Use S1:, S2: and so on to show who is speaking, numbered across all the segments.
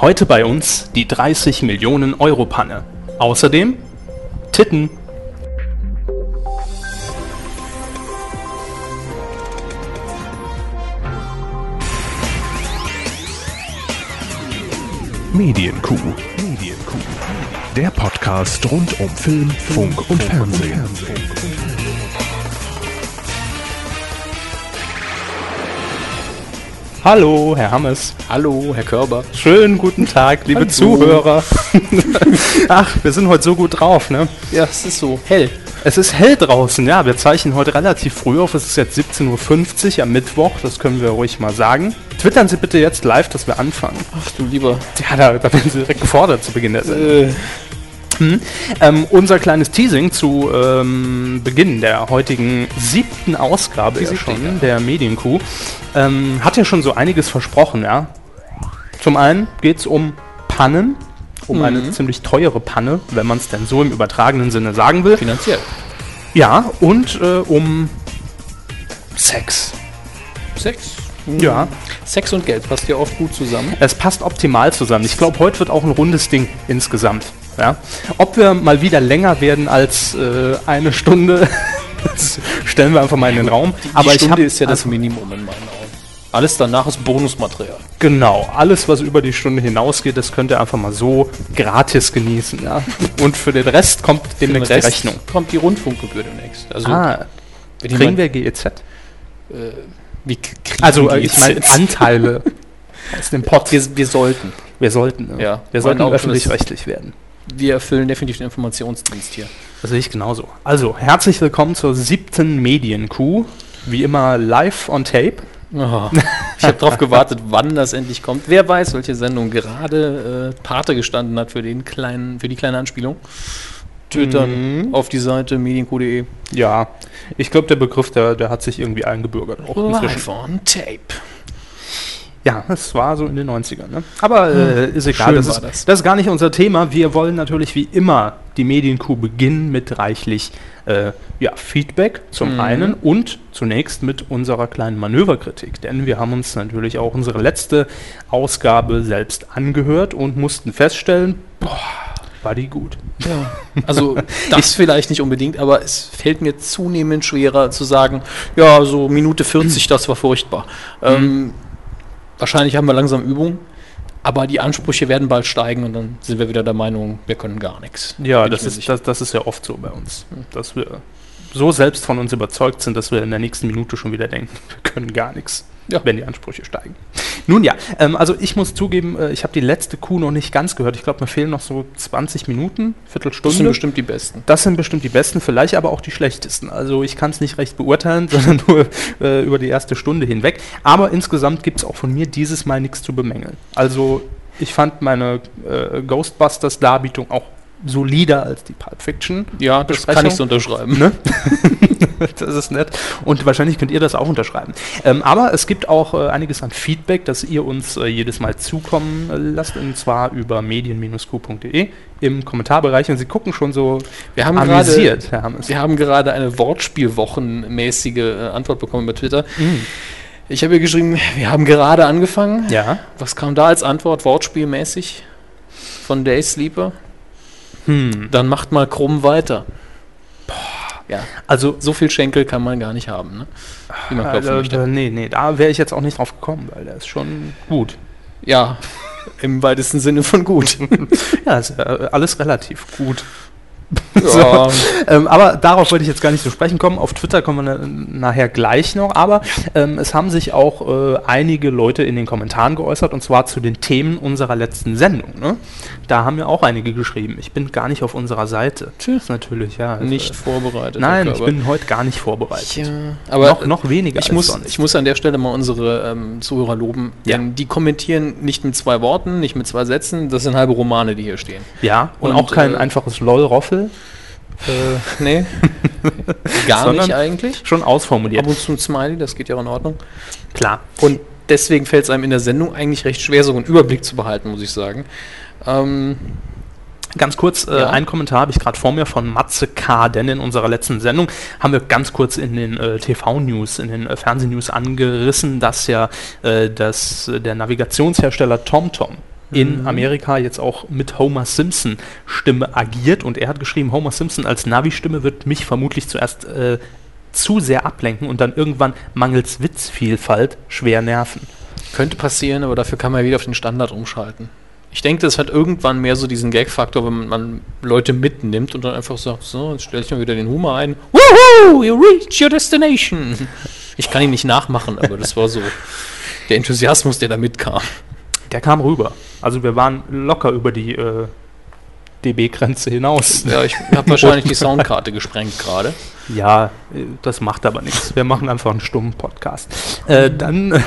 S1: Heute bei uns die 30 Millionen Euro Panne. Außerdem Titten.
S2: Medienkuh. Medienkuh. Der Podcast rund um Film, Funk und Fernsehen.
S1: Hallo, Herr Hammes.
S3: Hallo, Herr Körber.
S1: Schönen guten Tag, liebe
S3: Hallo.
S1: Zuhörer. Ach, wir sind heute so gut drauf, ne?
S3: Ja, es ist so hell.
S1: Es ist hell draußen, ja. Wir zeichnen heute relativ früh auf. Es ist jetzt 17.50 Uhr am Mittwoch, das können wir ruhig mal sagen. Twittern Sie bitte jetzt live, dass wir anfangen.
S3: Ach du lieber.
S1: Ja, da, da werden Sie direkt gefordert zu Beginn der Sendung.
S3: Äh,
S1: Ähm, unser kleines Teasing zu ähm, Beginn der heutigen siebten Ausgabe ja schon,
S3: ja.
S1: der Medienkuh, ähm, hat ja schon so einiges versprochen, ja. Zum einen geht es um Pannen, um
S3: Mhm.
S1: eine ziemlich teure Panne, wenn man es denn so im übertragenen Sinne sagen will.
S3: finanziell.
S1: Ja, und äh, um Sex.
S3: Sex.
S1: Ja.
S3: Sex und Geld passt ja oft gut zusammen.
S1: Es passt optimal zusammen. Ich glaube, heute wird auch ein rundes Ding insgesamt. Ja? Ob wir mal wieder länger werden als äh, eine Stunde, das stellen wir einfach mal in den Raum.
S3: Aber
S1: ich
S3: Stunde
S1: hab-
S3: ist ja das
S1: also,
S3: Minimum in meinen Augen. Alles danach ist Bonusmaterial.
S1: Genau, alles, was über die Stunde hinausgeht, das könnt ihr einfach mal so gratis genießen. Ja? Und für den Rest kommt demnächst die
S3: Rest
S1: Rechnung.
S3: kommt die Rundfunkgebühr demnächst. Also,
S1: Ah, kriegen wir GEZ?
S3: wie k- kriegen
S1: Also,
S3: die
S1: äh, ich meine
S3: jetzt?
S1: Anteile aus dem Pot.
S3: wir, wir sollten.
S1: Wir sollten, ne?
S3: Ja,
S1: wir sollten
S3: meine
S1: öffentlich-rechtlich werden.
S3: Wir erfüllen definitiv den Informationsdienst hier.
S1: Das sehe ich genauso. Also, herzlich willkommen zur siebten Medienkuh. Wie immer live on tape.
S3: Oh, ich habe darauf gewartet, wann das endlich kommt. Wer weiß, welche Sendung gerade äh, Pate gestanden hat für, den kleinen, für die kleine Anspielung. Twittern
S1: Mhm.
S3: auf die Seite medienq.de.
S1: Ja, ich glaube, der Begriff, der, der hat sich irgendwie eingebürgert. Auch inzwischen.
S3: Live on Tape.
S1: Ja, das war so in den 90ern. Ne? Aber äh, ist egal,
S3: Schön
S1: das ist,
S3: das.
S1: das ist gar nicht unser Thema. Wir wollen natürlich wie immer die Medienkuh beginnen mit reichlich äh, ja, Feedback zum
S3: Mhm.
S1: einen und zunächst mit unserer kleinen Manöverkritik. Denn wir haben uns natürlich auch unsere letzte Ausgabe selbst angehört und mussten feststellen, boah, war die gut.
S3: Ja. Also das vielleicht nicht unbedingt, aber es fällt mir zunehmend schwerer zu sagen, ja, so Minute 40, das war furchtbar. Ähm, wahrscheinlich haben wir langsam Übung, aber die Ansprüche werden bald steigen und dann sind wir wieder der Meinung, wir können gar nichts.
S1: Ja,
S3: Bin
S1: das ist, das, das ist ja oft so bei uns, dass wir so selbst von uns überzeugt sind, dass wir in der nächsten Minute schon wieder denken, wir können gar nichts,
S3: Ja.
S1: wenn die Ansprüche steigen. Nun ja, ähm, also ich muss zugeben, äh, ich habe die letzte Kuh noch nicht ganz gehört. Ich glaube, mir fehlen noch so 20 Minuten,
S3: Das
S1: Viertelstunde.
S3: sind bestimmt die besten.
S1: Das sind bestimmt die besten, vielleicht aber auch die schlechtesten. Also ich kann es nicht recht beurteilen, sondern nur äh, über die erste Stunde hinweg. Aber insgesamt gibt es auch von mir dieses Mal nichts zu bemängeln. Also ich fand meine äh, Ghostbusters-Darbietung auch solider als die Pulp Fiction.
S3: Ja, das kann ich so unterschreiben.
S1: Ne? das ist nett. Und wahrscheinlich könnt ihr das auch unterschreiben. Ähm, aber es gibt auch äh, einiges an Feedback, das ihr uns äh, jedes Mal zukommen äh, lasst. Und zwar über medien-q.de im Kommentarbereich. Und sie gucken schon so
S3: Wir haben
S1: amüsiert, Hammes.
S3: wir haben gerade eine Wortspielwochenmäßige äh, Antwort bekommen bei Twitter.
S1: Mhm.
S3: Ich habe hier geschrieben, wir haben gerade angefangen.
S1: Ja.
S3: Was kam da als Antwort, wortspielmäßig? Von Day Sleeper?
S1: Hm.
S3: Dann macht mal krumm weiter. Ja,
S1: Also,
S3: so viel Schenkel kann man gar nicht haben, ne? Wie man klopfen
S1: äh,
S3: möchte.
S1: nee, nee, da wäre ich jetzt auch nicht drauf gekommen, weil der ist schon gut.
S3: Ja, im weitesten Sinne von gut.
S1: Ja, ist äh, alles relativ gut.
S3: ja,
S1: Ähm, aber darauf wollte ich jetzt gar nicht zu sprechen kommen. Auf Twitter kommen wir na- nachher gleich noch. Aber ähm, es haben sich auch äh, einige Leute in den Kommentaren geäußert und zwar zu den Themen unserer letzten Sendung. Ne? Da haben ja auch einige geschrieben. Ich bin gar nicht auf unserer Seite. Tschüss, natürlich, ja. also,
S3: nicht vorbereitet.
S1: Nein, ich bin heute gar nicht vorbereitet.
S3: Ja, aber
S1: noch, noch weniger
S3: ich muss,
S1: sonst.
S3: ich muss an der Stelle mal unsere ähm, Zuhörer loben,
S1: Ja.
S3: denn die kommentieren nicht mit zwei Worten, nicht mit zwei Sätzen, das sind halbe Romane, die hier stehen.
S1: ja, und,
S3: und,
S1: auch kein
S3: äh,
S1: einfaches LOL-Roffel.
S3: Äh, nee, gar
S1: Sondern-
S3: nicht eigentlich.
S1: Schon ausformuliert.
S3: Ab und zu ein Smiley, das geht ja auch in Ordnung.
S1: Klar.
S3: Und deswegen fällt es einem in der Sendung eigentlich recht schwer, so einen Überblick zu behalten, muss ich sagen. Ähm,
S1: Ganz kurz, äh,
S3: Ja.
S1: ein Kommentar habe ich gerade vor mir von Matze K., denn in unserer letzten Sendung haben wir ganz kurz in den äh, TV-News, in den äh, Fernsehnews angerissen, dass ja äh, dass, äh, der Navigationshersteller TomTom in Amerika jetzt auch mit Homer Simpson Stimme agiert und er hat geschrieben, Homer Simpson als Navi-Stimme wird mich vermutlich zuerst äh, zu sehr ablenken und dann irgendwann mangels Witzvielfalt schwer nerven.
S3: Könnte passieren, aber dafür kann man ja wieder auf den Standard umschalten. Ich denke, das hat irgendwann mehr so diesen Gag-Faktor, wenn man Leute mitnimmt und dann einfach sagt, so, jetzt stelle ich mal wieder den Humor ein. Woohoo, you reach your destination. Ich kann ihn nicht nachmachen, aber das war so der Enthusiasmus, der da mitkam.
S1: Der kam rüber. Also wir waren locker über die äh, dB-Grenze hinaus.
S3: Ja, ich habe wahrscheinlich die Soundkarte gesprengt gerade.
S1: Ja, äh, das macht aber nichts. Wir machen einfach einen stummen Podcast. Äh, dann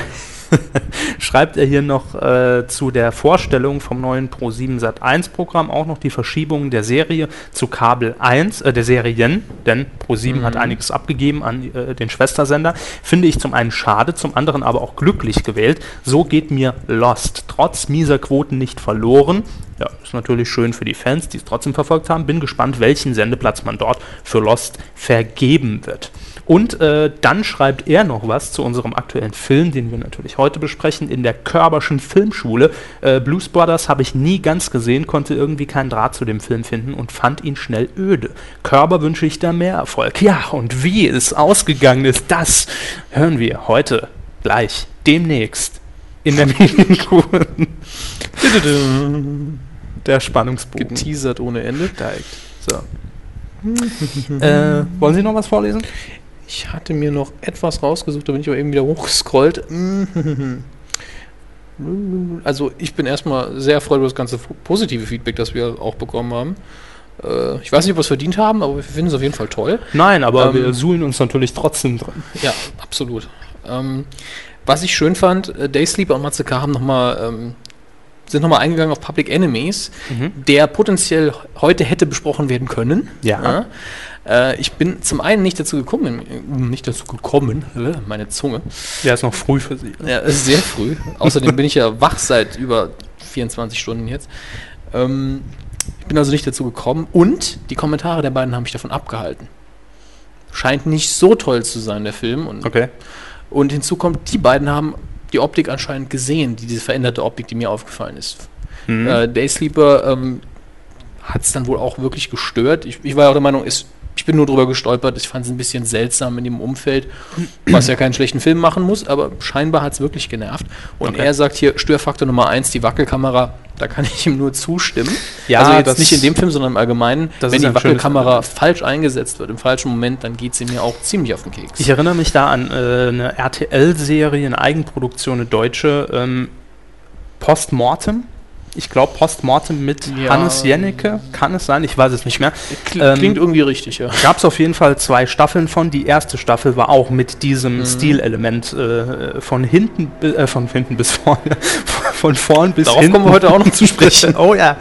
S1: schreibt er hier noch äh, zu der Vorstellung vom neuen Pro7 Sat1 Programm auch noch die Verschiebung der Serie zu Kabel 1, äh, der Serien, denn Pro7 hat einiges abgegeben an äh, den Schwestersender. Finde ich zum einen schade, zum anderen aber auch glücklich gewählt. So geht mir Lost trotz mieser Quoten nicht verloren. Ja, ist natürlich schön für die Fans, die es trotzdem verfolgt haben. Bin gespannt, welchen Sendeplatz man dort für Lost vergeben wird. Und äh, dann schreibt er noch was zu unserem aktuellen Film, den wir natürlich heute besprechen, in der Körberschen Filmschule. Äh, Blues Brothers habe ich nie ganz gesehen, konnte irgendwie keinen Draht zu dem Film finden und fand ihn schnell öde. Körber wünsche ich da mehr Erfolg. Ja, und wie es ausgegangen ist, das hören wir heute gleich, demnächst in der Medienkuh. der Spannungsbogen.
S3: Geteasert ohne Ende.
S1: Steigt. So. äh, wollen Sie noch was vorlesen?
S3: Ich hatte mir noch etwas rausgesucht, da bin ich aber eben wieder hochgescrollt. Also ich bin erstmal sehr erfreut über das ganze positive Feedback, das wir auch bekommen haben. Äh, ich weiß nicht, ob wir es verdient haben, aber wir finden es auf jeden Fall toll.
S1: Nein, aber
S3: Ähm,
S1: wir suhlen uns natürlich trotzdem drin.
S3: Ja, absolut. Ähm, was ich schön fand, äh, Daysleeper und Matze K. haben noch mal, ähm, sind nochmal eingegangen auf Public Enemies, der potenziell heute hätte besprochen werden können.
S1: Ja.
S3: Äh, ich bin zum einen nicht dazu gekommen, nicht dazu gekommen, äh, meine Zunge.
S1: Der ist noch früh für Sie.
S3: Ja, es ist sehr früh. Außerdem bin ich ja wach seit über 24 Stunden jetzt. Ähm, ich bin also nicht dazu gekommen und die Kommentare der beiden haben mich davon abgehalten. Scheint nicht so toll zu sein, der Film. Und,
S1: Okay.
S3: und hinzu kommt, die beiden haben die Optik anscheinend gesehen, die, diese veränderte Optik, die mir aufgefallen ist.
S1: Mhm.
S3: Äh, Daysleeper ähm, hat es dann wohl auch wirklich gestört. Ich, ich war ja auch der Meinung, ist, ich bin nur drüber gestolpert. Ich fand es ein bisschen seltsam in dem Umfeld, was ja keinen schlechten Film machen muss, aber scheinbar hat es wirklich genervt. Und
S1: Okay.
S3: er sagt hier, Störfaktor Nummer eins, die Wackelkamera. Da kann ich ihm nur zustimmen.
S1: Ja,
S3: also jetzt nicht in dem Film, sondern im Allgemeinen. Wenn die Wackelkamera falsch eingesetzt wird, im falschen Moment, dann geht sie mir auch ziemlich auf den Keks.
S1: Ich erinnere mich da an äh, eine RTL-Serie, eine Eigenproduktion, eine deutsche, ähm, Postmortem. Ich glaube Postmortem mit
S3: Ja.
S1: Hannes Jennecke. Kann es sein? Ich weiß es nicht mehr.
S3: Kl-
S1: Ähm,
S3: Klingt irgendwie richtig, ja.
S1: Gab es auf jeden Fall zwei Staffeln von. Die erste Staffel war auch mit diesem
S3: Mhm.
S1: Stilelement äh, von hinten, äh, von hinten bis vorne, von vorn bis
S3: Darauf
S1: hinten.
S3: kommen wir heute auch noch zu sprechen.
S1: oh ja,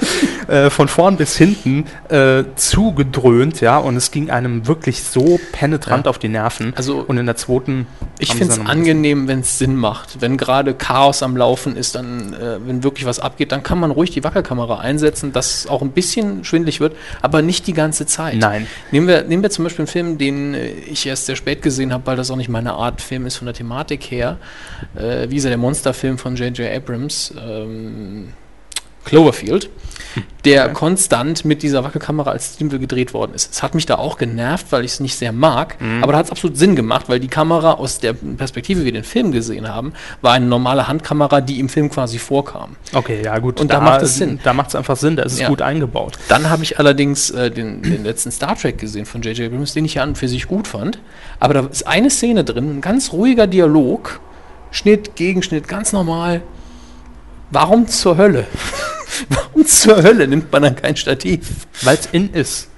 S1: äh, von vorn bis hinten äh, zugedröhnt, ja, und es ging einem wirklich so penetrant
S3: Ja.
S1: auf die Nerven.
S3: Also-
S1: und in der zweiten.
S3: Ich finde es angenehm, wenn es Sinn macht. Wenn gerade Chaos am Laufen ist, dann, äh, wenn wirklich was abgeht, dann kann man ruhig die Wackelkamera einsetzen, dass es auch ein bisschen schwindlig wird, aber nicht die ganze Zeit.
S1: Nein.
S3: Nehmen wir, nehmen wir zum Beispiel einen Film, den äh, ich erst sehr spät gesehen habe, weil das auch nicht meine Art Film ist von der Thematik her. Äh, wie ist er, der Monsterfilm von J.J. Abrams, ähm, Cloverfield, der
S1: Okay.
S3: konstant mit dieser Wackelkamera als Stilmittel gedreht worden ist. Es hat mich da auch genervt, weil ich es nicht sehr mag, aber da hat es absolut Sinn gemacht, weil die Kamera aus der Perspektive, wie wir den Film gesehen haben, war eine normale Handkamera, die im Film quasi vorkam.
S1: Okay, ja gut.
S3: Und da macht es Sinn.
S1: Da macht es einfach Sinn, da ist es
S3: Ja.
S1: gut eingebaut.
S3: Dann habe ich allerdings äh, den, den letzten Star Trek gesehen von J.J. Abrams, den ich ja an und für sich gut fand. Aber da ist eine Szene drin, ein ganz ruhiger Dialog, Schnitt, Gegenschnitt, ganz normal. Warum zur Hölle? Warum zur Hölle nimmt man dann kein Stativ?
S1: Weil es in ist.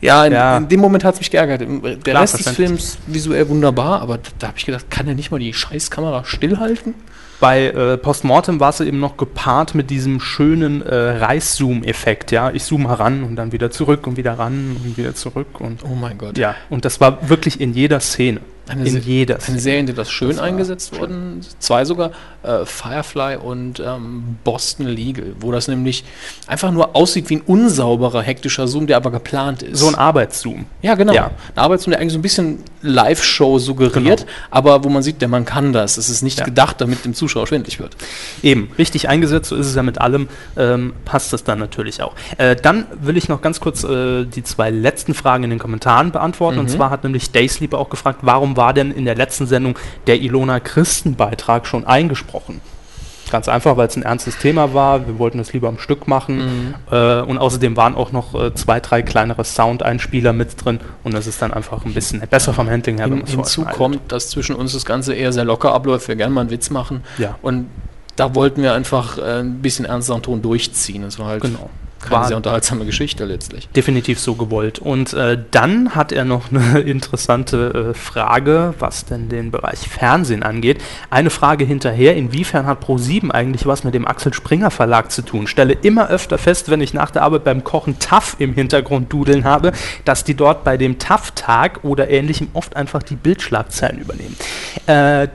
S3: Ja, in,
S1: Ja.
S3: in dem Moment hat es mich geärgert. Der
S1: Klar,
S3: Rest des. Films visuell wunderbar, aber da, da habe ich gedacht, kann er nicht mal die Scheißkamera stillhalten?
S1: Bei äh, Postmortem war es eben noch gepaart mit diesem schönen äh, Reißzoom-Effekt, ja. Ich zoome heran und dann wieder zurück und wieder ran und wieder zurück und
S3: Oh mein Gott.
S1: ja, und das war wirklich in jeder Szene.
S3: Eine,
S1: in
S3: Se
S1: jeder
S3: eine. Serie, in der das schön
S1: Das
S3: eingesetzt wurden, zwei sogar, äh, Firefly und ähm, Boston Legal, wo das nämlich einfach nur aussieht wie ein unsauberer, hektischer Zoom, der aber geplant ist.
S1: So ein Arbeitszoom.
S3: ja, genau.
S1: Ja.
S3: Ein Arbeitszoom, der eigentlich so ein bisschen Live-Show suggeriert,
S1: Genau.
S3: aber wo man sieht, der Mann kann das. Es ist nicht
S1: Ja.
S3: gedacht, damit dem Zuschauer schwindlig wird.
S1: Eben, richtig eingesetzt, so ist es ja mit allem, ähm, passt das dann natürlich auch. Äh, dann will ich noch ganz kurz äh, die zwei letzten Fragen in den Kommentaren beantworten. Und
S3: Mhm.
S1: zwar hat nämlich Daysleeper auch gefragt, warum war denn in der letzten Sendung der Ilona Christen-Beitrag schon eingesprochen? Ganz einfach, weil es ein ernstes Thema war. Wir wollten das lieber am Stück machen. Äh, und außerdem waren auch noch äh, zwei, drei kleinere Soundeinspieler mit drin. Und das ist dann einfach ein bisschen besser vom Handling her.
S3: Hin, hinzu kommt, dass zwischen uns das Ganze eher sehr locker abläuft, wir gerne mal einen Witz machen.
S1: Ja.
S3: Und da wollten wir einfach äh, ein bisschen ernsteren Ton durchziehen. Es war halt
S1: Genau.
S3: Keine sehr unterhaltsame Geschichte letztlich.
S1: definitiv so gewollt. Und äh, dann hat er noch eine interessante äh, Frage, was denn den Bereich Fernsehen angeht. Eine Frage hinterher, inwiefern hat Pro7 eigentlich was mit dem Axel Springer Verlag zu tun? Stelle immer öfter fest, wenn ich nach der Arbeit beim Kochen TAF im Hintergrund dudeln habe, dass die dort bei dem TAF-Tag oder ähnlichem oft einfach die Bildschlagzeilen übernehmen. Äh,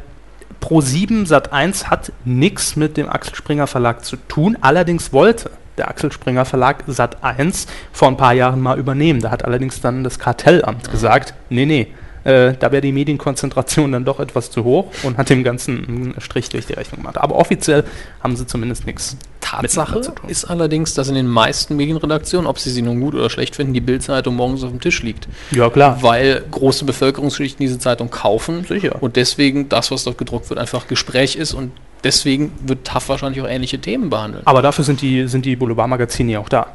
S1: Pro7 Sat1 hat nichts mit dem Axel Springer Verlag zu tun, allerdings wollte der Axel Springer Verlag Sat1 vor ein paar Jahren mal übernehmen. Da hat allerdings dann das Kartellamt gesagt, nee, nee, äh, da wäre die Medienkonzentration dann doch etwas zu hoch und hat dem Ganzen einen Strich durch die Rechnung gemacht. Aber offiziell haben sie zumindest nichts
S3: Tatsache
S1: miteinander zu tun.
S3: ist allerdings, dass in den meisten Medienredaktionen, ob sie sie nun gut oder schlecht finden, die Bildzeitung morgens auf dem Tisch liegt.
S1: Ja, klar.
S3: Weil große Bevölkerungsschichten diese Zeitung kaufen
S1: Sicher.
S3: und deswegen das, was dort gedruckt wird, einfach Gespräch ist und deswegen wird TAF wahrscheinlich auch ähnliche Themen behandeln.
S1: Aber dafür sind die, sind die Boulevardmagazine ja auch da.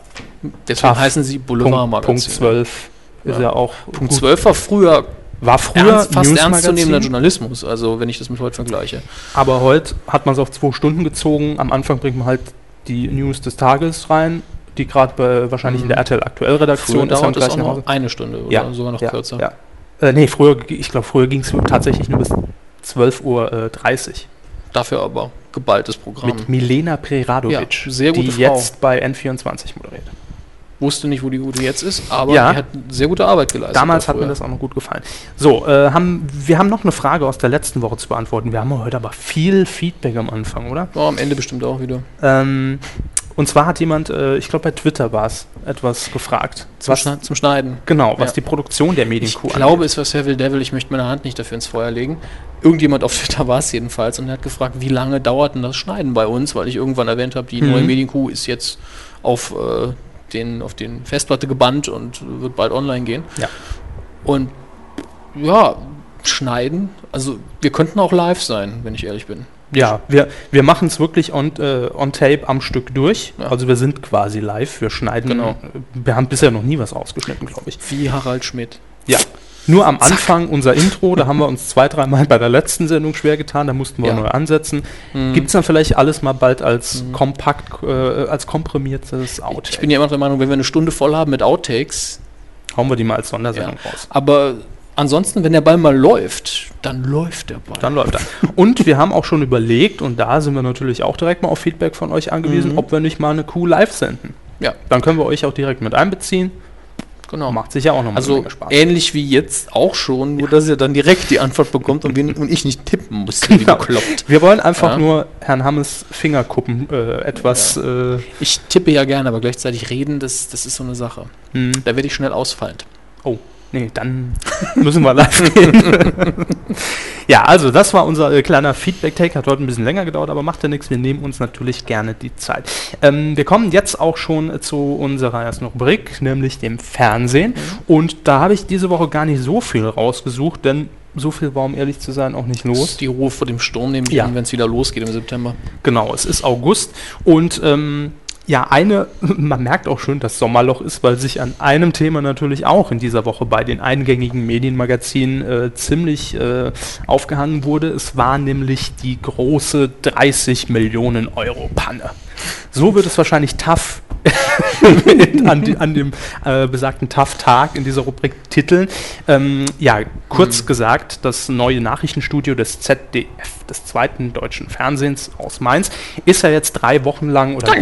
S3: Deswegen
S1: TAF.
S3: heißen sie
S1: Punkt,
S3: Boulevardmagazine.
S1: Punkt 12 ist
S3: Ja.
S1: ja auch
S3: Punkt
S1: gut.
S3: 12 war früher
S1: War früher
S3: ernst, fast ernstzunehmender Journalismus, also wenn ich das mit heute vergleiche.
S1: Aber heute hat man es auf zwei Stunden gezogen. Am Anfang bringt man halt die News des Tages rein, die gerade wahrscheinlich in der RTL aktuell Redaktion
S3: Früher
S1: ist.
S3: dauert es auch noch eine Stunde oder
S1: Ja,
S3: sogar noch
S1: ja,
S3: kürzer.
S1: Ja. Äh, nee, früher, ich glaube, früher ging es tatsächlich nur bis 12.30 Uhr. Äh, 30
S3: Dafür aber geballtes Programm.
S1: mit Milena Preradovic,
S3: Ja,
S1: die
S3: Frau.
S1: jetzt bei N24 moderiert.
S3: Wusste nicht, wo die gute jetzt ist, aber
S1: Ja.
S3: die hat sehr gute Arbeit geleistet.
S1: Damals hat mir das auch noch gut gefallen. So, äh, haben, wir haben noch eine Frage aus der letzten Woche zu beantworten. Wir haben heute aber viel Feedback am Anfang, oder?
S3: Ja, am Ende bestimmt auch wieder.
S1: Ähm, und zwar hat jemand, äh, ich glaube bei Twitter war es, etwas gefragt.
S3: Zum,
S1: Was,
S3: zum Schneiden.
S1: genau, was
S3: Ja.
S1: die Produktion der
S3: Ich
S1: Medienkuh
S3: glaube, es war Seville Devil, ich möchte meine Hand nicht dafür ins Feuer legen. Irgendjemand auf Twitter war es jedenfalls und er hat gefragt, wie lange dauert denn das Schneiden bei uns, weil ich irgendwann erwähnt habe, die
S1: Mhm.
S3: neue Medienkuh ist jetzt auf, äh, den, auf den Festplatte gebannt und wird bald online gehen.
S1: Ja.
S3: Und ja, schneiden, also wir könnten auch live sein, wenn ich ehrlich bin.
S1: Ja, wir, wir machen es wirklich on, äh, on tape am Stück durch.
S3: Ja.
S1: Also wir sind quasi live, wir schneiden.
S3: Genau.
S1: Wir haben bisher noch nie was ausgeschnitten, glaube ich.
S3: Wie Harald Schmidt.
S1: Ja. Nur am Anfang unser Intro, da haben wir uns zwei, dreimal bei der letzten Sendung schwer getan, da mussten wir
S3: Ja.
S1: neu ansetzen.
S3: Mhm.
S1: Gibt es dann vielleicht alles mal bald als kompakt, äh, als komprimiertes Outtake?
S3: Ich bin ja immer der Meinung, wenn wir eine Stunde voll haben mit Outtakes,
S1: Hauen wir die mal als Sondersendung raus.
S3: aber ansonsten, wenn der Ball mal läuft, dann läuft der Ball.
S1: Dann läuft er. Und wir haben auch schon überlegt, und da sind wir natürlich auch direkt mal auf Feedback von euch angewiesen,
S3: Mhm.
S1: ob wir nicht mal eine Kuh live senden.
S3: Ja,
S1: Dann können wir euch auch direkt mit einbeziehen.
S3: Genau.
S1: Macht sicher auch nochmal
S3: Also ähnlich wie jetzt auch schon, nur dass ihr dann direkt die Antwort bekommt und, wir, und ich nicht tippen muss, wie
S1: Genau. Wir wollen einfach
S3: Ja.
S1: nur Herrn Hammes Fingerkuppen äh, etwas. Äh,
S3: Ich tippe ja gerne, aber gleichzeitig reden, das, das ist so eine Sache.
S1: hm.
S3: Da werde ich schnell ausfallend.
S1: Oh, nee, dann müssen wir live gehen. ja, also das war unser äh, kleiner Feedback-Take. Hat heute ein bisschen länger gedauert, aber macht ja nichts. Wir nehmen uns natürlich gerne die Zeit. Ähm, wir kommen jetzt auch schon äh, zu unserer ersten Rubrik, nämlich dem Fernsehen. Und da habe ich diese Woche gar nicht so viel rausgesucht, denn so viel war, um ehrlich zu sein, auch nicht
S3: Das
S1: los.
S3: ist die Ruhe vor dem Sturm, nehme ich
S1: Ja.
S3: an, wenn es wieder losgeht im September.
S1: Genau, es ist August und ähm, ja, eine, man merkt auch schon, dass Sommerloch ist, weil sich an einem Thema natürlich auch in dieser Woche bei den eingängigen Medienmagazinen äh, ziemlich äh, aufgehangen wurde. Es war nämlich die große 30 Millionen Euro Panne. So wird es wahrscheinlich tough an, die, an, dem äh, besagten TAF-Tag in dieser Rubrik Titeln. Ähm, ja, kurz mhm. gesagt, das neue Nachrichtenstudio des ZDF, des zweiten deutschen Fernsehens aus Mainz, ist ja jetzt drei Wochen lang oder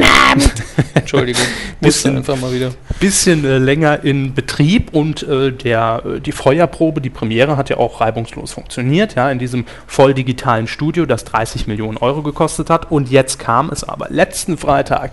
S3: Entschuldigung,
S1: bisschen, einfach mal wieder bisschen äh, länger in Betrieb und äh, der, äh, die Feuerprobe, die Premiere hat ja auch reibungslos funktioniert, ja, in diesem voll digitalen Studio, das 30 Millionen Euro gekostet hat und jetzt kam es aber letzten Freitag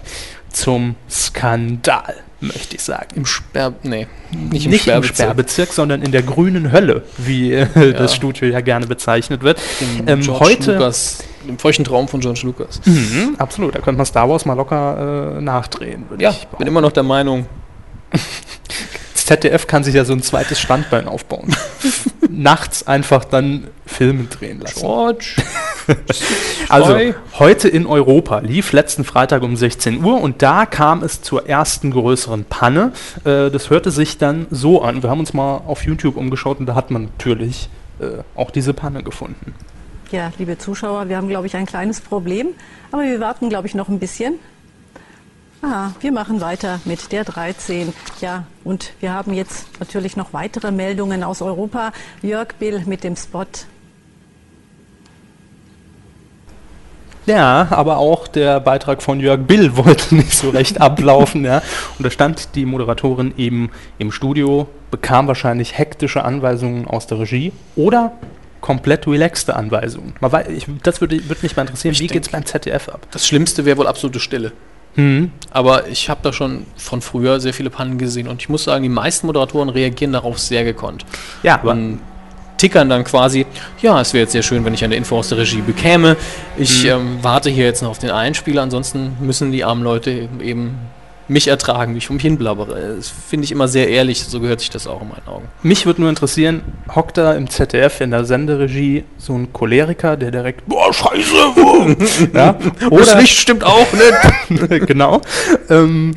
S1: zum Skandal, möchte ich sagen.
S3: Im Sperr... Nee,
S1: nicht im, nicht Sperrbezirk. im Sperrbezirk, sondern in der grünen Hölle, wie äh, ja. das Studio ja gerne bezeichnet wird.
S3: Ähm, heute... Lucas, Im feuchten Traum von George Lucas.
S1: Mhm, absolut, da könnte man Star Wars mal locker äh, nachdrehen.
S3: Ja, ich bin immer noch der Meinung,
S1: ZDF kann sich ja so ein zweites Standbein aufbauen. Nachts einfach dann Filme drehen lassen. George. also heute in Europa lief letzten Freitag um 16 Uhr und da kam es zur ersten größeren Panne. Äh, das hörte sich dann so an. Wir haben uns mal auf YouTube umgeschaut und da hat man natürlich äh, auch diese Panne gefunden.
S4: Ja, liebe Zuschauer, wir haben, glaube ich, ein kleines Problem, aber wir warten, glaube ich, noch ein bisschen. Ah, wir machen weiter mit der 13. Ja, und wir haben jetzt natürlich noch weitere Meldungen aus Europa. Jörg Bill mit dem Spot.
S1: Ja, aber auch der Beitrag von Jörg Bill wollte nicht so recht ablaufen. Ja. Und da stand die Moderatorin eben im Studio, bekam wahrscheinlich hektische Anweisungen aus der Regie oder komplett relaxte Anweisungen. Weiß, ich, das würde, würde mich mal interessieren, ich wie geht es beim ZDF ab?
S3: Das Schlimmste wäre wohl absolute Stille. Mhm. Aber ich habe da schon von früher sehr viele Pannen gesehen und ich muss sagen, die meisten Moderatoren reagieren darauf sehr gekonnt. Ja, aber tickern dann quasi, ja, es wäre jetzt sehr schön, wenn ich eine Info aus der Regie bekäme. Ich mhm. ähm, warte hier jetzt noch auf den Einspieler, ansonsten müssen die armen Leute eben mich ertragen, wie ich um mich hinblabbere. Das finde ich immer sehr ehrlich, so gehört sich das auch in meinen Augen.
S1: Mich würde nur interessieren, hockt da im ZDF in der Senderegie so ein Choleriker, der direkt, boah, scheiße,
S3: ja? Oder das Licht stimmt auch
S1: nicht. genau. Ähm,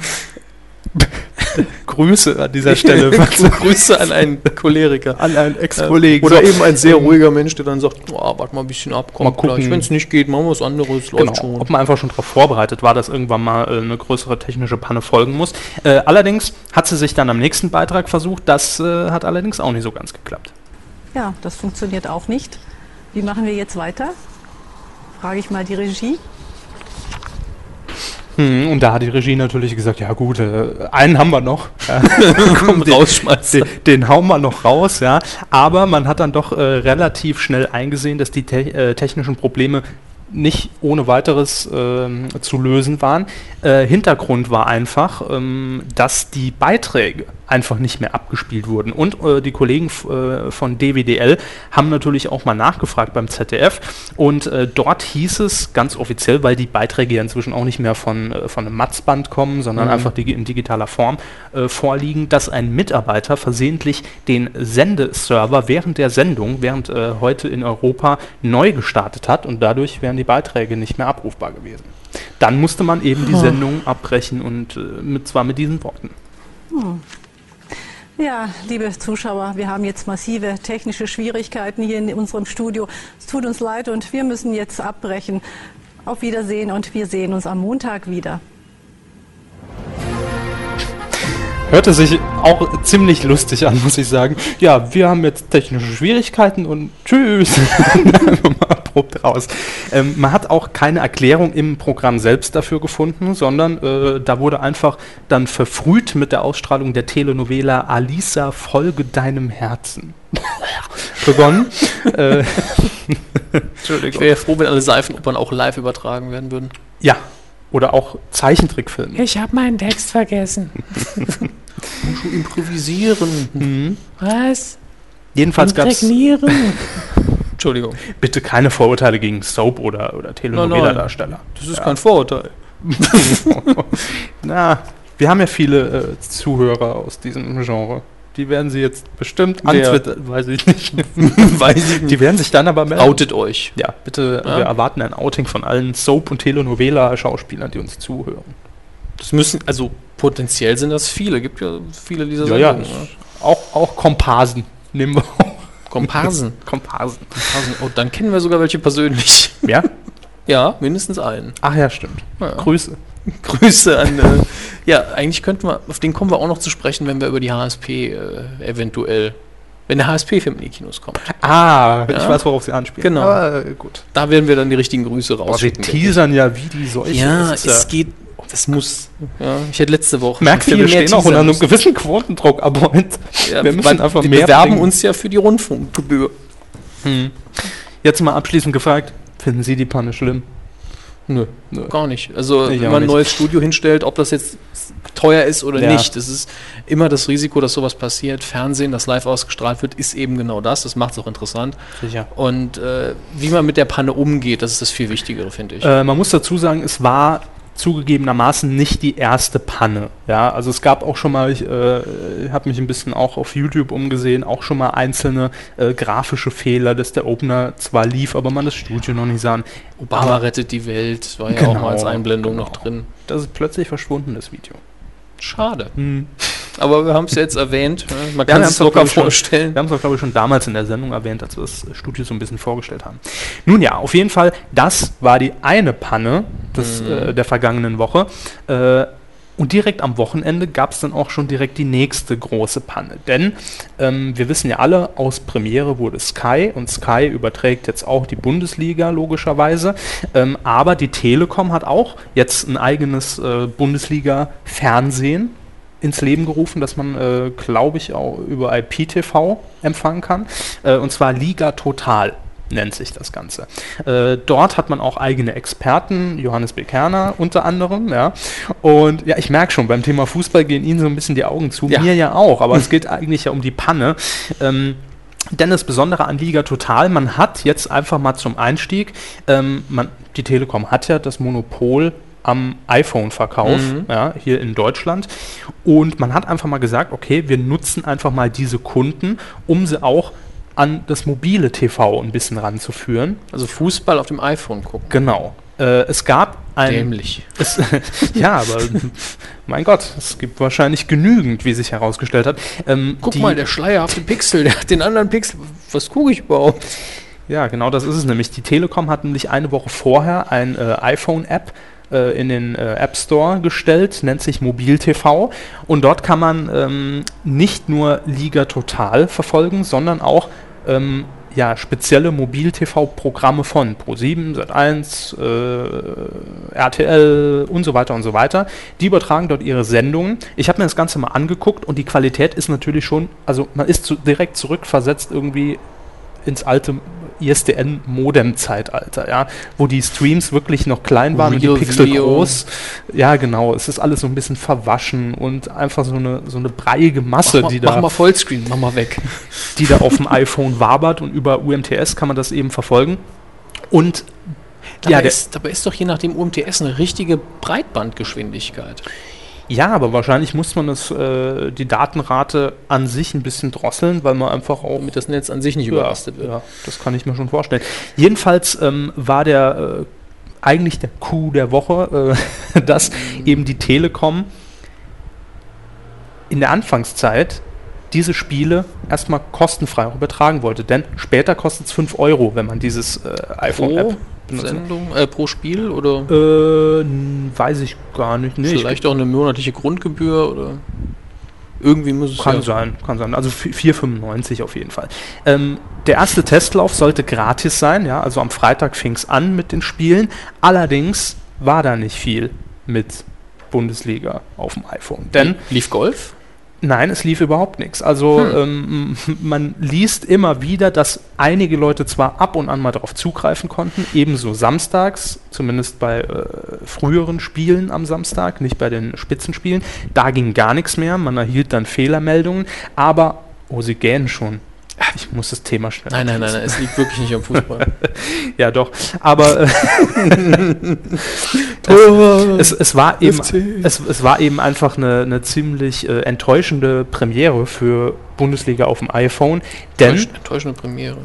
S1: Grüße an dieser Stelle.
S3: Grüße an einen Choleriker.
S1: An einen Ex-Kollegen.
S3: Oder eben ein sehr ruhiger Mensch, der dann sagt, oh, warte mal ein bisschen ab,
S1: komm, Wenn es nicht geht, machen wir was anderes,
S3: läuft genau. schon. Ob man einfach schon darauf vorbereitet war, dass irgendwann mal äh, eine größere technische Panne folgen muss.
S1: Äh, allerdings hat sie sich dann am nächsten Beitrag versucht, das äh, hat allerdings auch nicht so ganz geklappt.
S4: Ja, das funktioniert auch nicht. Wie machen wir jetzt weiter? Frage ich mal die Regie.
S1: Hm, und da hat die Regie natürlich gesagt, ja gut, äh, einen haben wir noch.
S3: Komm, rausschmeißen.
S1: Den, den, hauen wir noch raus, ja. Aber man hat dann doch äh, relativ schnell eingesehen, dass die te äh, technischen Probleme nicht ohne weiteres äh, zu lösen waren. Äh, Hintergrund war einfach, ähm, dass die Beiträge einfach nicht mehr abgespielt wurden. Und äh, die Kollegen äh, von DWDL haben natürlich auch mal nachgefragt beim ZDF. Und äh, dort hieß es ganz offiziell, weil die Beiträge ja inzwischen auch nicht mehr von, äh, von einem Matzband kommen, sondern mhm. einfach in digitaler Form vorliegen, dass ein Mitarbeiter versehentlich den Sendeserver während der Sendung, während heute in Europa neu gestartet hat und dadurch wären die Beiträge nicht mehr abrufbar gewesen. Dann musste man eben die Sendung abbrechen und äh, mit, zwar mit diesen Worten. Hm.
S4: Ja, liebe Zuschauer, wir haben jetzt massive technische Schwierigkeiten hier in unserem Studio. Es tut uns leid und wir müssen jetzt abbrechen. Auf Wiedersehen und wir sehen uns am Montag wieder.
S1: Hörte sich auch ziemlich lustig an, muss ich sagen. Ja, wir haben jetzt technische Schwierigkeiten und tschüss. abrupt raus. Ähm, man hat auch keine Erklärung im Programm selbst dafür gefunden, sondern äh, da wurde einfach dann verfrüht mit der Ausstrahlung der Telenovela Alisa, folge deinem Herzen. begonnen.
S3: äh, Entschuldigung. Ich wäre froh, wenn alle Seifenopern auch live übertragen werden würden.
S1: Ja, oder auch Zeichentrickfilme.
S4: Ich habe meinen Text vergessen.
S3: Schon improvisieren.
S1: Mhm.
S4: Was?
S1: Jedenfalls gab es.
S3: Entschuldigung.
S1: Bitte keine Vorurteile gegen Soap- oder, oder Telenovela-Darsteller.
S3: Das ist ja. kein Vorurteil.
S1: Na, wir haben ja viele äh, Zuhörer aus diesem Genre. Die werden sie jetzt bestimmt antwittern, weiß ich nicht. weiß ich nicht. Die werden sich dann aber
S3: melden. Outet euch.
S1: Ja, bitte, ja. wir erwarten ein Outing von allen Soap- und Telenovela-Schauspielern, die uns zuhören.
S3: Das müssen, also potenziell sind das viele, gibt ja viele dieser
S1: ja, Sendungen. Ja, auch, auch Komparsen nehmen wir auch.
S3: Komparsen.
S1: Komparsen.
S3: Komparsen. Oh, dann kennen wir sogar welche persönlich.
S1: Ja?
S3: Ja, mindestens einen.
S1: Ach ja, stimmt.
S3: Ja.
S1: Grüße.
S3: Grüße an. Äh, ja, eigentlich könnten wir, auf den kommen wir auch noch zu sprechen, wenn wir über die HSP äh, eventuell, wenn der HSP-Film in die Kinos kommt.
S1: Ah, ich
S3: Ja.
S1: weiß, worauf sie anspielen.
S3: Genau.
S1: Aber, äh, gut.
S3: Da werden wir dann die richtigen Grüße
S1: Boah, sie
S3: ich.
S1: teasern ja wie die Seuche.
S3: Ja, es geht. Das muss. Ja, ich hätte letzte Woche.
S1: Merkst du,
S3: viel
S1: wir stehen auch unter einem gewissen Quotendruck, aber
S3: Ja,
S1: wir müssen einfach
S3: wir
S1: mehr
S3: bewerben
S1: bringen.
S3: uns ja für die Rundfunkgebühr.
S1: Jetzt mal abschließend gefragt, finden Sie die Panne schlimm?
S3: Nö,
S1: Nö.
S3: gar nicht. Also,
S1: Ich
S3: wenn man ein
S1: nicht.
S3: neues Studio hinstellt, ob das jetzt teuer ist oder
S1: Ja.
S3: nicht, das ist immer das Risiko, dass sowas passiert. Fernsehen, das live ausgestrahlt wird, ist eben genau das. Das macht es auch interessant.
S1: Sicher.
S3: Und äh, wie man mit der Panne umgeht, das ist das viel Wichtigere, finde ich.
S1: Äh, man muss dazu sagen, es war zugegebenermaßen nicht die erste Panne. Ja, also es gab auch schon mal, ich äh, habe mich ein bisschen auch auf YouTube umgesehen, auch schon mal einzelne äh, grafische Fehler, dass der Opener zwar lief, aber man das Studio noch nicht sah.
S3: Obama
S1: aber-
S3: rettet die Welt, war ja auch
S1: Genau,
S3: mal als Einblendung noch
S1: genau.
S3: drin.
S1: Das ist plötzlich verschwunden, das Video.
S3: Schade.
S1: Hm.
S3: Aber wir haben es jetzt erwähnt. ne? Man kann es locker
S1: schon-
S3: vorstellen.
S1: Wir haben es auch, glaube ich, schon damals in der Sendung erwähnt, als wir das Studio so ein bisschen vorgestellt haben. Nun ja, auf jeden Fall, das war die eine Panne des,
S3: Mhm.
S1: äh, der vergangenen Woche. Äh, und direkt am Wochenende gab es dann auch schon direkt die nächste große Panne. Denn ähm, wir wissen ja alle, aus Premiere wurde Sky und Sky überträgt jetzt auch die Bundesliga logischerweise. Ähm, aber die Telekom hat auch jetzt ein eigenes äh, Bundesliga-Fernsehen ins Leben gerufen, dass man, äh, glaube ich, auch über IPTV empfangen kann. Äh, und zwar Liga Total nennt sich das Ganze. Äh, dort hat man auch eigene Experten, Johannes Bekerner unter anderem, ja. Und ja, ich merke schon, beim Thema Fußball gehen Ihnen so ein bisschen die Augen zu,
S3: Ja.
S1: mir ja auch, aber es geht eigentlich ja um die Panne. Ähm, denn das Besondere an Liga Total, man hat jetzt einfach mal zum Einstieg, ähm, man, die Telekom hat ja das Monopol am iPhone-Verkauf,
S3: Mhm.
S1: ja, hier in Deutschland. Und man hat einfach mal gesagt, okay, wir nutzen einfach mal diese Kunden, um sie auch an das mobile TV ein bisschen ranzuführen.
S3: Also Fußball auf dem iPhone gucken.
S1: Genau. Äh, es gab ein...
S3: Dämlich.
S1: Es, ja, aber mein Gott, es gibt wahrscheinlich genügend, wie sich herausgestellt hat. Ähm,
S3: Guck mal, der schleierhafte Pixel, der hat den anderen Pixel. Was gucke ich überhaupt?
S1: Ja, genau das ist es nämlich. Die Telekom hat nämlich eine Woche vorher ein äh, iPhone-App äh, in den äh, App Store gestellt, nennt sich Mobil TV. Und dort kann man ähm, nicht nur Liga Total verfolgen, sondern auch ähm, ja, spezielle Mobil-TV-Programme von Pro7, Sat1, äh, RTL und so weiter und so weiter. Die übertragen dort ihre Sendungen. Ich habe mir das Ganze mal angeguckt und die Qualität ist natürlich schon, also man ist zu, direkt zurückversetzt irgendwie ins alte ISDN-Modem-Zeitalter, ja, wo die Streams wirklich noch klein waren und
S3: Real
S1: die Pixel
S3: Video.
S1: groß. Ja, genau. Es ist alles so ein bisschen verwaschen und einfach so eine, so eine breiige Masse,
S3: Mach,
S1: die
S3: mal, mach
S1: da,
S3: mal Vollscreen, mach mal weg.
S1: die da auf dem iPhone wabert und über UMTS kann man das eben verfolgen. Und
S3: Dabei,
S1: ja,
S3: ist, dabei ist doch je nach dem UMTS eine richtige Breitbandgeschwindigkeit.
S1: Ja, aber wahrscheinlich muss man das, äh, die Datenrate an sich ein bisschen drosseln, weil man einfach auch
S3: Damit das Netz an sich nicht überlastet wird.
S1: Ja, das kann ich mir schon vorstellen. Jedenfalls ähm, war der äh, eigentlich der Coup der Woche, äh, dass eben die Telekom in der Anfangszeit diese Spiele erstmal kostenfrei auch übertragen wollte. Denn später kostet es 5 Euro, wenn man dieses äh, iPhone-App benutzt.
S3: Sendung, äh, pro Spiel oder
S1: Äh, weiß ich gar nicht. Nee, ich-
S3: vielleicht auch eine monatliche Grundgebühr oder irgendwie muss es
S1: Kann
S3: ja
S1: sein, kann sein. Also vi- 4,95 auf jeden Fall. Ähm, der erste Testlauf sollte gratis sein, ja, also am Freitag fing es an mit den Spielen. Allerdings war da nicht viel mit Bundesliga auf dem iPhone. Denn
S3: lief Golf.
S1: Nein, es lief überhaupt nichts. Also
S3: Hm.
S1: ähm, man liest immer wieder, dass einige Leute zwar ab und an mal darauf zugreifen konnten, ebenso samstags, zumindest bei äh, früheren Spielen am Samstag, nicht bei den Spitzenspielen. Da ging gar nichts mehr, man erhielt dann Fehlermeldungen, aber, oh, sie gähnen schon. Ich muss das Thema schnell.
S3: Nein, nein, nein, nein, es liegt wirklich nicht am Fußball.
S1: Ja, doch. Aber äh, es, es, war eben, es, es war eben einfach eine, eine ziemlich äh, enttäuschende Premiere für Bundesliga auf dem iPhone. Denn,
S3: Enttäusch- enttäuschende Premiere.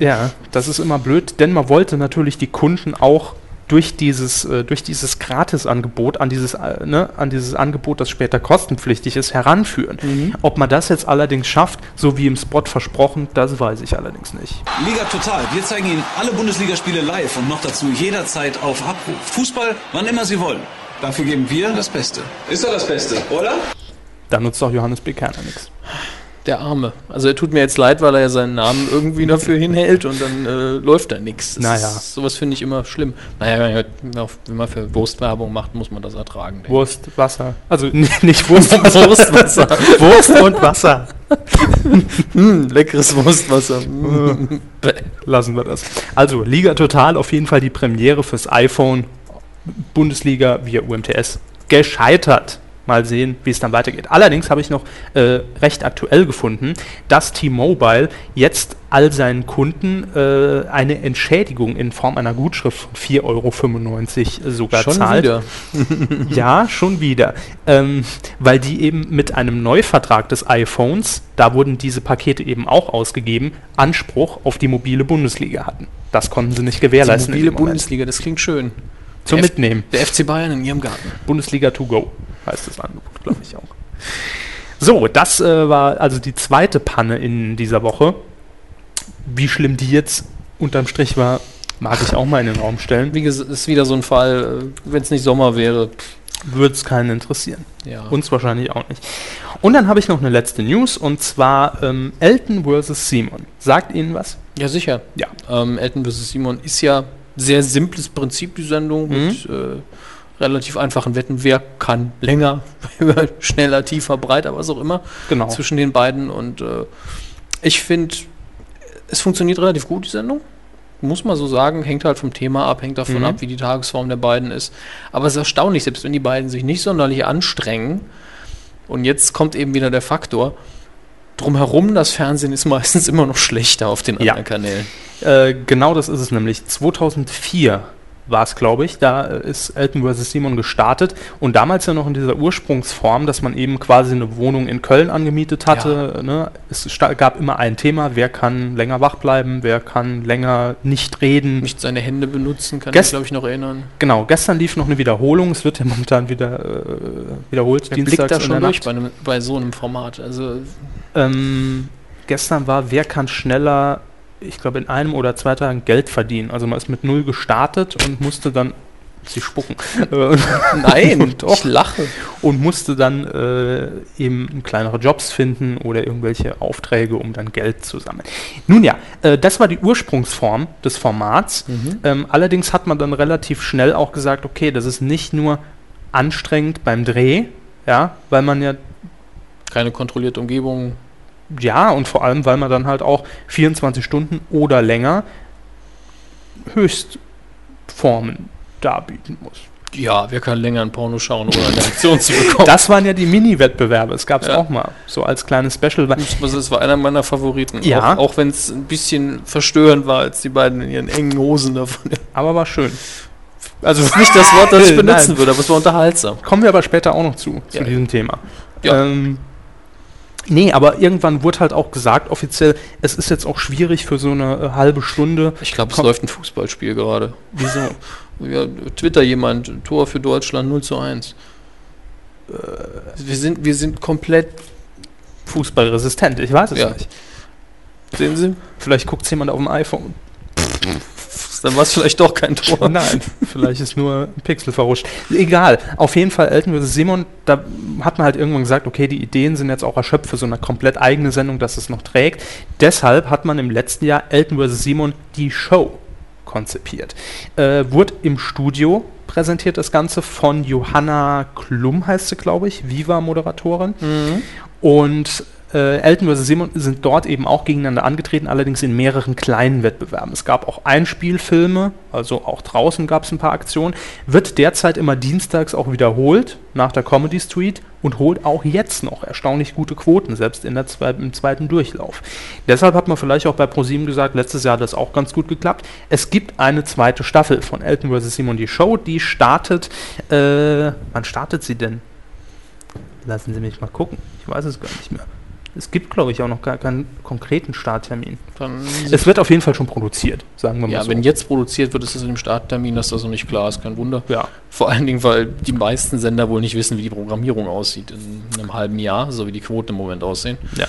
S1: ja, das ist immer blöd, denn man wollte natürlich die Kunden auch durch dieses, äh, durch dieses Gratisangebot an dieses, äh, ne, an dieses Angebot, das später kostenpflichtig ist, heranführen.
S3: Mhm.
S1: Ob man das jetzt allerdings schafft, so wie im Spot versprochen, das weiß ich allerdings nicht.
S5: Liga Total. Wir zeigen Ihnen alle Bundesligaspiele live und noch dazu jederzeit auf Abruf. Fußball, wann immer Sie wollen. Dafür geben wir das Beste. Ist doch das Beste, oder?
S1: Da nutzt auch Johannes B. Kerner nichts.
S3: Der Arme. Also er tut mir jetzt leid, weil er ja seinen Namen irgendwie dafür hinhält und dann äh, läuft da nichts.
S1: Naja.
S3: ist- Sowas finde ich immer schlimm. Naja, wenn man für Wurstwerbung macht, muss man das ertragen. denke.
S1: Wurst, Wasser. Also nicht Wurst,
S3: Wurstwasser.
S1: Wurst und Wasser.
S3: Hm, leckeres Wurstwasser. Mm. Bäh.
S1: Lassen wir das. Also, Liga Total, auf jeden Fall die Premiere fürs iPhone. Bundesliga via UMTS gescheitert. Mal sehen, wie es dann weitergeht. Allerdings habe ich noch äh, recht aktuell gefunden, dass T-Mobile jetzt all seinen Kunden äh, eine Entschädigung in Form einer Gutschrift von 4,95 Euro sogar
S3: Schon
S1: zahlt.
S3: wieder.
S1: Ja, schon wieder. Ähm, weil die eben mit einem Neuvertrag des iPhones, da wurden diese Pakete eben auch ausgegeben, Anspruch auf die mobile Bundesliga hatten. Das konnten sie nicht
S3: Die
S1: gewährleisten. in
S3: mobile. Bundesliga, das klingt schön.
S1: Zum
S3: Der
S1: Mitnehmen.
S3: Der FC Bayern in ihrem Garten.
S1: Bundesliga to go heißt das Angebot, glaube ich auch. So, das äh, war also die zweite Panne in dieser Woche. Wie schlimm die jetzt unterm Strich war, mag ich auch mal in den Raum stellen.
S3: Wie gesagt, ist wieder so ein Fall, wenn es nicht Sommer wäre.
S1: Würde es keinen interessieren.
S3: Ja.
S1: Uns wahrscheinlich auch nicht. Und dann habe ich noch eine letzte News und zwar ähm, Elton vs. Simon. Sagt Ihnen was?
S3: ja, sicher.
S1: Ja.
S3: Ähm, Elton vs. Simon ist ja sehr simples Prinzip, die Sendung, mit äh, relativ einfachen Wetten. Wer kann länger, schneller, tiefer, breiter, was auch immer,
S1: Genau.
S3: zwischen den beiden. Und äh, ich finde, es funktioniert relativ gut, die Sendung. Muss man so sagen, hängt halt vom Thema ab, hängt davon
S1: Mhm.
S3: ab, wie die Tagesform der beiden ist. Aber es ist erstaunlich, selbst wenn die beiden sich nicht sonderlich anstrengen, und jetzt kommt eben wieder der Faktor, drumherum, das Fernsehen ist meistens immer noch schlechter auf den
S1: Ja.
S3: anderen Kanälen.
S1: Äh, genau das ist es nämlich. 2004 war es, glaube ich. Da äh, ist Elton vs. Simon gestartet und damals ja noch in dieser Ursprungsform, dass man eben quasi eine Wohnung in Köln angemietet hatte. Ne? Es gab immer ein Thema, wer kann länger wach bleiben, wer kann länger nicht reden.
S3: Nicht seine Hände benutzen, kann
S1: Gest-
S3: ich glaube ich noch erinnern.
S1: Genau, gestern lief noch eine Wiederholung, es wird ja momentan wieder äh, wiederholt,
S3: Wer blickt da schon durch bei, einem, bei so einem Format? Also
S1: Ähm, gestern war, wer kann schneller, ich glaube in einem oder zwei Tagen Geld verdienen. Also man ist mit null gestartet und musste dann, sie spucken,
S3: nein,
S1: Doch.
S3: ich lache.
S1: und musste dann äh, eben kleinere Jobs finden oder irgendwelche Aufträge, um dann Geld zu sammeln. Nun ja, äh, das war die Ursprungsform des Formats. Ähm, allerdings hat man dann relativ schnell auch gesagt, okay, das ist nicht nur anstrengend beim Dreh, ja, weil man ja
S3: Keine kontrollierte Umgebung.
S1: Ja, und vor allem, weil man dann halt auch 24 Stunden oder länger Höchstformen darbieten muss.
S3: Ja, wer kann länger ein Porno schauen, ohne eine Reaktion zu bekommen?
S1: Das waren ja die Mini-Wettbewerbe. Es gab es
S3: Ja.
S1: auch mal so als kleines Special.
S3: Das das war einer meiner Favoriten.
S1: Ja.
S3: Auch, auch wenn es ein bisschen verstörend war, als die beiden in ihren engen Hosen davon.
S1: Aber war schön.
S3: Also ist nicht das Wort, das ich
S1: Nein.
S3: benutzen würde, aber es war unterhaltsam.
S1: Kommen wir aber später auch noch zu, zu
S3: Ja.
S1: diesem Thema.
S3: Ja.
S1: Ähm, nee, aber irgendwann wurde halt auch gesagt, offiziell, es ist jetzt auch schwierig für so eine äh, halbe Stunde.
S3: Ich glaube, es
S1: Komm.
S3: läuft ein Fußballspiel gerade.
S1: Wieso?
S3: Ja, Twitter jemand, Tor für Deutschland 0 zu 1.
S1: Äh.
S3: Wir sind, wir sind komplett,
S1: Fußballresistent, ich weiß es
S3: Ja.
S1: nicht.
S3: sehen Sie,
S1: Vielleicht guckt es jemand auf dem iPhone.
S3: dann war es vielleicht doch kein Tor.
S1: Nein, vielleicht ist nur ein Pixel verrutscht. Egal, auf jeden Fall Elton vs. Simon, da hat man halt irgendwann gesagt, okay, die Ideen sind jetzt auch erschöpft für so eine komplett eigene Sendung, dass es noch trägt. Deshalb hat man im letzten Jahr Elton vs. Simon die Show konzipiert. Äh, wurde im Studio präsentiert das Ganze von Johanna Klum, heißt sie, glaube ich, Viva-Moderatorin. Und äh, Elton vs. Simon sind dort eben auch gegeneinander angetreten, allerdings in mehreren kleinen Wettbewerben. Es gab auch Einspielfilme, also auch draußen gab es ein paar Aktionen. Wird derzeit immer dienstags auch wiederholt nach der Comedy Street und holt auch jetzt noch erstaunlich gute Quoten, selbst in der zwe im zweiten Durchlauf. Deshalb hat man vielleicht auch bei ProSieben gesagt, letztes Jahr hat das auch ganz gut geklappt. Es gibt eine zweite Staffel von Elton vs. Simon, die Show, die startet, äh, wann startet sie denn? Lassen Sie mich mal gucken. Ich weiß es gar nicht mehr. Es gibt, glaube ich, auch noch gar keinen konkreten Starttermin.
S3: Dann
S1: Es wird auf jeden Fall schon produziert, sagen wir mal
S3: ja,
S1: so.
S3: wenn jetzt produziert wird, ist es in dem Starttermin, dass das noch nicht klar ist. Kein Wunder.
S1: ja.
S3: Vor allen Dingen, weil die meisten Sender wohl nicht wissen, wie die Programmierung aussieht in einem halben Jahr, so wie die Quoten im Moment aussehen.
S1: Ja.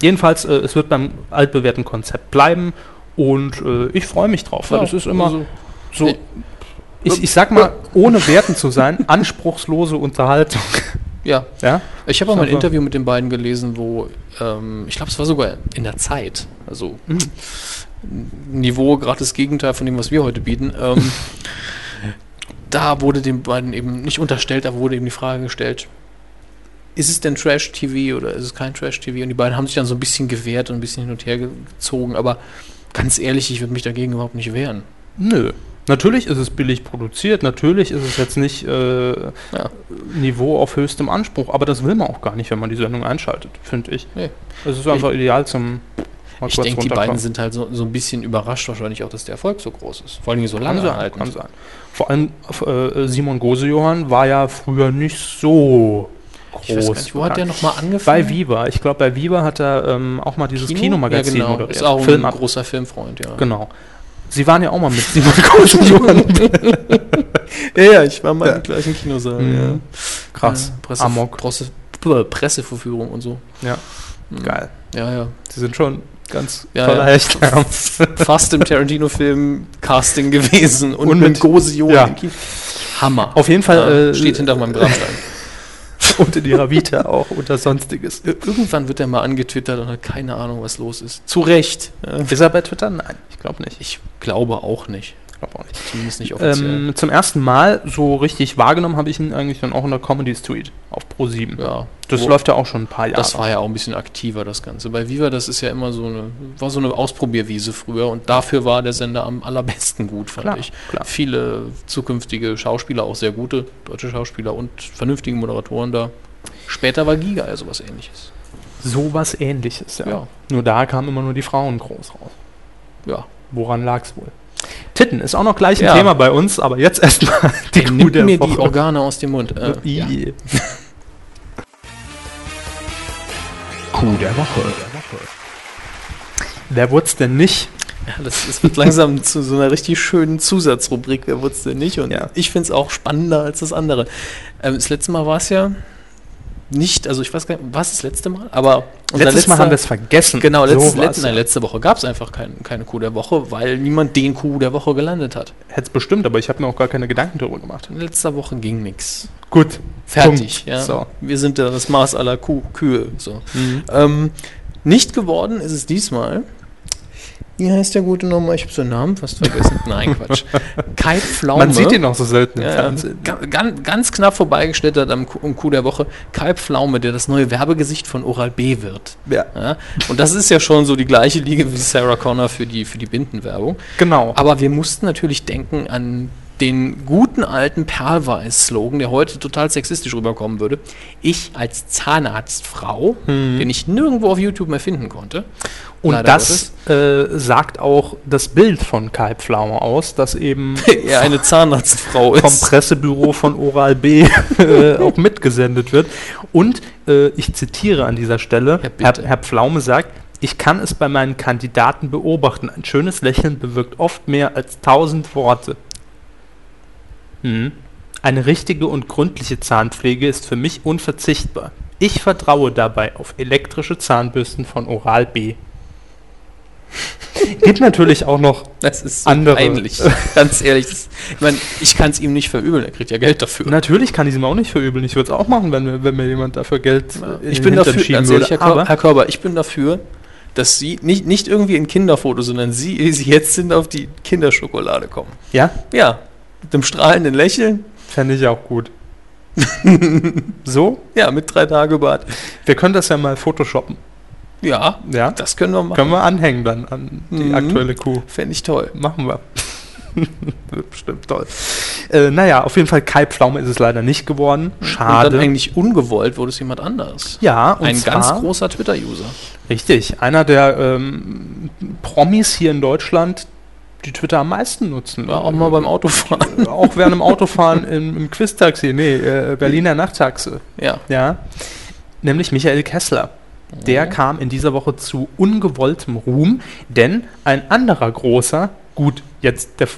S1: Jedenfalls, äh, es wird beim altbewährten Konzept bleiben und äh, ich freue mich drauf, weil
S3: Ja,
S1: es ist immer
S3: also-
S1: so, ich, ich sag mal, ohne werten zu sein, anspruchslose Unterhaltung.
S3: Ja,
S1: Ja?
S3: ich habe auch mal ein Interview mit den beiden gelesen, wo ähm, ich glaube, es war sogar in der Zeit, also
S1: Mhm.
S3: Niveau gerade das Gegenteil von dem, was wir heute bieten. Ähm, da wurde den beiden eben nicht unterstellt, aber wurde eben die Frage gestellt, ist es denn Trash-TV oder ist es kein Trash-TV? Und die beiden haben sich dann so ein bisschen gewehrt und ein bisschen hin und her gezogen, aber ganz ehrlich, ich würde mich dagegen überhaupt nicht wehren.
S1: Nö. Natürlich ist es billig produziert, natürlich ist es jetzt nicht äh,
S3: Ja.
S1: Niveau auf höchstem Anspruch, aber das will man auch gar nicht, wenn man die Sendung einschaltet, finde ich.
S3: Nee.
S1: Es ist einfach ideal zum
S3: Ich denke, die beiden sind halt so, so ein bisschen überrascht wahrscheinlich auch, dass der Erfolg so groß ist. Vor allem so
S1: Kann
S3: lange
S1: sein,
S3: halten.
S1: kann sein. Vor allem äh, Simon Gose-Johann war ja früher nicht so groß.
S3: Ich weiß gar nicht, wo hat der nochmal angefangen?
S1: Bei Viva. Ich glaube, bei Viva hat er ähm, auch mal dieses
S3: Kino?
S1: Kinomagazin
S3: ja, genau.
S1: moderiert.
S3: Ist auch ein
S1: Film
S3: großer Filmfreund, ja.
S1: Genau. Sie waren ja auch mal mit Simon Gose-Johann.
S3: Ja, ja, ich war mal
S1: Ja.
S3: im gleichen Kinosaal.
S1: Mhm. Krass.
S3: Ja, Presse,
S1: Amok.
S3: Presse, Presseverführung und so.
S1: Ja.
S3: Mhm.
S1: Geil.
S3: Ja, ja.
S1: Sie sind schon ganz
S3: Ja,
S1: toller
S3: ja. Fast im Tarantino-Film Casting gewesen und,
S1: Und
S3: mit
S1: mit-
S3: Gose Johann
S1: ja.
S3: im Kino. Hammer.
S1: Auf jeden Fall
S3: Ja,
S1: äh,
S3: steht hinter meinem Grabstein.
S1: Und in ihrer Vita auch unter Sonstiges.
S3: Ir- Irgendwann wird er mal angetwittert und hat keine Ahnung, was los ist. Zu Recht.
S1: Ist er bei Twitter? Nein, ich glaube nicht.
S3: Ich glaube auch nicht.
S1: Glaube auch nicht.
S3: Zumindest nicht offiziell.
S1: Ähm, zum ersten Mal so richtig wahrgenommen habe ich ihn eigentlich dann auch in der Comedy Street auf Pro 7.
S3: ja.
S1: Das
S3: Wo-
S1: läuft ja auch schon ein paar Jahre.
S3: Das war ja auch ein bisschen aktiver, das Ganze. Bei Viva, das ist ja immer so eine, war so eine Ausprobierwiese früher und dafür war der Sender am allerbesten gut, fand
S1: Klar,
S3: ich.
S1: klar.
S3: Viele zukünftige Schauspieler, auch sehr gute deutsche Schauspieler und vernünftige Moderatoren da. Später war Giga ja sowas ähnliches.
S1: sowas ähnliches, ja.
S3: Ja.
S1: Nur da kamen immer nur die Frauen groß raus.
S3: Ja.
S1: Woran lag es wohl? Titten ist auch noch gleich ein
S3: Ja.
S1: Thema bei uns, aber jetzt erstmal die
S3: Der
S1: Kuh der
S3: mir
S1: Woche.
S3: die Organe aus dem Mund. Äh, ja.
S2: Kuh der Woche.
S1: Wer wurde es denn nicht?
S3: Ja, das, das wird langsam zu so einer richtig schönen Zusatzrubrik, wer wusste denn nicht? Und
S1: Ja.
S3: ich finde es auch spannender als das andere. Ähm, das letzte Mal war es ja nicht, also ich weiß gar nicht, war es das letzte Mal? Aber
S1: Letztes Mal
S3: letzter-
S1: haben wir es vergessen.
S3: Genau, letztes,
S1: So
S3: letzte, nein, letzte Woche gab es einfach kein, keine Kuh der Woche, weil niemand den Kuh der Woche gelandet hat.
S1: Hätte es bestimmt, aber ich habe mir auch gar keine Gedanken darüber gemacht.
S3: In letzter Woche ging nichts.
S1: Gut.
S3: Fertig. Ja.
S1: So.
S3: Wir sind ja das Maß aller Kuh, Kühe. So.
S1: Mhm.
S3: Ähm, nicht geworden ist es diesmal. Wie heißt der gute nochmal? Ich habe seinen Namen fast vergessen. Nein, Quatsch. Kai Pflaume.
S1: Man sieht ihn auch so selten im
S3: Ja, ja.
S1: Fernsehen.
S3: Ga- Ganz, ganz knapp vorbeigeschlittert am Kuh der Woche. Kai Pflaume, der das neue Werbegesicht von Oral B wird.
S1: Ja.
S3: Ja? Und das ist ja schon so die gleiche Liga wie Sarah Connor für die, für die Bindenwerbung.
S1: Genau.
S3: Aber wir mussten natürlich denken an den guten alten Perlweiß-Slogan, der heute total sexistisch rüberkommen würde. Ich als Zahnarztfrau, den ich nirgendwo auf YouTube mehr finden konnte.
S1: Und
S3: leider
S1: das äh, sagt auch das Bild von Kai Pflaume aus, das eben
S3: er eine Zahnarztfrau
S1: vom
S3: ist.
S1: Pressebüro von Oral B äh, auch mitgesendet wird. Und äh, ich zitiere an dieser Stelle,
S3: Ja,
S1: Herr. Herr Pflaume sagt, ich kann es bei meinen Kandidaten beobachten. Ein schönes Lächeln bewirkt oft mehr als tausend Worte. Hm. Eine richtige und gründliche Zahnpflege ist für mich unverzichtbar. Ich vertraue dabei auf elektrische Zahnbürsten von Oral B. Gibt natürlich auch noch
S3: Das ist so
S1: Andere.
S3: peinlich. Ganz ehrlich. Das, ich meine, ich kann es ihm nicht verübeln, er kriegt ja Geld dafür.
S1: Natürlich kann ich es ihm auch nicht verübeln. Ich würde es auch machen, wenn mir, wenn mir jemand dafür Geld äh, in
S3: ich bin dafür,
S1: schieben
S3: ganz
S1: würde.
S3: ehrlich, Herr, Herr Körber, ich bin dafür, dass Sie nicht, nicht irgendwie ein Kinderfoto, sondern Sie, Sie jetzt sind auf die Kinderschokolade kommen.
S1: ja,
S3: Ja, mit dem strahlenden Lächeln,
S1: fände ich auch gut. so,
S3: ja, mit drei Tage Bart.
S1: wir können das ja mal photoshoppen.
S3: Ja,
S1: Ja,
S3: das können wir machen.
S1: können wir anhängen dann an die
S3: Mhm.
S1: aktuelle Kuh.
S3: Fände ich toll.
S1: Machen wir. Bestimmt toll. Äh, naja, auf jeden Fall Kai Pflaume ist es leider nicht geworden.
S3: Und
S1: Schade.
S3: dann eigentlich ungewollt wurde es jemand anders.
S1: ja, und
S3: Ein
S1: zwar,
S3: ganz großer Twitter-User.
S1: Richtig, einer der ähm, Promis hier in Deutschland, die Twitter am meisten nutzen.
S3: War auch mal beim Autofahren.
S1: auch während dem Autofahren im, im Quiz-Taxi, nee, äh, Berliner Nachttaxe.
S3: Ja.
S1: Ja. nämlich Michael Kessler. Der kam in dieser Woche zu ungewolltem Ruhm, denn ein anderer großer, gut, jetzt der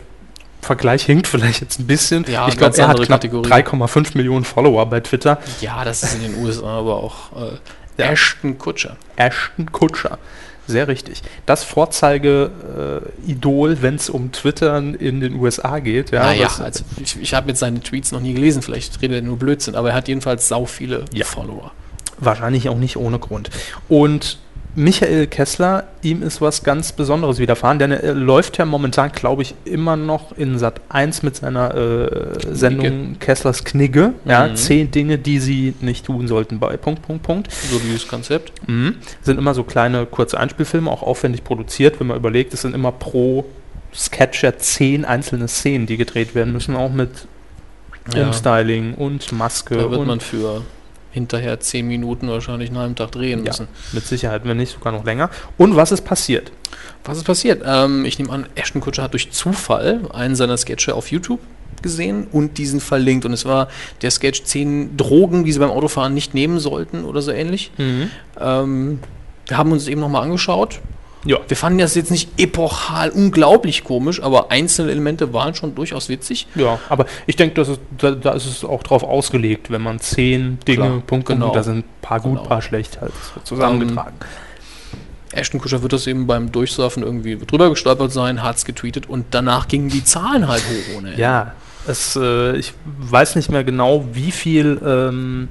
S1: Vergleich hinkt vielleicht jetzt ein bisschen.
S3: Ja,
S1: ich glaube, er hat knapp
S3: Kategorie.
S1: 3,5 Millionen Follower bei Twitter.
S3: Ja, das ist in den USA aber auch äh,
S1: Ja.
S3: Ashton Kutscher.
S1: Ashton Kutscher. Sehr richtig. Das Vorzeige-Idol, wenn es um Twittern in den USA geht. Ja,
S3: naja, also ich, ich habe jetzt seine Tweets noch nie gelesen, vielleicht redet er nur Blödsinn, aber er hat jedenfalls sau viele
S1: Ja.
S3: Follower.
S1: Wahrscheinlich auch nicht ohne Grund. Und Michael Kessler, ihm ist was ganz Besonderes widerfahren, denn er läuft ja momentan, glaube ich, immer noch in Sat 1 mit seiner äh, Sendung Kesslers Knigge. Ja,
S3: Mhm.
S1: zehn Dinge, die sie nicht tun sollten bei Punkt, Punkt, Punkt.
S3: So dieses Konzept.
S1: Mhm. Sind immer so kleine, kurze Einspielfilme, auch aufwendig produziert, wenn man überlegt, es sind immer pro Sketch ja zehn einzelne Szenen, die gedreht werden müssen, auch mit
S3: Ja.
S1: Umstyling und Maske
S3: Da wird
S1: und
S3: man für hinterher zehn Minuten wahrscheinlich einen halben Tag drehen
S1: Ja,
S3: müssen.
S1: mit Sicherheit, wenn nicht sogar noch länger. Und was ist passiert?
S3: Was ist passiert? Ähm, ich nehme an, Ashton Kutscher hat durch Zufall einen seiner Sketche auf YouTube gesehen und diesen verlinkt. Und es war der Sketch 10 Drogen, die sie beim Autofahren nicht nehmen sollten oder so ähnlich. Ähm, wir haben uns eben nochmal angeschaut.
S1: Ja.
S3: Wir fanden das jetzt nicht epochal unglaublich komisch, aber einzelne Elemente waren schon durchaus witzig.
S1: Ja, aber ich denke, das ist, da, da ist es auch drauf ausgelegt, wenn man zehn Dinge,
S3: Klar,
S1: Punkt, Punkt,
S3: genau.
S1: da sind ein paar gut,
S3: Genau. Ähm,
S1: paar schlecht halt zusammengetragen.
S3: Ashton Kutscher wird das eben beim Durchsurfen irgendwie drüber gestolpert sein, hat's getweetet und danach gingen die Zahlen halt hoch ohne Ende.
S1: ja, es, äh, ich weiß nicht mehr genau, wie viel, ähm,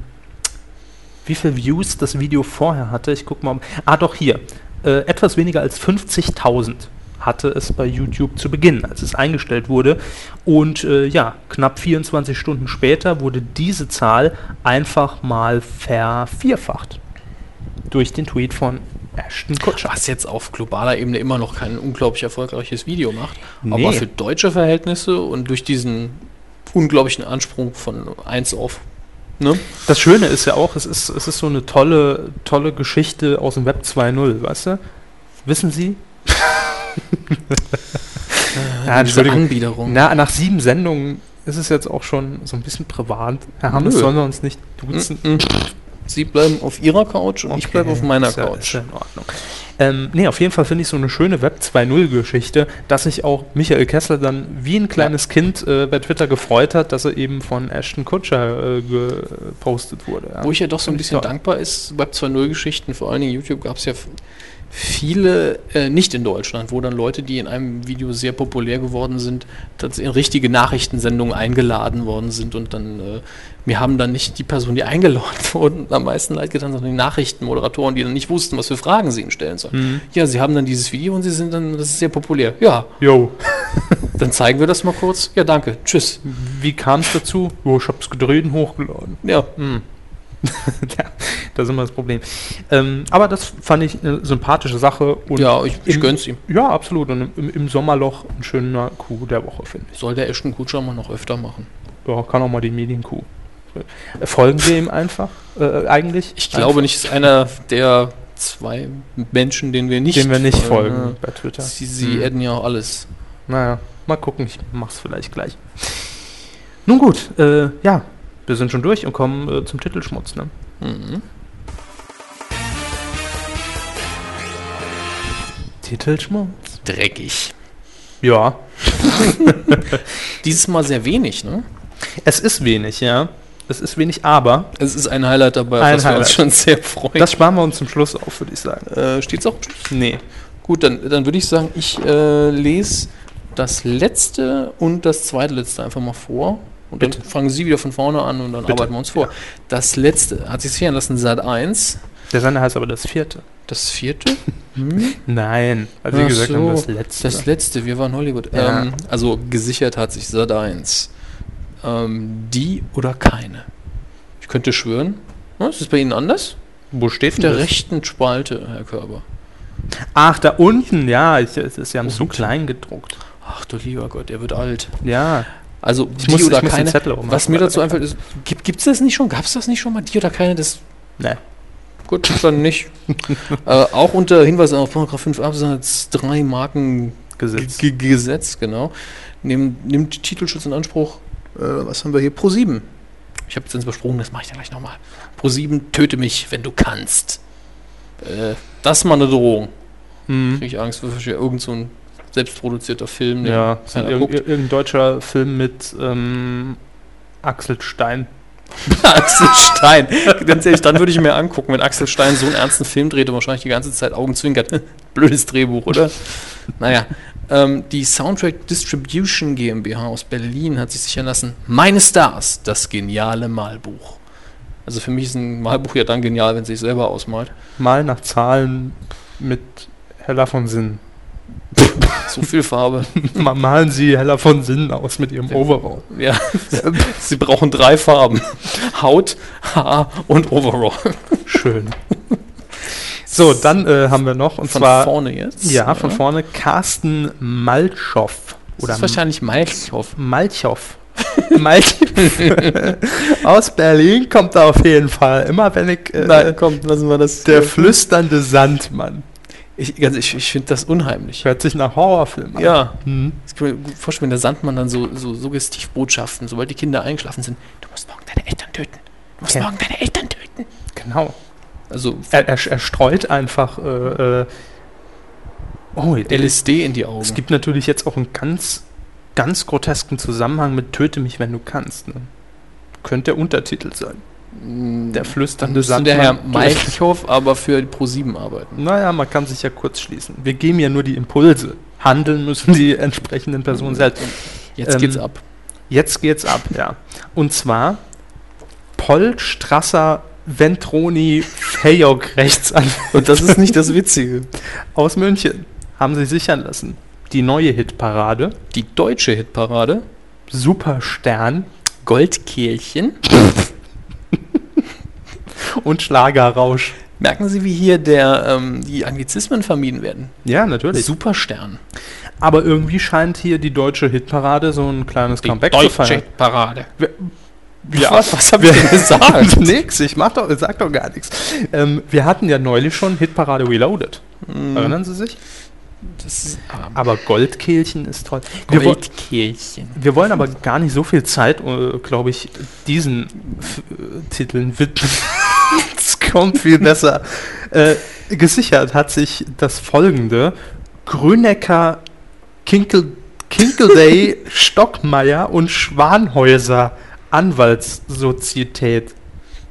S1: wie viel Views das Video vorher hatte. Ich guck mal. Ah, doch hier. Äh, etwas weniger als 50.000 hatte es bei YouTube zu Beginn, als es eingestellt wurde. Und äh, ja, knapp 24 Stunden später wurde diese Zahl einfach mal vervierfacht. Durch den Tweet von Ashton Kutscher.
S3: Was jetzt auf globaler Ebene immer noch kein unglaublich erfolgreiches Video macht.
S1: Nee.
S3: Aber für deutsche Verhältnisse und durch diesen unglaublichen Ansprung von 1 auf. Ne?
S1: Das Schöne ist ja auch, es ist, es ist so eine tolle, tolle Geschichte aus dem Web 2.0, weißt du? Wissen Sie? ja.
S3: Anbiederung.
S1: Na, nach sieben Sendungen ist es jetzt auch schon so ein bisschen privat. Herr Hammes, sollen wir uns nicht duzen?
S3: Sie bleiben auf Ihrer Couch und ich bleibe auf meiner
S1: ist ja,
S3: Couch.
S1: Ist ja in Ordnung. Ähm, nee, auf jeden Fall finde ich so eine schöne Web 2.0 Geschichte, dass sich auch Michael Kessler dann wie ein kleines Kind äh, bei Twitter gefreut hat, dass er eben von Ashton Kutscher äh, gepostet wurde. Ja.
S3: Wo ich ja doch so ein bisschen dankbar ist, Web 2.0 Geschichten, vor allen Dingen YouTube gab es ja viele, äh, nicht in Deutschland, wo dann Leute, die in einem Video sehr populär geworden sind, tatsächlich in richtige Nachrichtensendungen eingeladen worden sind und dann, äh, mir haben dann nicht die Personen, die eingeladen wurden, am meisten leid getan, sondern die Nachrichtenmoderatoren, die dann nicht wussten, was für Fragen sie ihnen stellen sollen.
S1: Mhm.
S3: Ja, sie haben dann dieses Video und sie sind dann, das ist sehr populär. Ja,
S1: Jo,
S3: dann zeigen wir das mal kurz. Ja, danke. Tschüss.
S1: wie kam es dazu? Jo, ich hab's gedreht und hochgeladen.
S3: Ja,
S1: ja, das ist immer das Problem. Ähm, aber das fand ich eine sympathische Sache. Und
S3: ja ich, ich
S1: im-
S3: gönn's ihm.
S1: Ja, absolut. Und im, im Sommerloch ein schöner Coup der Woche, finde ich.
S3: Soll der Ashton Kutscher mal noch öfter machen.
S1: Ja, kann auch mal die Medienkuh. Äh, Folgen wir ihm einfach äh, eigentlich?
S3: Ich glaube nicht, ist einer der zwei Menschen, denen wir nicht,
S1: Dem wir nicht
S3: äh,
S1: folgen bei Twitter.
S3: Sie, sie
S1: Hm.
S3: adden ja auch alles.
S1: Naja, mal gucken, ich mach's vielleicht gleich. Nun gut, äh, ja, wir sind schon durch und kommen äh, zum Titelschmutz, ne?
S3: Mhm.
S1: Titelschmutz?
S3: Dreckig.
S1: Ja,
S3: Dieses Mal sehr wenig, ne?
S1: es ist wenig, ja. Es ist wenig, aber
S3: Es ist ein Highlight dabei,
S1: Ein
S3: das wir uns
S1: Highlight.
S3: schon sehr freuen.
S1: das sparen wir uns zum Schluss auf, würde ich sagen.
S3: äh, steht's auch?
S1: Nee.
S3: Gut, dann, dann würde ich sagen, ich äh, lese das letzte und das zweite letzte einfach mal vor. Und dann
S1: Bitte.
S3: fangen Sie wieder von vorne an und dann
S1: Bitte.
S3: arbeiten wir uns vor. Das letzte hat sich fehlen lassen, Sat 1.
S1: Der Sender heißt aber das vierte.
S3: Das vierte? Hm?
S1: Nein, als Sie
S3: Ach
S1: gesagt
S3: so,
S1: das letzte.
S3: Das letzte, wir waren Hollywood.
S1: Ja.
S3: Ähm, also gesichert hat sich Sat 1. Ähm, die oder keine. Ich könnte schwören. Ja, ist das bei Ihnen anders?
S1: Wo steht
S3: Auf der
S1: das?
S3: rechten Spalte, Herr Körber.
S1: Ach, da unten, ja, es ist ja so klein gedruckt.
S3: Ach du lieber Gott, er wird alt.
S1: Ja,
S3: Also
S1: Ich
S3: die
S1: muss-
S3: oder keine. Was mir dazu einfällt, ist, gibt es das nicht schon? Gab es das nicht schon mal? Die oder keine? Das
S1: ne.
S3: gut, dann nicht. äh, auch unter Hinweis auf Paragraph 5 Absatz 3 Marken
S1: Gesetz.
S3: G Gesetz, genau. Nehm, nimmt Titelschutz in Anspruch. Äh, was haben wir hier? Pro 7. Ich habe jetzt ins übersprungen, das mache ich dann gleich nochmal. Pro 7, töte mich, wenn du kannst. Äh, das ist mal eine Drohung.
S1: Mhm.
S3: Kriege ich Angst, ja irgend so ein selbstproduzierter Film.
S1: Ja,
S3: guckt.
S1: irgendein deutscher Film mit ähm, Axel Stein.
S3: Axel Stein. Ganz ehrlich, dann würde ich mir angucken, wenn Axel Stein so einen ernsten Film dreht und wahrscheinlich die ganze Zeit Augen zwinkert. Blödes Drehbuch, oder? Naja. Ähm, die Soundtrack Distribution GmbH aus Berlin hat sich sichern lassen. Meine Stars, das geniale Malbuch. Also für mich ist ein Malbuch ja dann genial, wenn es sich selber ausmalt.
S1: Mal nach Zahlen mit Hella von Sinn.
S3: So viel Farbe.
S1: Ma- Malen Sie Hella von Sinn aus mit Ihrem Overall.
S3: Ja. Sie brauchen drei Farben. Haut, Haar und Overall.
S1: Schön. So, dann äh, haben wir noch, und
S3: Von
S1: zwar,
S3: vorne jetzt.
S1: ja, von vorne, Carsten Malchow.
S3: Das
S1: Oder
S3: ist wahrscheinlich Malchow.
S1: Malchow. Malchow. Aus Berlin kommt er auf jeden Fall. Immer wenn ich, äh,
S3: komm, lassen wir das.
S1: der flüsternde Sandmann.
S3: Ich, ich, ich finde das unheimlich.
S1: Hört sich nach Horrorfilm an.
S3: Ja.
S1: Mhm.
S3: Das kann ich mir gut vorstellen, wenn der Sandmann dann so, so Suggestivbotschaften, sobald die Kinder eingeschlafen sind, du musst morgen deine Eltern töten. Du musst
S1: Okay.
S3: morgen deine Eltern töten.
S1: Genau.
S3: Also
S1: Er, er, er streut einfach. Äh, äh, oh,
S3: LSD in die Augen.
S1: es gibt natürlich jetzt auch einen ganz, ganz grotesken Zusammenhang mit Töte mich, wenn du kannst. Ne? Könnte der Untertitel sein. Der flüsternde
S3: müsste der Herr
S1: Sandmann.
S3: Malchow aber für die Pro7 arbeiten.
S1: Naja, man kann sich ja kurz schließen. Wir geben ja nur die Impulse. Handeln müssen die entsprechenden Personen selbst.
S3: Jetzt
S1: Ähm,
S3: geht's ab.
S1: Jetzt geht's ab, ja. Und zwar Poll Strasser Ventroni Fayok Rechtsanwalt
S3: Und das ist nicht das Witzige.
S1: aus München haben sie sichern lassen. Die neue Hitparade,
S3: Die deutsche Hitparade,
S1: Superstern
S3: Goldkehlchen.
S1: und Schlagerrausch.
S3: Merken Sie, wie hier der, ähm, die Anglizismen vermieden werden.
S1: Ja, natürlich.
S3: Superstern.
S1: Aber irgendwie scheint hier die deutsche Hitparade so ein kleines
S3: Die
S1: Comeback zu
S3: deutsche
S1: feiern.
S3: Hitparade.
S1: Ja.
S3: Was, was habe ich denn gesagt?
S1: nix, ich mach doch, sag doch gar nichts. Ähm, wir hatten ja neulich schon Hitparade Reloaded. Erinnern Sie sich?
S3: Das ist,
S1: Aber Goldkehlchen ist toll. Wir,
S3: Goldkehlchen.
S1: wir wollen aber gar nicht so viel Zeit, äh, glaube ich, diesen F äh, Titeln widmen. Es kommt viel besser. Äh, gesichert hat sich das folgende: Grünecker, Kinkel, Kinkelday, Stockmeier und Schwanhäuser Anwaltssozietät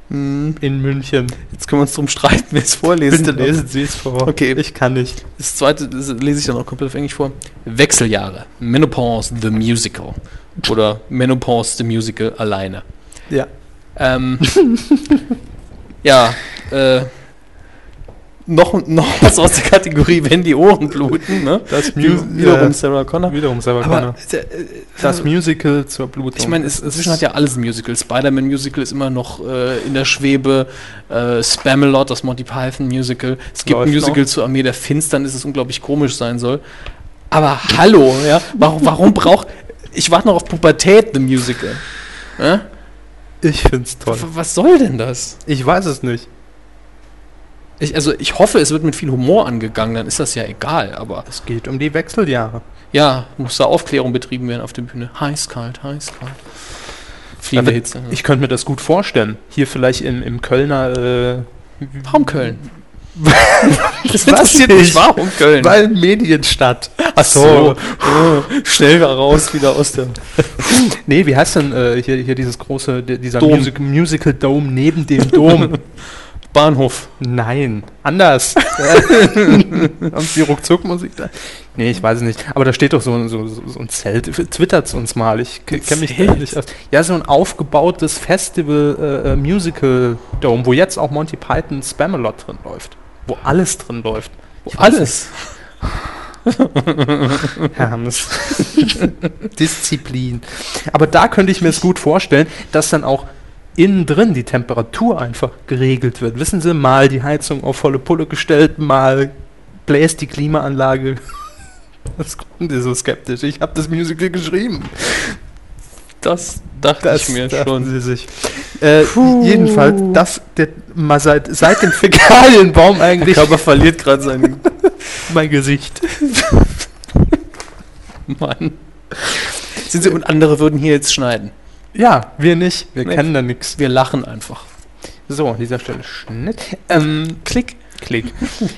S1: in München.
S3: Jetzt können wir uns drum streiten, wer es vorlesen
S1: Bitte lesen Sie es vor.
S3: Okay.
S1: Ich kann nicht.
S3: Das zweite das lese ich dann auch komplett auf Englisch vor. Wechseljahre. Menopause the Musical. Oder Menopause the Musical alleine.
S1: Ja.
S3: Ähm, ja, äh, noch, noch was aus der Kategorie, wenn die Ohren bluten. Ne?
S1: Das Mu-
S3: Wiederum
S1: äh,
S3: Sarah Connor.
S1: Wiederum selber
S3: Aber
S1: Connor.
S3: äh,
S1: Das Musical zur Blutung.
S3: ich meine, es, inzwischen hat ja alles ein Musical. Spider-Man Musical ist immer noch äh, in der Schwebe. Äh, Spamalot, das Monty Python Musical. Es gibt ein
S1: Läuft
S3: Musical zur Armee der Finsternis, das unglaublich komisch sein soll. Aber hallo, ja, warum, warum braucht. Ich warte noch auf Pubertät, The Musical. Ja?
S1: Ich find's toll.
S3: Was soll denn das?
S1: Ich weiß es nicht.
S3: Ich, also ich hoffe, es wird mit viel Humor angegangen, dann ist das ja egal, aber
S1: Es geht um die Wechseljahre.
S3: ja, muss da Aufklärung betrieben werden auf der Bühne. Heiß, kalt, heiß, kalt. Fliegende Hitze.
S1: Ich könnte mir das gut vorstellen. Hier vielleicht im, im Kölner. Äh,
S3: Warum Köln? Das interessiert
S1: nicht?
S3: mich. Warum Köln?
S1: weil Medienstadt.
S3: Ach so. Oh, schnell raus wieder aus dem
S1: Nee, wie heißt denn äh, hier, hier dieses große, di- dieser
S3: Dom.
S1: Music, Musical Dome neben dem Dom?
S3: Bahnhof.
S1: Nein, anders. Haben Sie ruckzuck Musik da? Nee, ich weiß es nicht. Aber da steht doch so, so, so ein Zelt. Twittert uns mal. Ich kenne mich da nicht aus. Ja, so ein aufgebautes Festival äh, äh, Musical Dome, wo jetzt auch Monty Python Spamalot drin läuft. Wo alles drin läuft. Wo
S3: Alles.
S1: Herr Hammes. Disziplin. Aber da könnte ich mir es gut vorstellen, dass dann auch innen drin die Temperatur einfach geregelt wird. Wissen Sie, mal die Heizung auf volle Pulle gestellt, mal bläst die Klimaanlage. Was gucken Sie so skeptisch? Ich habe das Musical geschrieben.
S3: Das dachte
S1: Das
S3: ich mir schon.
S1: Sie sich. Äh, jedenfalls, das der, mal seit, seit dem Fäkalienbaum
S3: Der
S1: eigentlich
S3: Körper verliert gerade seinen
S1: mein Gesicht.
S3: Mann. Sind Sie, und andere würden hier jetzt schneiden.
S1: Ja, wir nicht. Wir
S3: Nee.
S1: kennen da nichts.
S3: Wir lachen einfach.
S1: So, an dieser Stelle Schnitt. Ähm,
S3: Klick.
S1: Klick.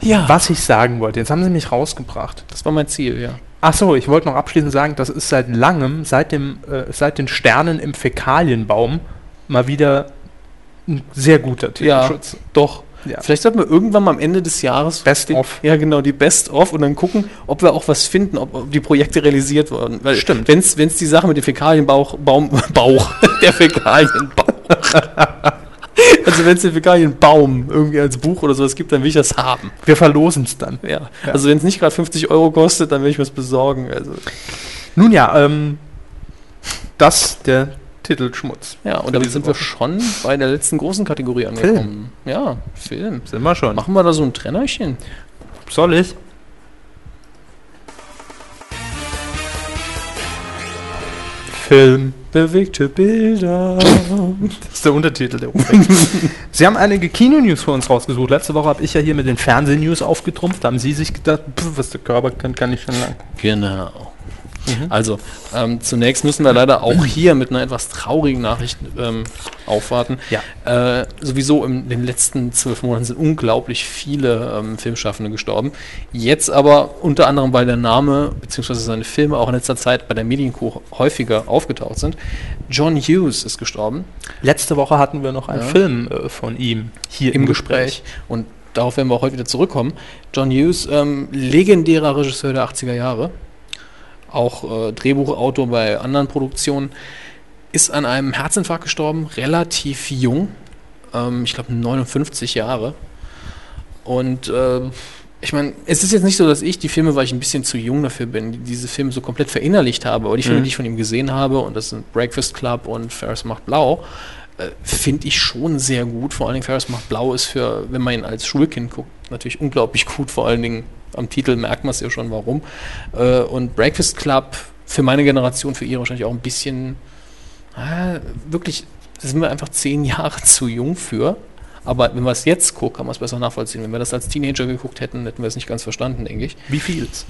S3: Ja.
S1: Was ich sagen wollte, jetzt haben sie mich rausgebracht.
S3: Das war mein Ziel, ja.
S1: Ach so, ich wollte noch abschließend sagen, das ist seit langem, seit, dem, äh, seit den Sternen im Fäkalienbaum, mal wieder ein sehr guter
S3: Ja,
S1: Tierschutz.
S3: doch.
S1: Ja.
S3: Vielleicht sollten wir irgendwann mal am Ende des Jahres
S1: Best
S3: die,
S1: of.
S3: Ja, genau, die Best of und dann gucken, ob wir auch was finden, ob, ob die Projekte realisiert wurden. Weil
S1: Stimmt.
S3: Wenn es die Sache mit dem Fäkalienbauch, Baum, Bauch, der Fäkalienbauch. also wenn es den Fäkalienbaum irgendwie als Buch oder sowas gibt, dann will ich das haben.
S1: Wir verlosen es dann.
S3: Ja. Also wenn es nicht gerade 50 Euro kostet, dann will ich was besorgen. Also,
S1: Nun ja, ähm, das der Titelschmutz.
S3: ja, und damit sind wir
S1: Woche.
S3: schon bei der letzten großen Kategorie angekommen. Ja, Film.
S1: Sind wir schon.
S3: Machen wir da so ein Trennerchen?
S1: Soll ich? Film.
S3: Bewegte Bilder.
S1: Das ist der Untertitel der Rubrik. Sie haben einige Kino-News für uns rausgesucht. Letzte Woche habe ich ja hier mit den Fernseh-News aufgetrumpft. Da haben Sie sich gedacht, pff, was der Körper kann, kann ich schon lang.
S3: Genau. Also, ähm, zunächst müssen wir leider auch hier mit einer etwas traurigen Nachricht ähm, aufwarten.
S1: Ja.
S3: Äh, sowieso in den letzten zwölf Monaten sind unglaublich viele ähm, Filmschaffende gestorben. Jetzt aber unter anderem, weil der Name bzw. seine Filme auch in letzter Zeit bei der Medienkuh häufiger aufgetaucht sind. John Hughes ist gestorben
S1: Letzte Woche hatten wir noch einen
S3: Ja.
S1: Film äh, von ihm hier
S3: im Gespräch. Und darauf werden wir auch heute wieder zurückkommen. John Hughes, ähm, legendärer Regisseur der 80er Jahre, auch äh, Drehbuchautor bei anderen Produktionen, ist an einem Herzinfarkt gestorben, relativ jung, ähm, ich glaube 59 Jahre. Und äh, ich meine, es ist jetzt nicht so, dass ich die Filme, weil ich ein bisschen zu jung dafür bin, die diese Filme so komplett verinnerlicht habe, aber die Filme,
S1: Mhm.
S3: die ich von ihm gesehen habe, und das sind Breakfast Club und Ferris macht blau, äh, finde ich schon sehr gut. Vor allen Dingen Ferris macht blau ist für, wenn man ihn als Schulkind guckt, natürlich unglaublich gut. Vor allen Dingen am Titel merkt man es ja schon, warum. Äh, und Breakfast Club für meine Generation, für ihre wahrscheinlich auch ein bisschen, äh, wirklich, da sind wir einfach zehn Jahre zu jung für. Aber wenn wir es jetzt gucken, kann man es besser nachvollziehen. Wenn wir das als Teenager geguckt hätten, hätten wir es nicht ganz verstanden, denke ich.
S1: Wie vieles?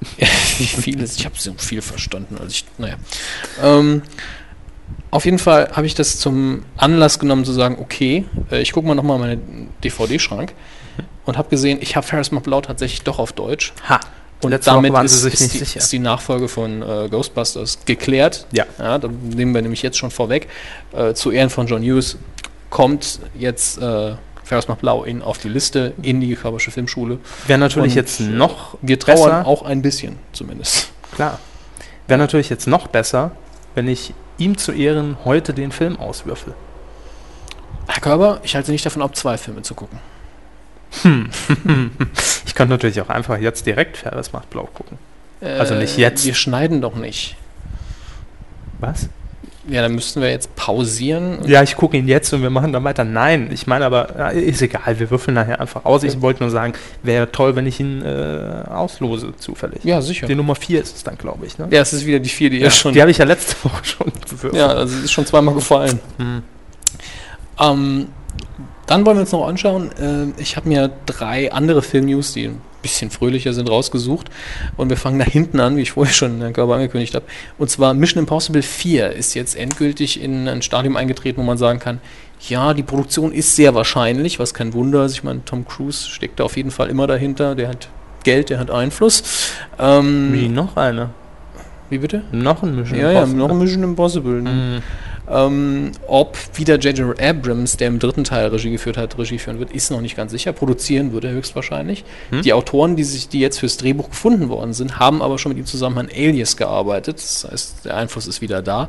S3: Wie vieles. Ich habe so viel verstanden. Also ich, naja. Ähm, auf jeden Fall habe ich das zum Anlass genommen zu sagen, okay, äh, ich gucke mal nochmal meinen DVD-Schrank und habe gesehen, ich habe Ferris Macht Blau tatsächlich doch auf Deutsch.
S1: Ha.
S3: Und
S1: Letzte Woche
S3: damit
S1: waren
S3: ist,
S1: Sie sich
S3: ist,
S1: nicht
S3: die,
S1: sicher.
S3: ist die Nachfolge von äh, Ghostbusters geklärt.
S1: Ja.
S3: ja. Da nehmen wir nämlich jetzt schon vorweg. Äh, zu Ehren von John Hughes kommt jetzt äh, Ferris Macht Blau in, auf die Liste in die Körpersche Filmschule.
S1: Wäre natürlich
S3: Und,
S1: jetzt noch
S3: Wir trauern
S1: besser.
S3: auch ein bisschen zumindest.
S1: Klar. Wäre natürlich jetzt noch besser, wenn ich ihm zu Ehren heute den Film auswürfel.
S3: Herr Körber, ich halte nicht davon ab, zwei Filme zu gucken.
S1: Ich könnte natürlich auch einfach jetzt direkt Ferris macht blau gucken. Also nicht
S3: Äh,
S1: jetzt.
S3: Wir schneiden doch nicht.
S1: Was?
S3: Ja, dann müssten wir jetzt pausieren.
S1: Ja, ich gucke ihn jetzt und wir machen dann weiter. Nein, ich meine aber, ja, ist egal, wir würfeln nachher einfach aus. Ich wollte nur sagen, wäre toll, wenn ich ihn äh, auslose, zufällig.
S3: Ja, sicher.
S1: Die Nummer 4 ist es dann, glaube ich. Ne?
S3: Ja, es ist wieder die vier, die ihr schon.
S1: Die habe ich ja letzte Woche schon gewürfelt.
S3: Ja, also es ist schon zweimal gefallen.
S1: Hm.
S3: Ähm, dann wollen wir uns noch anschauen. Äh, ich habe mir drei andere Film-News, die bisschen fröhlicher sind, rausgesucht. Und wir fangen da hinten an, wie ich vorher schon Herrn Körber angekündigt habe. Und zwar Mission Impossible 4 ist jetzt endgültig in ein Stadium eingetreten, wo man sagen kann, ja, die Produktion ist sehr wahrscheinlich, was kein Wunder ist. Ich meine, Tom Cruise steckt da auf jeden Fall immer dahinter. Der hat Geld, der hat Einfluss. Ähm,
S1: Wie noch eine?
S3: wie bitte?
S1: Noch ein Mission
S3: Ja, ja,
S1: Impossible.
S3: noch ein Mission Impossible. ne? Ähm, ob wieder J.J. Abrams, der im dritten Teil Regie geführt hat, Regie führen wird, ist noch nicht ganz sicher. Produzieren wird er höchstwahrscheinlich.
S1: Hm?
S3: Die Autoren, die sich, die jetzt fürs Drehbuch gefunden worden sind, haben aber schon mit ihm zusammen an Alias gearbeitet. Das heißt, der Einfluss ist wieder da.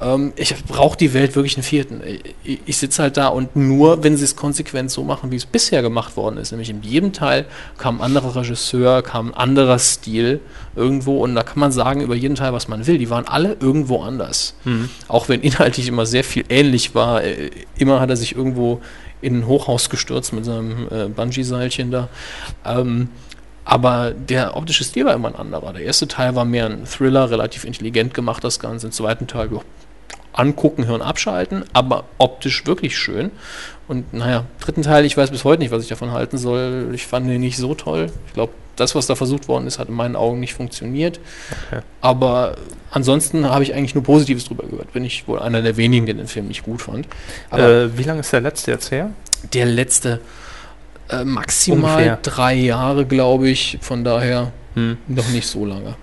S3: Ähm, ich brauche die Welt wirklich einen vierten. Ich, ich sitze halt da und nur, wenn sie es konsequent so machen, wie es bisher gemacht worden ist, nämlich in jedem Teil kam ein anderer Regisseur, kam ein anderer Stil irgendwo und da kann man sagen über jeden Teil, was man will. Die waren alle irgendwo anders.
S1: Mhm.
S3: Auch wenn inhaltlich immer sehr viel ähnlich war. Äh, Immer hat er sich irgendwo in ein Hochhaus gestürzt mit seinem äh, Bungee-Seilchen da. Ähm, aber der optische Stil war immer ein anderer. Der erste Teil war mehr ein Thriller, relativ intelligent gemacht, das Ganze. Im zweiten Teil angucken, hören, abschalten, aber optisch wirklich schön. Und naja, dritten Teil, ich weiß bis heute nicht, was ich davon halten soll. Ich fand den nicht so toll. Ich glaube, das, was da versucht worden ist, hat in meinen Augen nicht funktioniert. Aber ansonsten habe ich eigentlich nur Positives drüber gehört. Bin ich wohl einer der wenigen, der den Film nicht gut fand. Aber
S1: Äh, wie lange ist der letzte jetzt her?
S3: der letzte äh, maximal
S1: Ungefähr.
S3: drei Jahre, glaube ich. Von daher
S1: Hm.
S3: noch nicht so lange.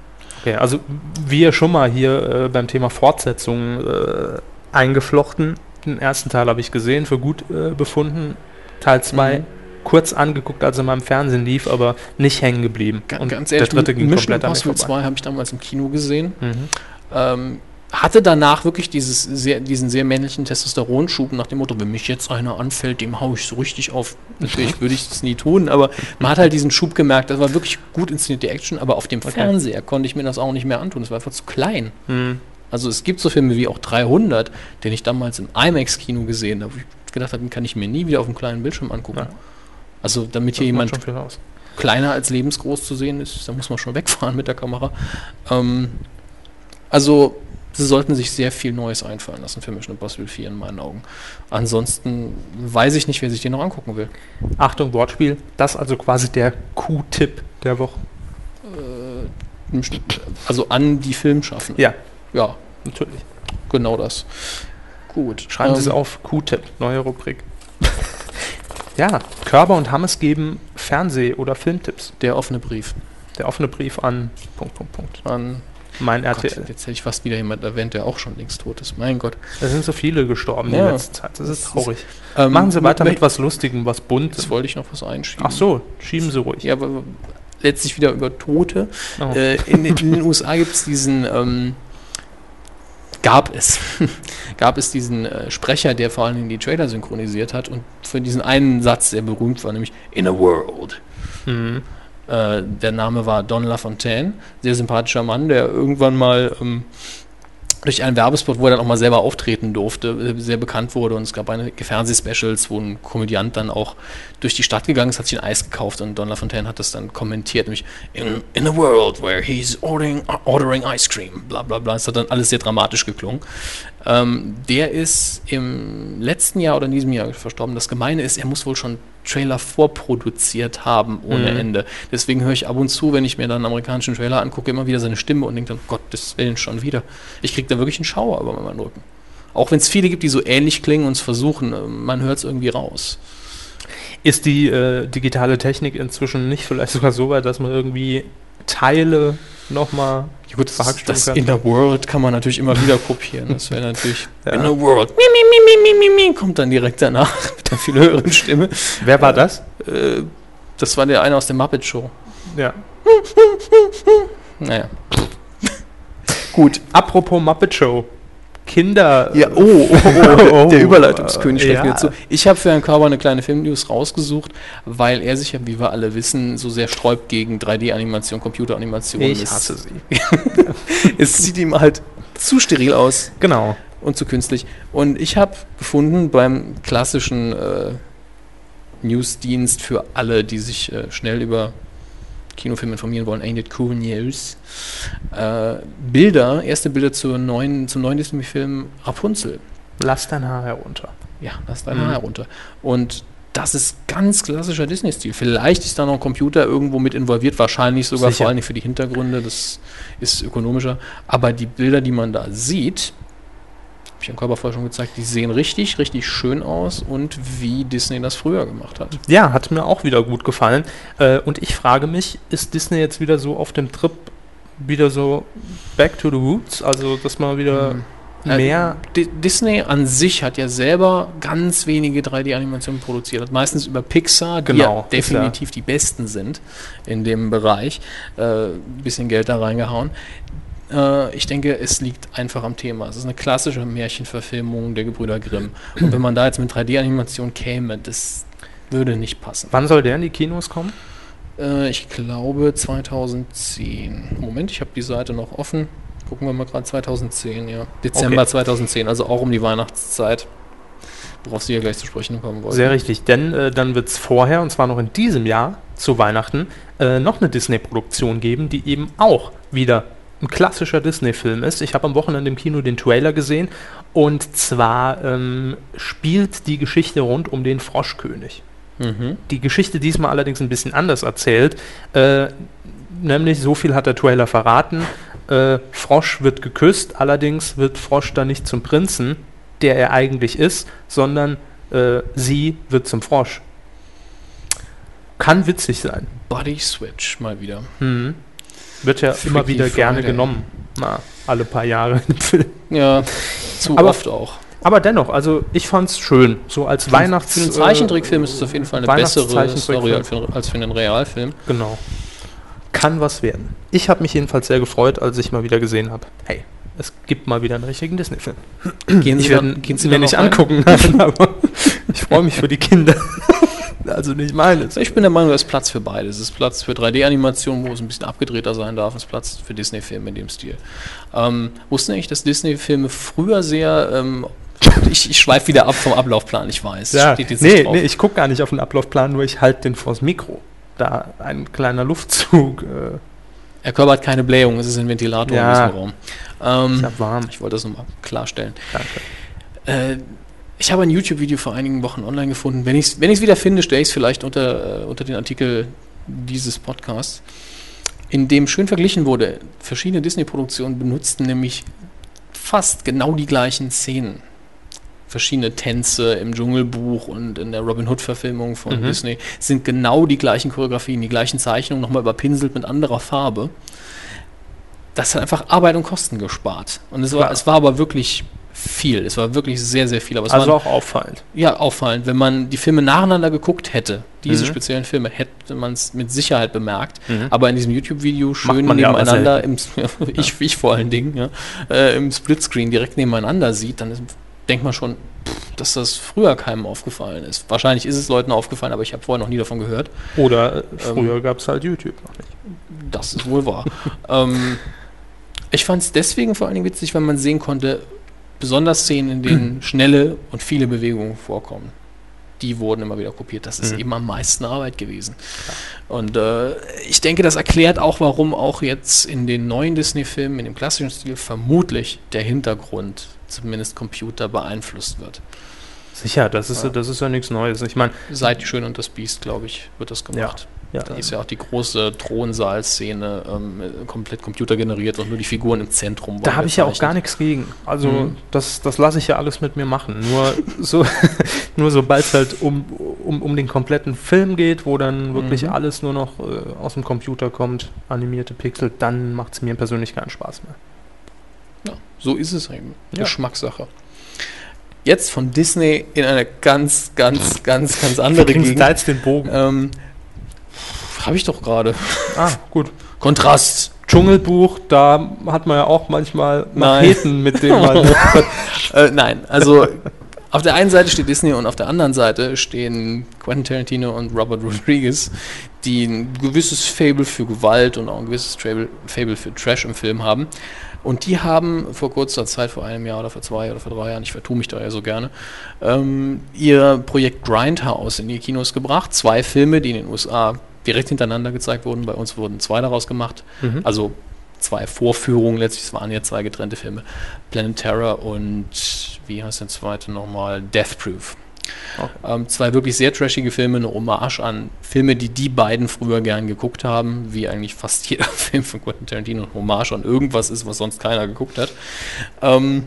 S1: Okay, also wie ihr schon mal hier äh, beim Thema Fortsetzung äh, eingeflochten. Den ersten Teil habe ich gesehen, für gut äh, befunden. Teil 2
S3: Mhm.
S1: kurz angeguckt, als er mal im Fernsehen lief, aber nicht hängen geblieben.
S3: Ga-
S1: Und
S3: ganz ehrlich,
S1: der dritte ging
S3: Mission
S1: komplett
S3: Impossible
S1: vorbei.
S3: 2 habe ich damals im Kino gesehen.
S1: Mhm.
S3: Ähm, hatte danach wirklich dieses sehr, diesen sehr männlichen Testosteronschub nach dem Motto, wenn mich jetzt einer anfällt, dem hau ich so richtig auf. Natürlich würde ich das nie tun, aber man hat halt diesen Schub gemerkt. Das war wirklich gut inszenierte Action, aber auf dem Fernseher konnte ich mir das auch nicht mehr antun. Das war einfach zu klein.
S1: Mhm.
S3: Also es gibt so Filme wie auch 300, den ich damals im IMAX-Kino gesehen habe, wo ich gedacht habe, den kann ich mir nie wieder auf dem kleinen Bildschirm angucken.
S1: Ja.
S3: Also damit hier
S1: Das
S3: jemand kleiner als lebensgroß zu sehen ist, da muss man schon wegfahren mit der Kamera. Ähm, also sie sollten sich sehr viel Neues einfallen lassen für Mission Impossible 4 in meinen Augen. Ansonsten weiß ich nicht, wer sich den noch angucken will.
S1: Achtung, Wortspiel. Das ist also quasi der Q-Tipp der Woche.
S3: Also an die Filmschaffenden.
S1: Ja,
S3: Ja,
S1: natürlich.
S3: genau das. Gut.
S1: Schreiben Sie es
S3: ähm,
S1: auf. Q-Tipp, neue Rubrik. ja, Körber und Hammes geben Fernseh- oder Filmtipps.
S3: Der offene Brief
S1: Der offene Brief an Punkt, Punkt, Punkt.
S3: an
S1: Mein
S3: Gott,
S1: RTL.
S3: jetzt hätte ich fast wieder jemand erwähnt, der auch schon längst tot ist. Mein Gott.
S1: Es sind so viele gestorben in
S3: Ja.
S1: der letzten Zeit. Das ist
S3: Das ist-
S1: traurig.
S3: Ähm,
S1: Machen Sie weiter
S3: mö-
S1: mit was Lustigem, was
S3: Das
S1: Buntes.
S3: wollte ich noch was einschieben.
S1: Ach so, schieben Sie ruhig.
S3: Ja, aber letztlich wieder über Tote.
S1: Oh.
S3: Äh, in, in den USA gibt es diesen, ähm, gab es, gab es diesen äh, Sprecher, der vor allen Dingen die Trailer synchronisiert hat und für diesen einen Satz sehr berühmt war, nämlich In a World.
S1: Mhm.
S3: Äh, der Name war Don LaFontaine, sehr sympathischer Mann, der irgendwann mal ähm, durch einen Werbespot, wo er dann auch mal selber auftreten durfte, äh, sehr bekannt wurde. Und es gab einige Fernsehspecials, wo ein Komödiant dann auch durch die Stadt gegangen ist, hat sich ein Eis gekauft und Don LaFontaine hat das dann kommentiert, nämlich in, in a world where he's ordering, ordering ice cream, bla bla bla. Es hat dann alles sehr dramatisch geklungen. Ähm, der ist im letzten Jahr oder in diesem Jahr verstorben. Das Gemeine ist, er muss wohl schon Trailer vorproduziert haben ohne
S1: Mhm.
S3: Ende. Deswegen höre ich ab und zu, wenn ich mir dann einen amerikanischen Trailer angucke, immer wieder seine Stimme und denke dann, Gottes Willen, schon wieder. Ich kriege da wirklich einen Schauer über meinen Rücken. Auch wenn es viele gibt, die so ähnlich klingen und es versuchen, äh, man hört es irgendwie raus.
S1: Ist die äh, digitale Technik inzwischen nicht vielleicht sogar so weit, dass man irgendwie Teile nochmal
S3: Ja gut, das, das
S1: kann?
S3: in der World kann man natürlich immer wieder kopieren. Das wäre natürlich
S1: Ja.
S3: in der World. Kommt dann direkt danach mit der viel höheren Stimme.
S1: Wer war das?
S3: Äh, das war der eine aus der Muppet Show.
S1: Ja.
S3: Naja. Gut.
S1: Apropos Muppet Show. Kinder.
S3: Ja, oh, oh, oh,
S1: Oh,
S3: der Überleitungskönig schlägt
S1: ja.
S3: mir zu. Ich habe für Herrn Körber eine kleine Filmnews rausgesucht, weil er sich ja, wie wir alle wissen, so sehr sträubt gegen 3D-Animation, Computeranimation.
S1: Ich
S3: Es-
S1: hasse sie.
S3: Es sieht ihm halt zu steril aus
S1: Genau.
S3: und zu künstlich. Und ich habe gefunden beim klassischen äh, Newsdienst für alle, die sich äh, schnell über Kinofilme informieren wollen, Ain't It Cool News, äh, Bilder, erste Bilder zur neuen, zum neuen Disney-Film Rapunzel.
S1: Lass dein Haar herunter.
S3: Ja, lass dein
S1: Mhm.
S3: Haar herunter. Und das ist ganz klassischer Disney-Stil. Vielleicht ist da noch ein Computer irgendwo mit involviert, wahrscheinlich sogar
S1: Sicher.
S3: vor allem für die Hintergründe, das ist ökonomischer. Aber die Bilder, die man da sieht, habe ich am Körper vorher schon gezeigt, die sehen richtig, richtig schön aus und wie Disney das früher gemacht hat.
S1: Ja, hat mir auch wieder gut gefallen. Äh, und ich frage mich, ist Disney jetzt wieder so auf dem Trip, wieder so back to the roots? Also, dass man wieder
S3: Mhm.
S1: mehr.
S3: Di- Disney an sich hat ja selber ganz wenige 3D-Animationen produziert. Hat meistens über Pixar, die
S1: Genau,
S3: ja definitiv die besten sind in dem Bereich, äh, ein bisschen Geld da reingehauen. Äh, ich denke, es liegt einfach am Thema. Es ist eine klassische Märchenverfilmung der Gebrüder Grimm. Und wenn man da jetzt mit 3D-Animation käme, das würde nicht passen.
S1: Wann soll der in die Kinos kommen?
S3: Äh, ich glaube 2010. Moment, ich habe die Seite noch offen. Gucken wir mal gerade 2010, ja. Dezember
S1: Okay.
S3: 2010, also auch um die Weihnachtszeit. Worauf Sie ja gleich zu sprechen kommen wollen.
S1: Sehr richtig, denn äh, dann wird es vorher, und zwar noch in diesem Jahr, zu Weihnachten, äh, noch eine Disney-Produktion geben, die eben auch wieder ein klassischer Disney-Film ist. Ich habe am Wochenende im Kino den Trailer gesehen und zwar ähm, spielt die Geschichte rund um den Froschkönig. Die Geschichte diesmal allerdings ein bisschen anders erzählt. Äh, nämlich, so viel hat der Trailer verraten. Äh, Frosch wird geküsst, allerdings wird Frosch dann nicht zum Prinzen, der er eigentlich ist, sondern äh, sie wird zum Frosch. Kann witzig sein.
S3: Body Switch mal wieder.
S1: Mhm. Wird ja
S3: Freaky
S1: immer wieder gerne
S3: Friday.
S1: genommen. Na, alle paar Jahre im Film.
S3: Ja, zu
S1: Aber-
S3: oft auch.
S1: Aber dennoch, also ich fand's schön. So als Weihnachts...
S3: Für einen Zeichentrickfilm ist es auf jeden Fall eine bessere. Story als für, als für einen Realfilm.
S1: Genau. Kann was werden. Ich habe mich jedenfalls sehr gefreut, als ich mal wieder gesehen habe. Hey, es gibt mal wieder einen richtigen Disney-Film.
S3: Gehen
S1: Ich
S3: Sie
S1: werde
S3: dann- gehen Sie
S1: mir nicht
S3: rein?
S1: angucken, nein, aber ich freue mich für die Kinder. also nicht meines.
S3: Ich bin der Meinung, da ist Platz für beides. Es ist Platz für 3D-Animation, wo es ein bisschen abgedrehter sein darf. Es ist Platz für Disney-Filme in dem Stil. Ähm, wussten eigentlich, dass Disney-Filme früher sehr. Ähm, ich ich schweife wieder ab vom Ablaufplan, ich weiß.
S1: Ja,
S3: Steht jetzt
S1: nee, nee, ich gucke gar nicht auf den Ablaufplan, nur ich halte den vors Mikro. Da ein kleiner Luftzug. Äh,
S3: Herr Körber hat keine Blähung, es ist ein Ventilator
S1: Ja.
S3: in diesem Raum. Ähm,
S1: ist ja warm.
S3: ich wollte das nochmal klarstellen.
S1: Danke.
S3: Äh, ich habe ein YouTube-Video vor einigen Wochen online gefunden. Wenn ich es wenn ich's wieder finde, stelle ich es vielleicht unter, äh, unter den Artikel dieses Podcasts, in dem schön verglichen wurde. Verschiedene Disney-Produktionen benutzten nämlich fast genau die gleichen Szenen. Verschiedene Tänze im Dschungelbuch und in der Robin Hood-Verfilmung von
S1: Mhm.
S3: Disney sind genau die gleichen Choreografien, die gleichen Zeichnungen, nochmal überpinselt mit anderer Farbe. Das hat einfach Arbeit und Kosten gespart. Und es war, es war aber wirklich viel. Es war wirklich sehr, sehr viel. Aber es
S1: Also
S3: war
S1: auch auffallend.
S3: ja, auffallend. Wenn man die Filme nacheinander geguckt hätte, diese
S1: Mhm.
S3: speziellen Filme, hätte man es mit Sicherheit bemerkt.
S1: Mhm.
S3: Aber in diesem YouTube-Video schön
S1: man ja
S3: nebeneinander, im, ich, ich vor allen Dingen, ja, äh, im Splitscreen direkt nebeneinander sieht, dann ist, denkt man schon, pff, dass das früher keinem aufgefallen ist. Wahrscheinlich ist es Leuten aufgefallen, aber ich habe vorher noch nie davon gehört.
S1: Oder äh, früher gab es halt YouTube noch nicht.
S3: Das ist wohl wahr. ähm, ich fand es deswegen vor allen Dingen witzig, weil man sehen konnte, besonders Szenen, in denen schnelle und viele Bewegungen vorkommen. Die wurden immer wieder kopiert. Das ist
S1: Mhm.
S3: eben am meisten Arbeit gewesen. Und äh, ich denke, das erklärt auch, warum auch jetzt in den neuen Disney-Filmen, in dem klassischen Stil, vermutlich der Hintergrund, zumindest Computer, beeinflusst wird.
S1: Sicher, das ist,
S3: Ja.
S1: das ist ja nichts Neues. Ich meine,
S3: Seit Die Schöne und das Biest, glaube ich, wird das gemacht.
S1: ja,
S3: Da ist ja auch die große Thronsaal-Szene ähm, komplett computergeneriert und nur die Figuren im Zentrum.
S1: da habe ich ja auch gar nichts gegen. Also
S3: Mhm.
S1: das, das lasse ich ja alles mit mir machen. Nur so, nur sobald es halt um, um, um den kompletten Film geht, wo dann wirklich
S3: Mhm.
S1: alles nur noch äh, aus dem Computer kommt, animierte Pixel, dann macht es mir persönlich keinen Spaß mehr.
S3: Ja, so ist es eben.
S1: Ja.
S3: Geschmackssache. Jetzt von Disney in eine ganz, ganz, ganz, ganz andere Gegend.
S1: da jetzt den Bogen?
S3: Ähm, Habe ich doch gerade.
S1: Ah, gut.
S3: Kontrast.
S1: Dschungelbuch, da hat man ja auch manchmal
S3: Nein.
S1: Macheten, mit denen man.
S3: äh, nein, also auf der einen Seite steht Disney und auf der anderen Seite stehen Quentin Tarantino und Robert Rodriguez, die ein gewisses Fable für Gewalt und auch ein gewisses Fable, Fable für Trash im Film haben. Und die haben vor kurzer Zeit, vor einem Jahr oder vor zwei oder vor drei Jahren, ich vertue mich da ja so gerne, ähm, ihr Projekt Grindhouse in die Kinos gebracht. Zwei Filme, die in den USA direkt hintereinander gezeigt wurden. Bei uns wurden zwei daraus gemacht.
S1: Mhm.
S3: Also zwei Vorführungen letztlich, es waren ja zwei getrennte Filme. Planet Terror und wie heißt der zweite nochmal? Death Proof.
S1: Okay.
S3: Ähm, zwei wirklich sehr trashige Filme, eine Hommage an Filme, die die beiden früher gern geguckt haben, wie eigentlich fast jeder Film von Quentin Tarantino eine Hommage an irgendwas ist, was sonst keiner geguckt hat. Ähm,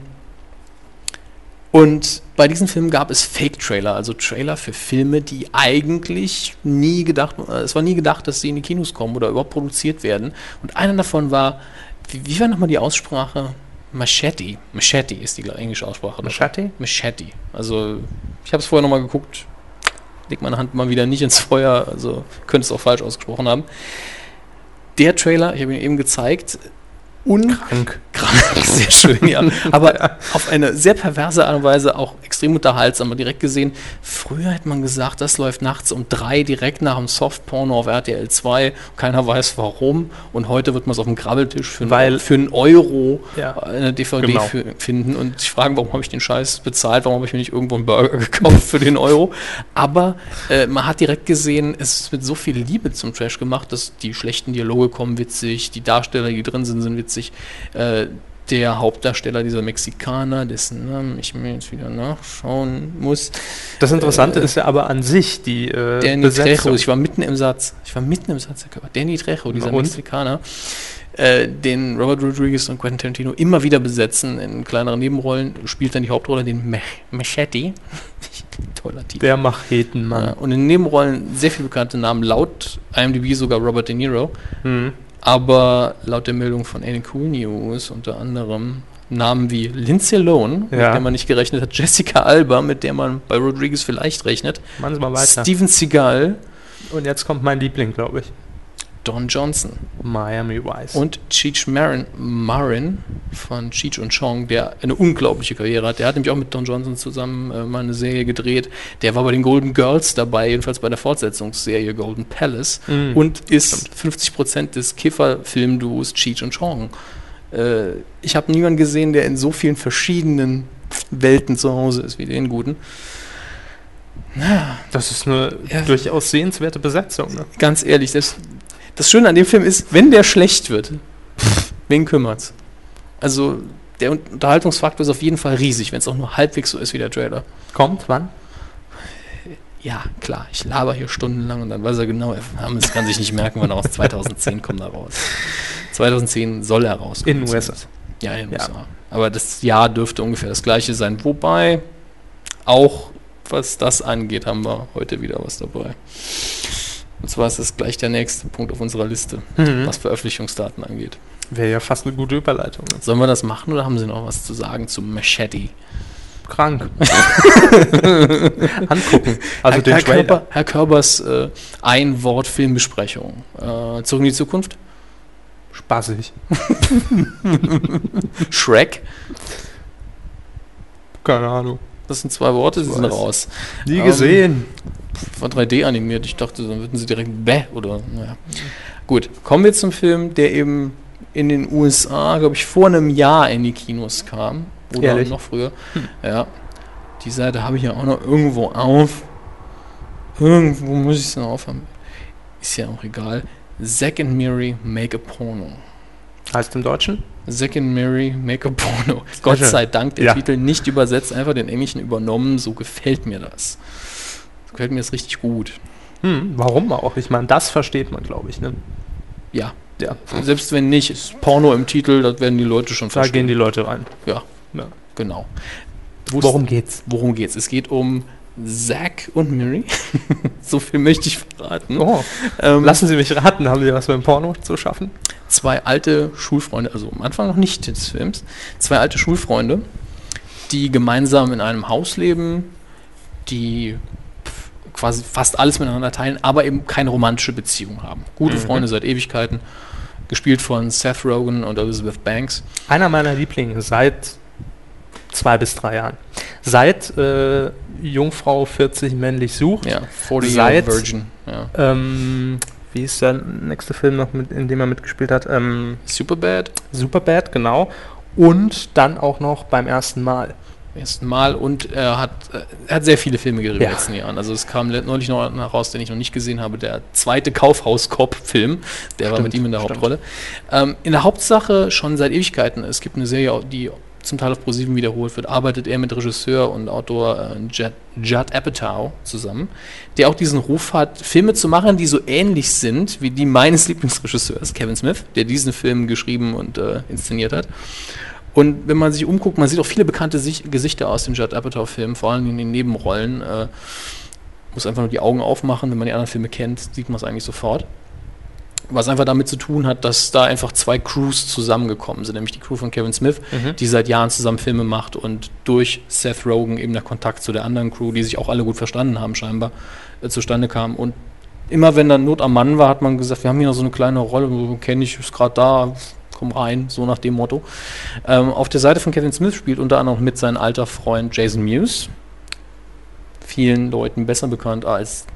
S3: und bei diesen Filmen gab es Fake-Trailer, also Trailer für Filme, die eigentlich nie gedacht, äh, es war nie gedacht, dass sie in die Kinos kommen oder überhaupt produziert werden. Und einer davon war, wie, wie war nochmal die Aussprache? Machete. Machete ist die englische Aussprache.
S1: Machete?
S3: Machete. Also, ich habe es vorher nochmal geguckt. Leg meine Hand mal wieder nicht ins Feuer. Also, könnte es auch falsch ausgesprochen haben. Der Trailer, ich habe ihn eben gezeigt, unkrank,
S1: Krank.
S3: sehr schön, ja. Aber auf eine sehr perverse Art und Weise auch extrem unterhaltsam. Und direkt gesehen, früher hätte man gesagt, das läuft nachts um drei direkt nach dem Softporno auf RTL 2. Keiner weiß warum. Und heute wird man es auf dem Grabbeltisch für,
S1: Weil-
S3: einen, für einen Euro
S1: Ja.
S3: eine DVD
S1: Genau.
S3: für, finden und sich fragen, warum habe ich den Scheiß bezahlt, warum habe ich mir nicht irgendwo einen Burger gekauft für den Euro. Aber äh, man hat direkt gesehen, es ist mit so viel Liebe zum Trash gemacht, dass die schlechten Dialoge kommen witzig, die Darsteller, die drin sind, sind witzig. Äh, der Hauptdarsteller, dieser Mexikaner, dessen Namen ich mir jetzt wieder nachschauen muss.
S1: Das Interessante ist ja aber an sich die äh,
S3: Danny
S1: Besetzung.
S3: Trejo, ich war mitten im Satz. Ich war mitten im Satz. Danny Trejo, dieser
S1: und?
S3: Mexikaner, äh, den Robert Rodriguez und Quentin Tarantino immer wieder besetzen in kleineren Nebenrollen, spielt dann die Hauptrolle den Mach Machete. Toller Titel.
S1: Der Machetenmann.
S3: Ja, und in Nebenrollen sehr viele bekannte Namen, laut IMDb sogar Robert De Niro.
S1: Mhm.
S3: Aber laut der Meldung von Cool News unter anderem Namen wie Lindsay Lohan, mit
S1: Ja.
S3: der man nicht gerechnet hat, Jessica Alba, mit der man bei Rodriguez vielleicht rechnet,
S1: Machen Sie mal weiter.
S3: Steven Seagal,
S1: Und jetzt kommt mein Liebling, glaube ich.
S3: Don Johnson
S1: Miami Vice.
S3: und Cheech Marin, Marin von Cheech und Chong, der eine unglaubliche Karriere hat. Der hat nämlich auch mit Don Johnson zusammen äh, mal eine Serie gedreht. Der war bei den Golden Girls dabei, jedenfalls bei der Fortsetzungsserie Golden Palace
S1: Mhm.
S3: und ist 50% des Kiffer-Filmduos Cheech und Chong. Äh, ich habe niemanden gesehen, der in so vielen verschiedenen Welten zu Hause ist wie den Guten.
S1: das ist eine
S3: Ja.
S1: durchaus sehenswerte Besetzung. Ne?
S3: Ganz ehrlich, das, das Schöne an dem Film ist, wenn der schlecht wird, pff, wen kümmert's? Also, der Un- Unterhaltungsfaktor ist auf jeden Fall riesig, wenn es auch nur halbwegs so ist wie der Trailer.
S1: Kommt, wann?
S3: Ja, klar, ich laber hier stundenlang und dann weiß er genau, er Hammes kann sich nicht merken, wann er aus 2010 kommt er raus. 2010 soll er rauskommen.
S1: In den USA.
S3: Ja, in den
S1: Ja.
S3: USA. Aber das Jahr dürfte ungefähr das gleiche sein. Wobei, auch was das angeht, haben wir heute wieder was dabei. Und zwar ist das gleich der nächste Punkt auf unserer Liste,
S1: Mhm.
S3: was Veröffentlichungsdaten angeht.
S1: Wäre ja fast eine gute Überleitung. Ne?
S3: Sollen wir das machen oder haben Sie noch was zu sagen zu Machete?
S1: Krank. Angucken. Also
S3: Herr,
S1: den
S3: Herr,
S1: Trailer.
S3: Körber, Herr Körbers äh, Ein-Wort-Filmbesprechung. Äh, zurück in die Zukunft?
S1: Spaßig.
S3: Shrek?
S1: Keine Ahnung.
S3: Das sind zwei Worte, sie sind raus.
S1: Nie
S3: Ähm,
S1: gesehen.
S3: War 3D animiert. Ich dachte, dann würden sie direkt bäh oder naja. Gut, kommen wir zum Film, der eben in den USA, glaube ich, vor einem Jahr in die Kinos kam. Oder
S1: Ehrlich?
S3: noch früher. Ja. Die Seite habe ich ja auch noch irgendwo auf. Irgendwo muss ich es noch aufhaben. Ist ja auch egal. Zack and Mary Make a Porno.
S1: Heißt im Deutschen?
S3: Zack and Mary Make a Porno. Gott sei Dank, der
S1: Ja.
S3: Titel nicht übersetzt, einfach den Englischen übernommen. So gefällt mir das. So gefällt mir das richtig gut.
S1: Hm, warum auch? Ich meine, das versteht man, glaube ich. Ne?
S3: Ja.
S1: Ja.
S3: Selbst wenn nicht, ist Porno im Titel, das werden die Leute schon
S1: Da
S3: verstehen.
S1: gehen die Leute rein.
S3: Ja,
S1: Ja.
S3: genau.
S1: Worum geht's?
S3: Worum geht's? Es geht um Zack und Mary. so viel möchte ich verraten.
S1: Oh,
S3: Ähm,
S1: lassen Sie mich raten, haben Sie was mit dem Porno zu schaffen?
S3: zwei alte Schulfreunde, also am Anfang noch nicht des Films, zwei alte Schulfreunde, die gemeinsam in einem Haus leben, die quasi fast alles miteinander teilen, aber eben keine romantische Beziehung haben. Gute Freunde seit Ewigkeiten, gespielt von Seth Rogen und Elizabeth Banks.
S1: Einer meiner Lieblinge seit zwei bis drei Jahren. Seit äh, Jungfrau 40 männlich sucht.
S3: Ja, 40
S1: Seit-
S3: Year Virgin. Ja.
S1: Ähm, wie ist der nächste Film noch, mit, in dem er mitgespielt hat? Ähm,
S3: Superbad,
S1: Superbad, genau. Und dann auch noch beim ersten Mal.
S3: ersten Mal und er hat, äh, er hat sehr viele Filme gedreht in
S1: Ja.
S3: den letzten Jahren. Also es kam neulich noch einer raus, den ich noch nicht gesehen habe, der zweite Kaufhaus-Cop-Film, der war
S1: Stimmt,
S3: mit ihm in der
S1: stimmt.
S3: Hauptrolle. Ähm, in der Hauptsache schon seit Ewigkeiten, es gibt eine Serie, die zum Teil auf ProSieben wiederholt wird, arbeitet er mit Regisseur und Autor äh, Judd, Judd Apatow zusammen, der auch diesen Ruf hat, Filme zu machen, die so ähnlich sind wie die meines Lieblingsregisseurs, Kevin Smith, der diesen Film geschrieben und äh, inszeniert hat. Und wenn man sich umguckt, man sieht auch viele bekannte Sich Gesichter aus dem Judd Apatow-Film, vor allem in den Nebenrollen. Äh, muss einfach nur die Augen aufmachen, wenn man die anderen Filme kennt, sieht man es eigentlich sofort. Was einfach damit zu tun hat, dass da einfach zwei Crews zusammengekommen sind, nämlich die Crew von Kevin Smith, die seit Jahren zusammen Filme macht und durch Seth Rogen eben der Kontakt zu der anderen Crew, die sich auch alle gut verstanden haben scheinbar, äh, zustande kam. Und immer wenn dann Not am Mann war, hat man gesagt, wir haben hier noch so eine kleine Rolle, kenne ich, ist gerade da, komm rein, so nach dem Motto. Ähm, auf der Seite von Kevin Smith spielt unter anderem mit sein alter Freund Jason Mewes, vielen Leuten besser bekannt als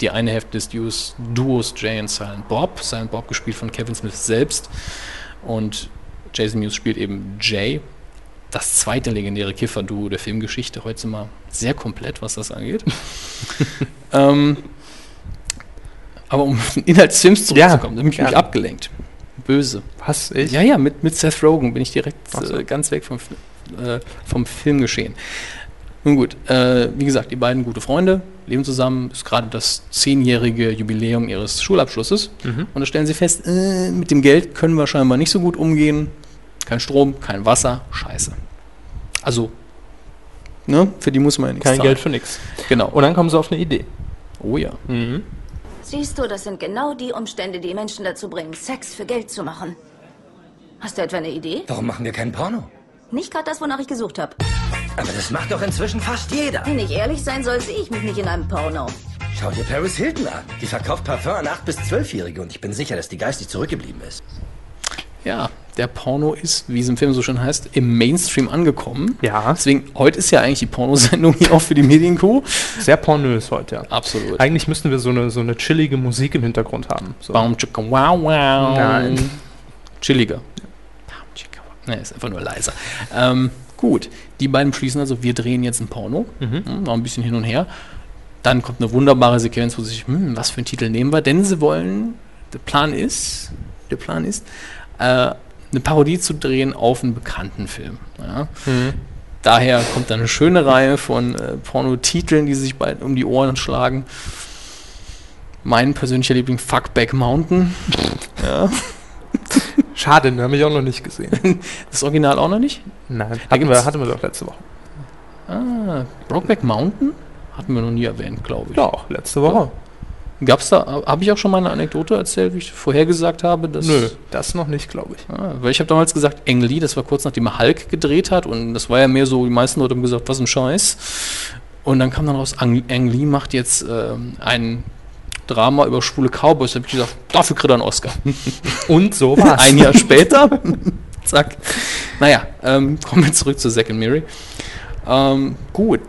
S3: die eine Hälfte des Duos, Duos Jay und Silent Bob. Silent Bob gespielt von Kevin Smith selbst und Jason Mewes spielt eben Jay, das zweite legendäre Kiffer-Duo der Filmgeschichte. Heute sind wir sehr komplett, was das angeht. ähm, aber um den Inhalt des Films zurückzukommen, da habe ich mich abgelenkt. Böse.
S1: Was? Ich?
S3: Ja, ja, mit, mit Seth Rogen bin ich direkt
S1: so.
S3: äh, ganz weg vom, äh, vom Filmgeschehen. Nun gut, äh, wie gesagt, die beiden gute Freunde leben zusammen, ist gerade das zehnjährige Jubiläum ihres Schulabschlusses.
S1: Mhm.
S3: Und da stellen sie fest, äh, mit dem Geld können wir scheinbar nicht so gut umgehen. Kein Strom, kein Wasser, scheiße. Also, ne, für die muss man ja nichts
S1: Kein
S3: zahlen.
S1: Geld für nichts.
S3: Genau.
S1: Und dann kommen sie auf eine Idee.
S3: oh ja.
S1: Mhm.
S6: Siehst du, das sind genau die Umstände, die Menschen dazu bringen, Sex für Geld zu machen. Hast du etwa eine Idee?
S7: Warum machen wir keinen Porno?
S6: Nicht gerade das, wonach ich gesucht habe.
S7: Aber das macht doch inzwischen fast jeder.
S6: Wenn ich ehrlich sein soll, sehe ich mich nicht in einem Porno.
S7: Schau dir Paris Hilton an. Die verkauft Parfum an 8- bis 12-Jährige und ich bin sicher, dass die geistig zurückgeblieben ist.
S3: Ja, der Porno ist, wie es im Film so schön heißt, im Mainstream angekommen.
S1: Ja.
S3: Deswegen, heute ist ja eigentlich die Pornosendung hier auch für die Medienkuh.
S1: Sehr pornös heute, ja.
S3: Absolut.
S1: Eigentlich müssten wir so eine, so eine chillige Musik im Hintergrund haben. So.
S3: Baum, wow, wow.
S1: Nein.
S3: Chilliger. Nee, ist einfach nur leiser. Ähm, gut, die beiden beschließen also, wir drehen jetzt ein Porno. Mhm. Noch ein bisschen hin und her. Dann kommt eine wunderbare Sequenz, wo sie sich, hm, was für einen Titel nehmen wir? Denn sie wollen, der Plan ist, der Plan ist, äh, eine Parodie zu drehen auf einen bekannten Film. Ja? Daher kommt dann eine schöne Reihe von äh, Pornotiteln, die sich bald um die Ohren schlagen. Mein persönlicher Liebling, Fuckback Mountain. ja.
S1: Schade, den habe ich auch noch nicht gesehen.
S3: Das Original auch noch nicht?
S1: Nein, hatten wir, hatten wir doch letzte Woche.
S3: Ah, Brokeback Mountain? Hatten wir noch nie erwähnt, glaube ich.
S1: Ja, auch letzte Woche.
S3: Gab's da, habe ich auch schon mal eine Anekdote erzählt, wie ich vorher gesagt habe? Dass,
S1: Nö, das noch nicht, glaube ich.
S3: Ah, weil ich habe damals gesagt, Ang Lee, das war kurz nachdem er Hulk gedreht hat und das war ja mehr so, die meisten Leute haben gesagt, was ein Scheiß. Und dann kam dann raus, Ang, Ang Lee macht jetzt ähm, ein Drama über schwule Cowboys. Da habe ich gesagt, dafür kriegt er einen Oscar.
S1: Und so war's.
S3: Ein Jahr später, zack. Naja, ähm, kommen wir zurück zu Zack and Mary. Ähm, gut,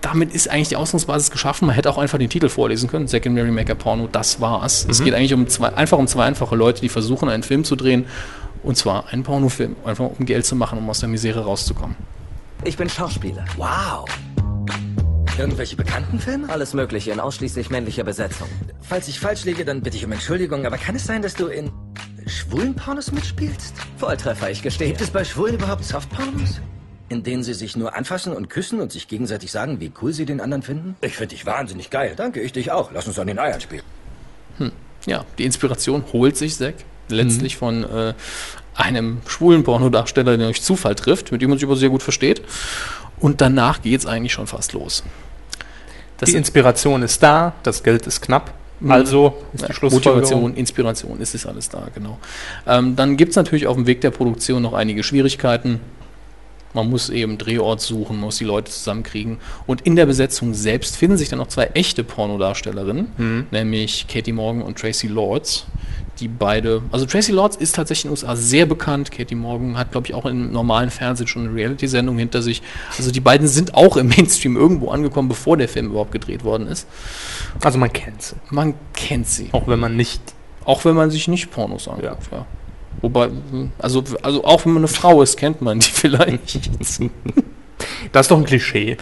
S3: damit ist eigentlich die Ausgangsbasis geschaffen. Man hätte auch einfach den Titel vorlesen können. Zack and Mary Make a Porno, das war's. Es geht eigentlich um zwei, einfach um zwei einfache Leute, die versuchen, einen Film zu drehen. Und zwar einen Pornofilm. Einfach um Geld zu machen, um aus der Misere rauszukommen.
S8: Ich bin Schauspieler.
S7: Wow. Irgendwelche bekannten Filme?
S8: Alles Mögliche in ausschließlich männlicher Besetzung.
S7: Falls ich falsch liege, dann bitte ich um Entschuldigung, aber kann es sein, dass du in schwulen Pornos mitspielst?
S8: Volltreffer, ich gestehe.
S7: Gibt es bei Schwulen überhaupt Softpornos? In denen sie sich nur anfassen und küssen und sich gegenseitig sagen, wie cool sie den anderen finden? Ich finde dich wahnsinnig geil. Danke, ich dich auch. Lass uns an den Eiern spielen.
S3: Ja, die Inspiration holt sich Zack letztlich von äh, einem schwulen Pornodarsteller, der durch Zufall trifft, mit dem man sich aber sehr gut versteht. Und danach geht's eigentlich schon fast los. Das
S1: Die Inspiration ist da, das Geld ist knapp.
S3: Mhm.
S1: Also ist die Schlussfolgerung.
S3: Motivation, Inspiration, ist es alles da, genau. Ähm, dann gibt es natürlich auf dem Weg der Produktion noch einige Schwierigkeiten. Man muss eben Drehort suchen, muss die Leute zusammenkriegen. Und in der Besetzung selbst finden sich dann noch zwei echte Pornodarstellerinnen,
S1: Mhm.
S3: nämlich Katie Morgan und Tracy Lords. Die beide, also Tracy Lords ist tatsächlich in den USA sehr bekannt. Katie Morgan hat, glaube ich, auch im normalen Fernsehen schon eine Reality-Sendung hinter sich. Also die beiden sind auch im Mainstream irgendwo angekommen, bevor der Film überhaupt gedreht worden ist.
S1: Also man kennt sie.
S3: Man kennt sie.
S1: Auch wenn man nicht.
S3: Auch wenn man sich nicht Pornos anguckt, ja. Wobei, also, also auch wenn man eine Frau ist, kennt man die vielleicht.
S1: Das ist doch ein Klischee.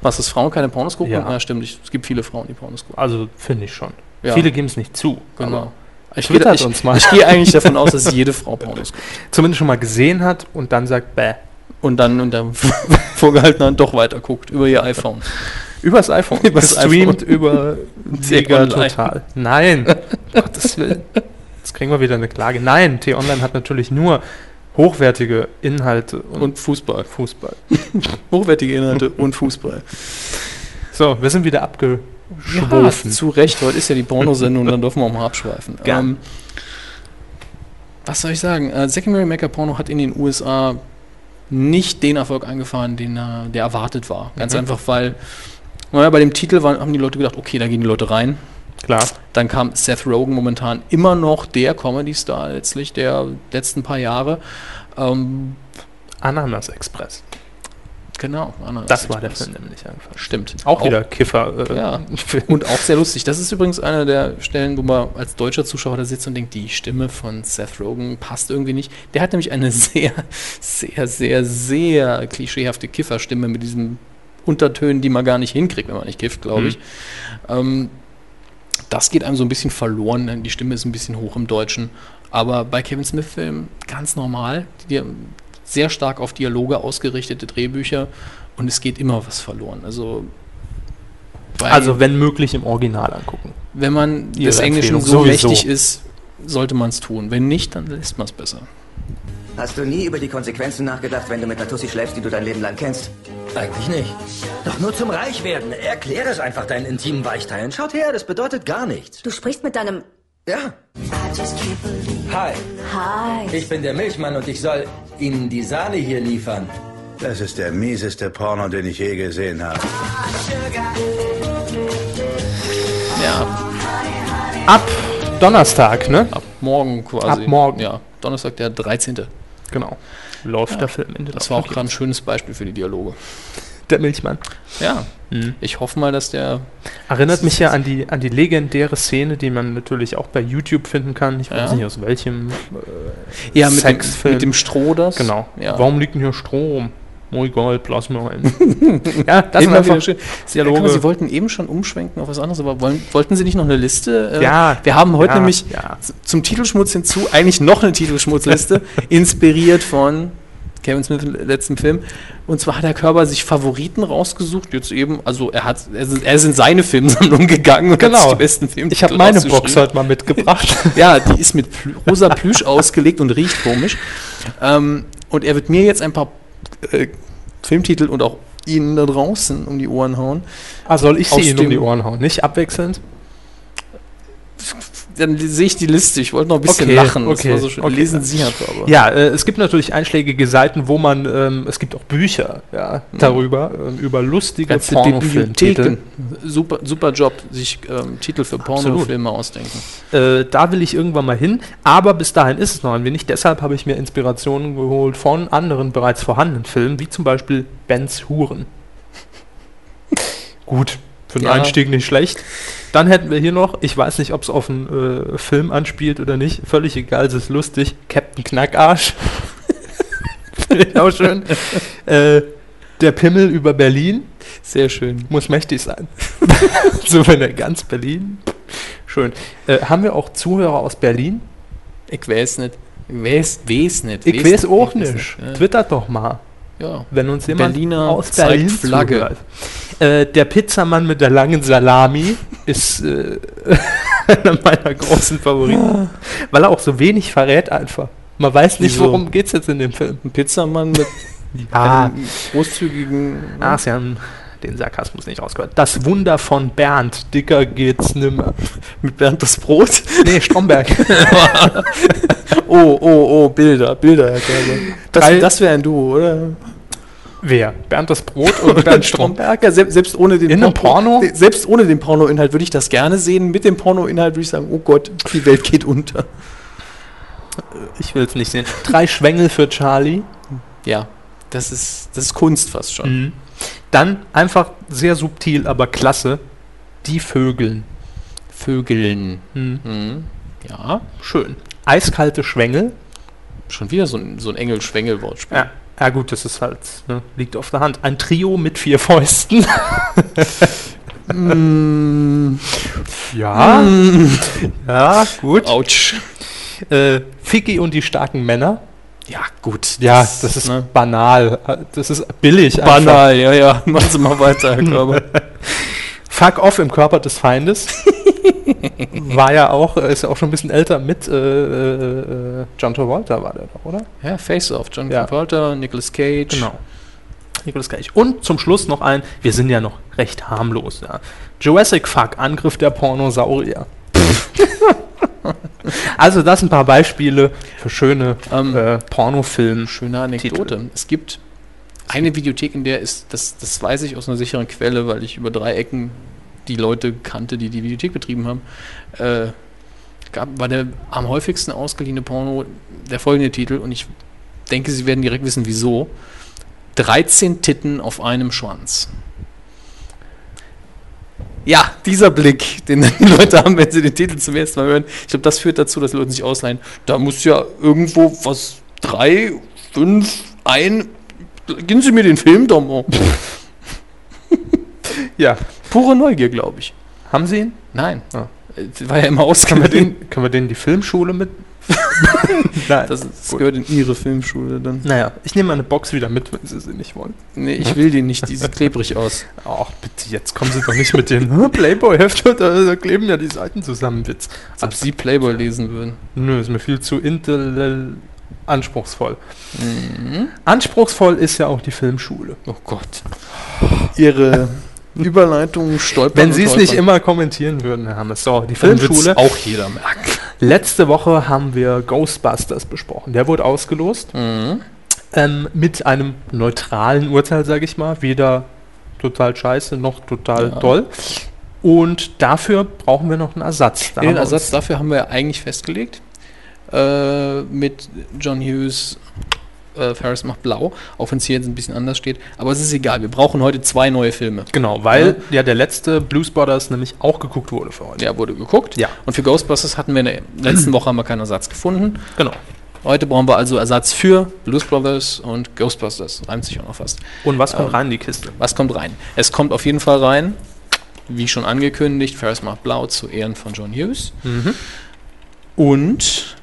S3: Was, dass Frauen keine Pornos gucken?
S1: Ja.
S3: Ja, stimmt. Ich, es gibt viele Frauen, die Pornos gucken.
S1: Also finde ich schon.
S3: Ja.
S1: Viele geben es nicht zu.
S3: Genau. Ich, ich,
S1: uns mal.
S3: ich gehe eigentlich davon aus, dass jede Frau Pornos guckt.
S1: Zumindest schon mal gesehen hat und dann sagt, bäh.
S3: Und dann und dann vorgehalten dann doch weiter guckt über ihr iPhone.
S1: Übers iPhone.
S3: Übers
S1: Gestreamt
S3: iPhone.
S1: über
S3: Sega
S1: Total. Nein. Gottes Willen. Jetzt kriegen wir wieder eine Klage. Nein, T-Online hat natürlich nur hochwertige Inhalte und,
S3: Und Fußball.
S1: Fußball.
S3: Hochwertige Inhalte und Fußball.
S1: So, wir sind wieder
S3: Ja,
S1: abgeschwofen.
S3: zu Recht. Heute ist ja die Pornosendung, dann dürfen wir auch mal abschweifen. Ähm, was soll ich sagen? Äh, Secondary Maker Porno hat in den USA nicht den Erfolg eingefahren, den er, der erwartet war. Ganz
S1: Mhm.
S3: einfach, weil naja, bei dem Titel waren, haben die Leute gedacht, okay, da gehen die Leute rein.
S1: Klar.
S3: Dann kam Seth Rogen momentan immer noch der Comedy-Star letztlich der letzten paar Jahre. Ähm,
S1: Ananas Express.
S3: genau. Ananas
S1: Das war der
S3: Express.
S1: Film nämlich einfach.
S3: Stimmt.
S1: Auch, wieder Kiffer. Äh,
S3: Ja. Und auch sehr lustig. Das ist übrigens eine der Stellen, wo man als deutscher Zuschauer da sitzt und denkt, die Stimme von Seth Rogen passt irgendwie nicht. Der hat nämlich eine sehr, sehr, sehr, sehr klischeehafte Kifferstimme mit diesen Untertönen, die man gar nicht hinkriegt, wenn man nicht kifft, glaube ich. Ähm, das geht einem so ein bisschen verloren. denn Die Stimme ist ein bisschen hoch im Deutschen. Aber bei Kevin Smith-Filmen ganz normal, die, sehr stark auf Dialoge ausgerichtete Drehbücher und es geht immer was verloren. Also,
S1: Also wenn möglich im Original angucken.
S3: wenn man des Englischen so mächtig ist, sollte man es tun. Wenn nicht, dann lässt man es besser.
S8: Hast du nie über die Konsequenzen nachgedacht, wenn du mit einer Tussi schläfst, die du dein Leben lang kennst?
S7: Eigentlich nicht. Doch nur zum Reichwerden. Erkläre es einfach deinen intimen Weichteilen. Schaut her, das bedeutet gar nichts.
S6: Du sprichst mit deinem...
S7: Ja. Hi,
S6: Hi.
S7: ich bin der Milchmann und ich soll Ihnen die Sahne hier liefern.
S9: Das ist der mieseste Porno, den ich je gesehen habe.
S3: Ja,
S1: Ab Donnerstag, ne?
S3: ab morgen quasi.
S1: Ab morgen.
S3: Ja, Donnerstag, der 13.
S1: Genau. Läuft der Film. Ende
S3: Das war auch gerade ein schönes Beispiel für die Dialoge.
S1: der Milchmann.
S3: Ja,
S1: Mhm.
S3: ich hoffe mal, dass der
S1: Erinnert mich ja an die, an die legendäre Szene, die man natürlich auch bei YouTube finden kann. Ich weiß
S3: Ja.
S1: nicht aus welchem äh,
S3: ja, mit, dem,
S1: Sexfilm.
S3: mit dem Stroh das.
S1: Genau.
S3: Ja.
S1: Warum liegt denn hier Strom? Egal, Plasma rein. ja, das sind einfach
S3: schön.
S1: Dialoge.
S3: Guck mal, Sie wollten eben schon umschwenken auf was anderes, aber wollen, wollten Sie nicht noch eine Liste? Äh,
S1: Ja,
S3: Wir haben heute
S1: ja,
S3: nämlich
S1: ja.
S3: zum Titelschmutz hinzu eigentlich noch eine Titelschmutzliste, inspiriert von Kevin Smith letzten Film. Und zwar hat der Körper sich Favoriten rausgesucht. Jetzt eben, also er hat, er ist, er ist in seine Filmsammlung gegangen und hat
S1: Genau.
S3: sich die besten Filme.
S1: Ich habe meine Box heute mal mitgebracht.
S3: Ja, die ist mit Plü rosa Plüsch ausgelegt und riecht komisch. Ähm, und er wird mir jetzt ein paar äh, Filmtitel und auch Ihnen da draußen um die Ohren hauen.
S1: ah, soll ich sie Ihnen um die Ohren hauen? Nicht abwechselnd?
S3: Dann sehe ich die Liste. Ich wollte noch ein bisschen
S1: Okay,
S3: lachen.
S1: Okay,
S3: so
S1: okay.
S3: Lesen Sie halt aber.
S1: Ja, äh, es gibt natürlich einschlägige Seiten, wo man, ähm, es gibt auch Bücher ja, darüber, ähm, über lustige
S3: Ganze. Bibliotheken. Super, super Job, sich ähm, Titel für Pornofilme ausdenken.
S1: Äh, da will ich irgendwann mal hin, aber bis dahin ist es noch ein wenig. Deshalb habe ich mir Inspirationen geholt von anderen bereits vorhandenen Filmen, wie zum Beispiel Bens Huren. Gut, für den
S3: Ja.
S1: Einstieg nicht schlecht. Dann hätten wir hier noch, ich weiß nicht, ob es auf einen äh, Film anspielt oder nicht, völlig egal, es ist lustig, Captain Knackarsch. Finde ich auch schön. äh, der Pimmel über Berlin
S3: Sehr schön.
S1: muss mächtig sein. so, wenn er ganz Berlin. Schön. Äh, haben wir auch Zuhörer aus Berlin?
S3: Ich weiß nicht. Ich weiß, weiß nicht.
S1: Ich weiß auch nicht.
S3: Ja.
S1: Twittert doch mal,
S3: ja.
S1: wenn uns jemand
S3: Berliner
S1: aus
S3: zeigt
S1: Berlin
S3: Flagge.
S1: zuhört. Äh, der Pizzamann mit der langen Salami ist äh, einer meiner großen Favoriten, weil er auch so wenig verrät einfach. Man weiß nicht,
S3: Wieso?
S1: worum geht es jetzt in dem Film.
S3: Ein Pizzamann mit
S1: Ah,
S3: einem großzügigen.
S1: ah Sie haben den Sarkasmus nicht rausgehört. Das Wunder von Bernd, dicker geht's nimmer.
S3: Mit Bernd das Brot.
S1: Nee, Stromberg.
S3: Oh, oh, oh, Bilder, Bilder, Herr.
S1: Drei-
S3: Das, das wäre ein Duo, oder?
S1: Wer? Bernd das Brot oder Bernd Stromberg?
S3: Ja, selbst, selbst ohne den
S1: In einem Porno?
S3: Selbst ohne den Porno-Inhalt würde ich das gerne sehen. Mit dem Porno-Inhalt würde ich sagen, oh Gott, die Welt geht unter.
S1: Ich will es nicht sehen. Drei Schwengel für Charlie.
S3: Ja, das ist, das ist Kunst fast schon.
S1: Mhm. Dann einfach sehr subtil, aber klasse. Die Vögeln.
S3: Vögeln.
S1: Mhm.
S3: Mhm. Ja,
S1: Schön. Eiskalte Schwengel.
S3: schon wieder so ein, so ein Engel-Schwengel-Wortspiel.
S1: Ja. ja, gut, das ist halt, ne, liegt auf der Hand. Ein Trio mit vier Fäusten.
S3: Mm,
S1: Ja. ja, gut.
S3: Autsch.
S1: Äh, Ficky und die starken Männer.
S3: Ja, gut.
S1: Ja, das ist
S3: ne?
S1: banal. Das ist billig. einfach.
S3: banal. Ja, ja. Machen Sie mal weiter, Herr Körber.
S1: Fuck off im Körper des Feindes. War ja auch, äh, ist ja auch schon ein bisschen älter mit äh, äh, John Travolta war der doch, oder?
S3: ja, Face-Off. John
S1: Ja.
S3: Travolta, Nicolas Cage.
S1: Genau. Nicolas Cage. Und zum Schluss noch ein, wir sind ja noch recht harmlos, ja. Jurassic Fuck, Angriff der Pornosaurier. Also das ein paar Beispiele für schöne
S3: Ähm,
S1: äh, Pornofilm.
S3: Schöne Anekdote.
S1: Titel.
S3: Es gibt eine Videothek, in der ist, das, das weiß ich aus einer sicheren Quelle, weil ich über drei Ecken die Leute kannte, die die Videothek betrieben haben. Äh, gab, war der am häufigsten ausgeliehene Porno der folgende Titel und ich denke, Sie werden direkt wissen, wieso. 13 Titten auf einem Schwanz. Ja, dieser Blick, den die Leute haben, wenn sie den Titel zum ersten Mal hören, ich glaube, das führt dazu, dass die Leute sich ausleihen. Da muss ja irgendwo was, drei, fünf, ein, geben Sie mir den Film doch mal.
S1: Ja.
S3: Pure Neugier, glaube ich.
S1: Haben Sie ihn?
S3: Nein.
S1: Ah.
S3: War ja immer
S1: Können wir,
S3: ausgeliehen.
S1: den, können wir den in die Filmschule mit Nein,
S3: Das, das gehört in ihre Filmschule dann.
S1: Naja, ich nehme meine Box wieder mit, wenn Sie sie nicht wollen.
S3: Nee, ich will die nicht, die sieht klebrig aus.
S1: Ach, bitte, jetzt kommen Sie doch nicht mit den Playboy-Heft, da, da kleben ja die Seiten zusammen, Witz.
S3: Als ob sie Playboy lesen würden.
S1: Nö, ist mir viel zu intel anspruchsvoll. Anspruchsvoll ist ja auch die Filmschule.
S3: Oh Gott. Ihre Überleitung stolpern.
S1: Wenn Sie es nicht immer kommentieren würden, Herr Hammes. So, die Filmschule.
S3: auch jeder merken.
S1: Letzte Woche haben wir Ghostbusters besprochen. Der wurde ausgelost. Ähm, mit einem neutralen Urteil, sage ich mal. Weder total scheiße noch total
S3: Ja.
S1: toll. Und dafür brauchen wir noch einen Ersatz. Da
S3: Den Ersatz dafür haben wir ja eigentlich festgelegt. Äh, mit John Hughes, äh, Ferris macht blau, auch wenn es hier jetzt ein bisschen anders steht. Aber es ist egal, wir brauchen heute zwei neue Filme.
S1: Genau, weil ja, der letzte Blues Brothers nämlich auch geguckt wurde für heute.
S3: Der wurde geguckt.
S1: Ja.
S3: Und für Ghostbusters hatten wir in der letzten Woche haben wir keinen Ersatz gefunden.
S1: Genau.
S3: Heute brauchen wir also Ersatz für Blues Brothers und Ghostbusters. Reimt sich auch noch fast.
S1: Und was kommt
S3: Ähm,
S1: rein in die Kiste?
S3: Was kommt rein? Es kommt auf jeden Fall rein, wie schon angekündigt, Ferris macht blau zu Ehren von John Hughes.
S1: Mhm.
S3: Und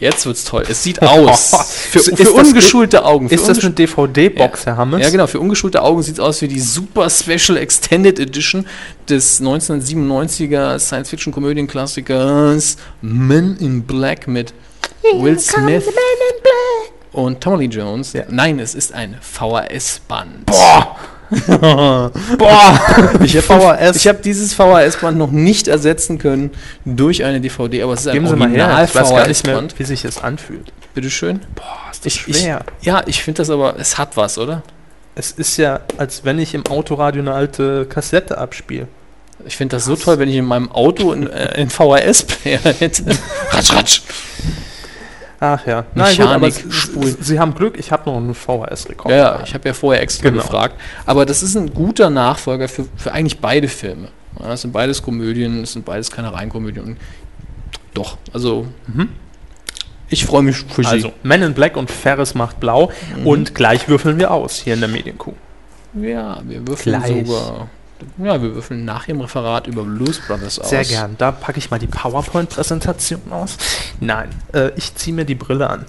S3: jetzt wird's toll. Es sieht aus. für
S1: Ist
S3: für
S1: das-
S3: ungeschulte Augen. Für
S1: Ist das eine DVD-Box,
S3: ja.
S1: Herr Hammes?
S3: Ja, genau. Für ungeschulte Augen sieht es aus wie die Super Special Extended Edition des 1997er Science-Fiction-Komödienklassikers Men in Black mit Will Smith und Tommy Lee Jones. Nein, es ist ein VHS-Band.
S1: Boah! Boah!
S3: Ich habe hab dieses VHS-Band noch nicht ersetzen können durch eine DVD, aber es ist ein
S1: Geben her.
S3: Original
S1: weiß gar nicht mehr,
S3: VHS-Band.
S1: wie sich das anfühlt.
S3: Bitteschön.
S1: Boah, ist
S3: Ich, ich, ja, ich finde das aber, es hat was, oder?
S1: es ist ja, als wenn ich im Autoradio eine alte Kassette abspiele.
S3: Ich finde das so toll, wenn ich in meinem Auto einen, äh, einen VHS-Player hätte. ratsch, ratsch.
S1: Ach ja.
S3: Mechanik,
S1: Sie,
S3: Spulen.
S1: Sie haben Glück, ich habe noch einen VHS-Rekord.
S3: Ja, ich habe ja vorher extra
S1: Genau.
S3: gefragt. Aber das ist ein guter Nachfolger für, für eigentlich beide Filme. Ja, es sind beides Komödien, es sind beides keine Reinkomödien. Doch, also ich freue mich für Sie.
S1: Also, Men in Black und Ferris macht blau.
S3: Mhm.
S1: Und gleich würfeln wir aus hier in der Medienkuh.
S3: Ja, wir würfeln
S1: Gleich.
S3: sogar. Ja, wir würfeln nach Ihrem Referat über Blues Brothers aus.
S1: Sehr gern. Da packe ich mal die PowerPoint-Präsentation aus. Nein, äh, ich ziehe mir die Brille an.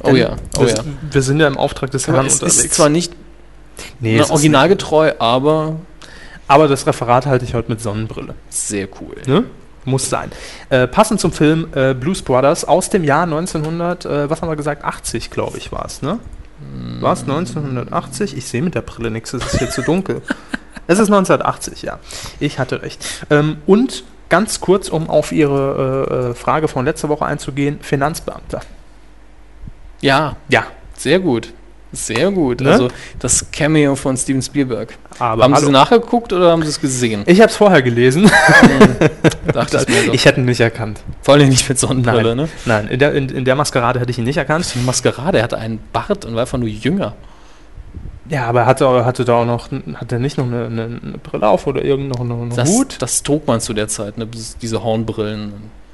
S3: Oh
S1: Denn
S3: ja, oh
S1: wir,
S3: ja.
S1: wir sind ja im Auftrag des
S3: Aber
S1: Herrn
S3: es
S1: unterwegs.
S3: ist zwar nicht
S1: nee,
S3: na,
S1: ist
S3: originalgetreu, aber
S1: nicht. aber das Referat halte ich heute mit Sonnenbrille.
S3: sehr cool.
S1: Ne? Muss sein. Äh, passend zum Film äh, Blues Brothers aus dem Jahr 1900, äh, was haben wir gesagt? 80, glaube ich, war es, ne? War es 1980? Ich sehe mit der Brille nichts, es ist hier zu dunkel. Es ist 1980, ja. Ich hatte recht. Ähm, und ganz kurz, um auf Ihre äh, äh, Frage von letzter Woche einzugehen, Finanzbeamter.
S3: Ja,
S1: Ja,
S3: sehr gut. Sehr gut.
S1: Ne?
S3: Also das Cameo von Steven Spielberg.
S1: aber
S3: haben Sie es nachgeguckt oder haben Sie es gesehen?
S1: Ich habe es vorher gelesen.
S3: Dachte ich mir
S1: ich hätte ihn nicht erkannt.
S3: Vor allem nicht mit Sonnenbrille,
S1: Nein,
S3: ne?
S1: nein in, der, in, in der Maskerade hätte ich ihn nicht erkannt.
S3: Die Maskerade, er hatte einen Bart und war einfach nur jünger.
S1: Ja, aber er hatte, hatte da auch noch, hat er nicht noch eine, eine, eine Brille auf oder irgendeinen
S3: Das,
S1: Hut?
S3: das trug man zu der Zeit, ne? diese Hornbrillen.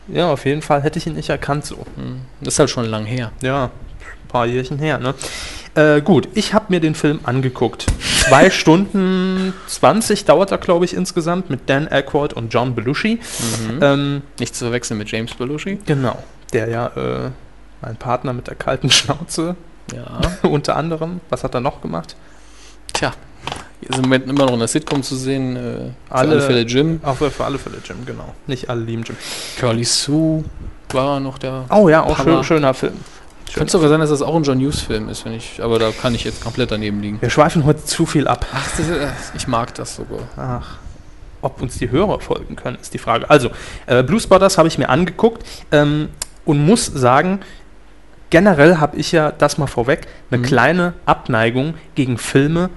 S1: Ja, auf jeden Fall hätte ich ihn nicht erkannt so.
S3: Hm. Das ist halt schon lang her.
S1: Ja, ein paar Jährchen her, ne? Äh, gut, ich habe mir den Film angeguckt. Zwei Stunden 20 dauert er, glaube ich, insgesamt mit Dan Aykroyd und John Belushi. Ähm,
S3: Nicht zu verwechseln mit James Belushi.
S1: genau, der ja äh, mein Partner mit der kalten Schnauze
S3: Ja.
S1: unter anderem. Was hat er noch gemacht?
S3: Tja. Ist im Moment immer noch in der Sitcom zu sehen. Äh, für
S1: Alle-
S3: alle Fälle Jim.
S1: Auch für, für alle Fälle Jim, genau. Nicht alle lieben Jim.
S3: Curly Sue war noch der.
S1: Oh ja, auch schön, schöner Film.
S3: Könnte sogar sein, dass das auch ein John Hughes-Film ist, wenn ich. Aber da kann ich jetzt komplett daneben liegen.
S1: Wir schweifen heute zu viel ab.
S3: Ach, das, äh, ich mag das sogar.
S1: Ach, ob uns die Hörer folgen können, ist die Frage. Also, äh, Blues Brothers habe ich mir angeguckt ähm, und muss sagen, generell habe ich ja, das mal vorweg, eine
S3: Mhm.
S1: kleine Abneigung gegen Filme,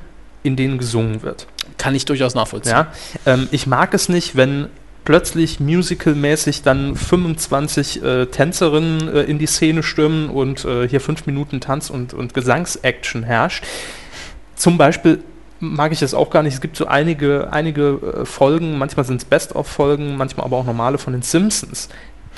S1: in denen gesungen wird.
S3: Kann ich durchaus nachvollziehen.
S1: Ja? Ähm, ich mag es nicht, wenn plötzlich musicalmäßig dann 25 äh, Tänzerinnen äh, in die Szene stürmen und äh, hier fünf Minuten Tanz- und, und Gesangsaction herrscht. Zum Beispiel mag ich das auch gar nicht. Es gibt so einige, einige äh, Folgen, manchmal sind es Best-of-Folgen, manchmal aber auch normale von den Simpsons.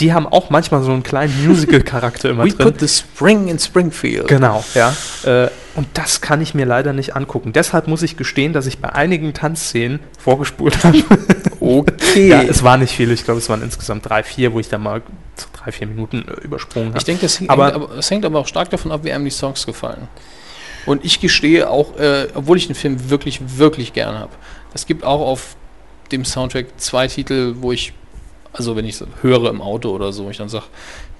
S1: Die haben auch manchmal so einen kleinen Musical-Charakter immer
S3: We
S1: drin.
S3: put the spring in Springfield.
S1: Genau, ja. Äh, und das kann ich mir leider nicht angucken. Deshalb muss ich gestehen, dass ich bei einigen Tanzszenen vorgespult habe.
S3: Okay.
S1: ja, es war nicht viel. Ich glaube, es waren insgesamt drei, vier, wo ich da mal so drei vier Minuten äh, übersprungen habe.
S3: Ich denke, es hängt
S1: Aber-
S3: aber, es hängt aber auch stark davon ab, wie einem die Songs gefallen. Und ich gestehe auch, äh, obwohl ich den Film wirklich, wirklich gerne habe, es gibt auch auf dem Soundtrack zwei Titel, wo ich, also wenn ich so höre im Auto oder so, ich dann sage,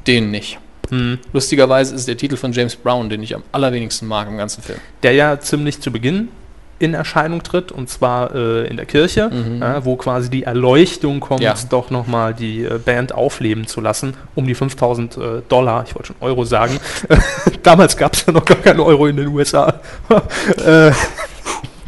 S3: den nicht.
S1: Hm.
S3: Lustigerweise ist der Titel von James Brown, den ich am allerwenigsten mag im ganzen Film.
S1: der ja ziemlich zu Beginn in Erscheinung tritt, und zwar äh, in der Kirche, ja, wo quasi die Erleuchtung kommt,
S3: Ja.
S1: doch nochmal die äh, Band aufleben zu lassen, um die 5000 äh, Dollar, ich wollte schon Euro sagen, damals gab es ja noch gar keinen Euro in den USA. äh,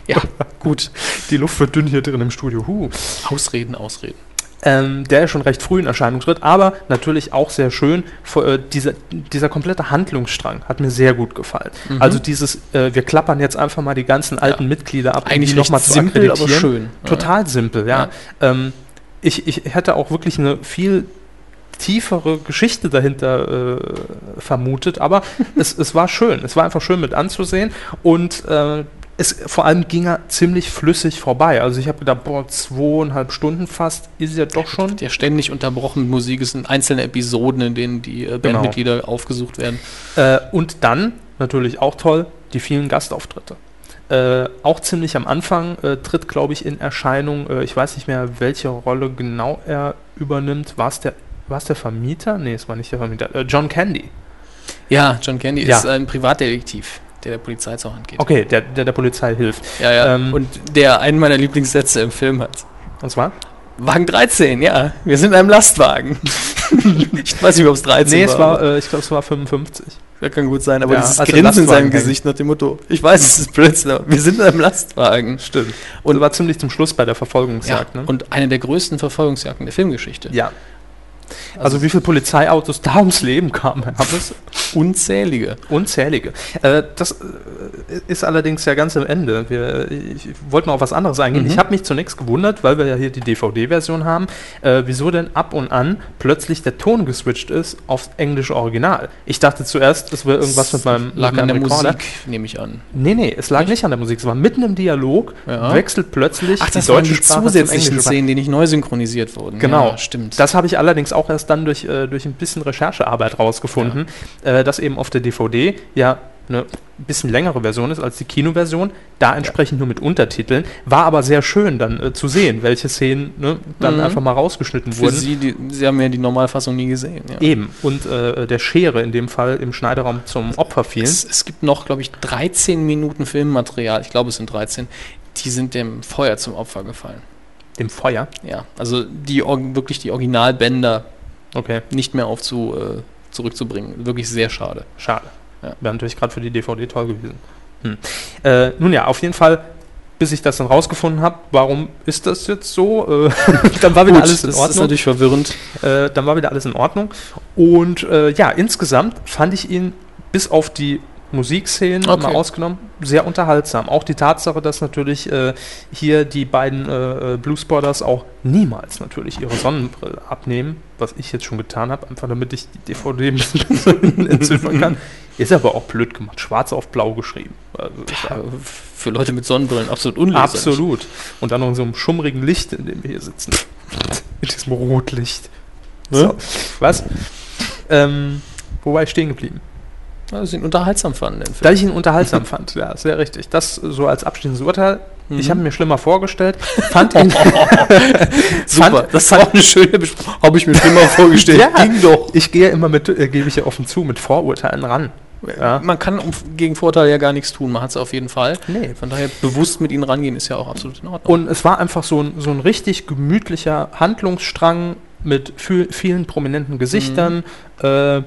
S3: Ja, gut.
S1: die Luft wird dünn hier drin im Studio. Huh.
S3: Ausreden, Ausreden.
S1: Ähm, der ja schon recht früh in Erscheinung tritt, aber natürlich auch sehr schön. Äh, dieser, dieser komplette Handlungsstrang hat mir sehr gut gefallen. Also dieses, äh, wir klappern jetzt einfach mal die ganzen alten Mitglieder ab, um
S3: Eigentlich
S1: die noch
S3: recht
S1: mal zu
S3: simpel, aber schön. Ja.
S1: Total simpel, ja. Ähm, ich, ich hätte auch wirklich eine viel tiefere Geschichte dahinter äh, vermutet, aber es, es war schön. Es war einfach schön mit anzusehen und äh, es vor allem ging er ziemlich flüssig vorbei. Also ich habe gedacht, boah, zweieinhalb Stunden fast ist ja doch schon.
S3: Der ständig unterbrochen mit Musik es sind einzelne Episoden, in denen die äh,
S1: Genau.
S3: Bandmitglieder aufgesucht werden.
S1: Äh, und dann, natürlich auch toll, die vielen Gastauftritte. Äh, auch ziemlich am Anfang äh, tritt, glaube ich, in Erscheinung, äh, ich weiß nicht mehr, welche Rolle genau er übernimmt. War es der, war's der Vermieter? Nee, es war nicht der Vermieter. Äh, John Candy.
S3: Ja, John Candy
S1: Ja.
S3: ist ein Privatdetektiv, der der Polizei zur Hand geht.
S1: Okay, der, der der Polizei hilft.
S3: Ja, ja.
S1: Ähm,
S3: und der einen meiner Lieblingssätze im Film hat.
S1: Und zwar?
S3: Wagen 13, ja. Wir sind in einem Lastwagen. ich weiß nicht, ob es 13
S1: Nee, es
S3: war.
S1: war, äh, ich glaube, es war 55.
S3: Ja, kann gut sein, aber
S1: Ja,
S3: dieses
S1: als er
S3: Grinsen in seinem. Gesicht nach dem Motto, ich weiß, es ist aber wir sind in einem Lastwagen.
S1: Stimmt. Und war ziemlich zum Schluss bei der
S3: Ja,
S1: Verfolgungsjagd. ne?
S3: und eine der größten Verfolgungsjagden der Filmgeschichte.
S1: ja. Also, wie viele Polizeiautos da ums Leben kamen, haben es
S3: Unzählige.
S1: Unzählige. Äh, das äh, ist allerdings ja ganz am Ende. Wir, ich wollte mal auf was anderes eingehen.
S3: Mhm.
S1: Ich habe mich zunächst gewundert, weil wir ja hier die DVD-Version haben, äh, wieso denn ab und an plötzlich der Ton geswitcht ist aufs englische Original. Ich dachte zuerst, es wäre irgendwas mit meinem,
S3: lag
S1: mit
S3: an der
S1: meinem Recorder.
S3: Musik, nehme ich an.
S1: Nee, nee, es lag nicht an der Musik. Es war mitten im Dialog,
S3: Ja.
S1: wechselt plötzlich
S3: Ach, das
S1: die
S3: waren
S1: deutsche
S3: die
S1: Sprache zum
S3: zusätzlichen
S1: Englischen.
S3: Szenen, die nicht neu synchronisiert wurden.
S1: Genau,
S3: Ja, stimmt.
S1: Das habe ich allerdings auch erst dann durch, äh, durch ein bisschen Recherchearbeit rausgefunden, äh, dass eben auf der DVD ja eine bisschen längere Version ist als die Kinoversion, da entsprechend nur mit Untertiteln, war aber sehr schön dann äh, zu sehen, welche Szenen ne, dann
S3: Mhm.
S1: einfach mal rausgeschnitten
S3: Für
S1: wurden.
S3: Sie, die, Sie haben ja die Normalfassung nie gesehen. Ja.
S1: Eben, und äh, der Schere in dem Fall im Schneiderraum zum Opfer fielen.
S3: Es, es gibt noch, glaube ich, 13 Minuten Filmmaterial, ich glaube es sind 13, die sind dem Feuer zum Opfer gefallen.
S1: dem Feuer.
S3: Ja, also die wirklich die Originalbänder
S1: Okay,
S3: nicht mehr aufzu, äh, zurückzubringen. Wirklich sehr schade.
S1: schade.
S3: Ja.
S1: Wäre natürlich gerade für die DVD toll gewesen. Hm. Äh, nun ja, auf jeden Fall, bis ich das dann rausgefunden habe, warum ist das jetzt so? Äh, dann war wieder
S3: Gut,
S1: alles in
S3: das ist
S1: Ordnung.
S3: natürlich verwirrend.
S1: Äh, dann war wieder alles in Ordnung. Und äh, ja, insgesamt fand ich ihn bis auf die Musikszenen
S3: Okay.
S1: mal ausgenommen sehr unterhaltsam. Auch die Tatsache, dass natürlich äh, hier die beiden äh, äh, Bluesporters auch niemals natürlich ihre Sonnenbrille abnehmen, was ich jetzt schon getan habe, einfach damit ich die DVD ein bisschen entziffern kann. Ist aber auch blöd gemacht. Schwarz auf blau geschrieben. Also, ja
S3: für Leute mit Sonnenbrillen absolut unleserlich.
S1: Absolut. Und dann noch in so einem schummrigen Licht, in dem wir hier sitzen. Mit diesem Rotlicht. So. Was? Ähm, wo war ich stehen geblieben?
S3: Ja, sie ihn unterhaltsam fanden, den Film.
S1: Da ich ihn unterhaltsam fand, ja, sehr richtig. Das so als abschließendes Urteil.
S3: Mhm.
S1: Ich habe mir schlimmer vorgestellt. Fand ihn.
S3: Super,
S1: fand-
S3: das war eine schöne Besprechung. Habe ich mir mal vorgestellt.
S1: ja,
S3: Ging doch.
S1: Ich gehe ja immer mit, äh, gebe ich ja offen zu, mit Vorurteilen ran. Ja.
S3: Man kann gegen Vorteile ja gar nichts tun. Man hat es auf jeden Fall.
S1: Nee.
S3: Von daher bewusst mit ihnen rangehen ist ja auch absolut in Ordnung.
S1: Und es war einfach so ein, so ein richtig gemütlicher Handlungsstrang mit viel, vielen prominenten Gesichtern. Äh,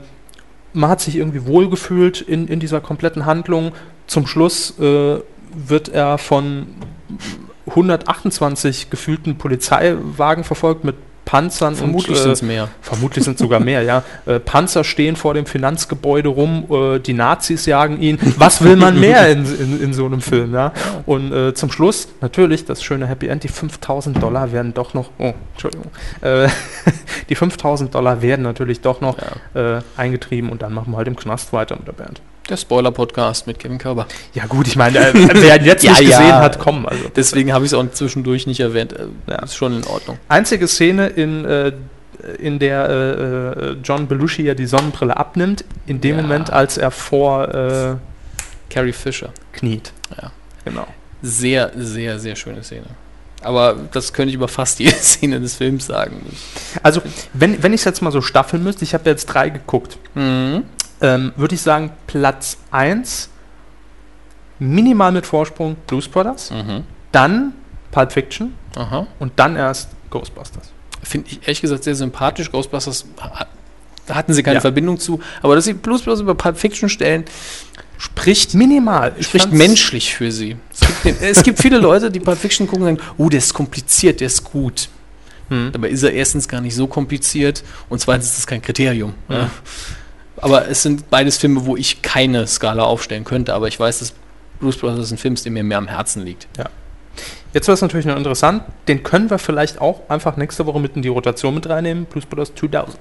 S1: man hat sich irgendwie wohlgefühlt in, in dieser kompletten Handlung. Zum Schluss äh, wird er von 128 gefühlten Polizeiwagen verfolgt mit Panzern
S3: Vermutlich
S1: und,
S3: sind es mehr.
S1: Vermutlich sind sogar mehr, ja. Äh, Panzer stehen vor dem Finanzgebäude rum, äh, die Nazis jagen ihn. Was will man mehr in, in, in so einem Film, ja? Und äh, zum Schluss, natürlich, das schöne Happy End, die 5000 Dollar werden doch noch, oh, Entschuldigung, äh, die 5000 Dollar werden natürlich doch noch äh, eingetrieben und dann machen wir halt im Knast weiter mit der Band.
S3: Der Spoiler-Podcast mit Kevin Körber.
S1: Ja gut, ich meine, äh, wer ihn jetzt
S3: Ja,
S1: nicht
S3: ja.
S1: gesehen hat, komm. Also.
S3: Deswegen habe ich es auch zwischendurch nicht erwähnt. Äh,
S1: Ja.
S3: Ist schon in Ordnung.
S1: Einzige Szene in äh, in der äh, äh, John Belushi ja die Sonnenbrille abnimmt, in dem
S3: Ja.
S1: Moment, als er vor äh,
S3: Carrie Fisher.
S1: kniet.
S3: Ja.
S1: Genau.
S3: Sehr, sehr, sehr schöne Szene. Aber das könnte ich über fast jede Szene des Films sagen.
S1: Also, wenn, wenn ich es jetzt mal so staffeln müsste, ich habe jetzt drei geguckt,
S3: Mhm.
S1: Ähm, würde ich sagen, Platz 1, minimal mit Vorsprung Blues Brothers,
S3: Mhm.
S1: dann Pulp Fiction
S3: Aha.
S1: und dann erst Ghostbusters.
S3: Finde ich ehrlich gesagt sehr sympathisch. Ghostbusters da hatten sie keine
S1: Ja.
S3: Verbindung zu. Aber dass sie Blues Brothers über Pulp Fiction stellen, spricht,
S1: Minimal. Ich
S3: spricht menschlich für sie. Es gibt, den, es gibt viele Leute, die Pulp Fiction gucken und sagen, oh, der ist kompliziert, der ist gut.
S1: Hm.
S3: Dabei ist er erstens gar nicht so kompliziert und zweitens ist das kein Kriterium. Ja. Aber es sind beides Filme, wo ich keine Skala aufstellen könnte, aber ich weiß, dass Blues Brothers ein Film ist, der mir mehr am Herzen liegt.
S1: Jetzt wird es natürlich noch interessant, den können wir vielleicht auch einfach nächste Woche mit in die Rotation mit reinnehmen, Blues Brothers 2000.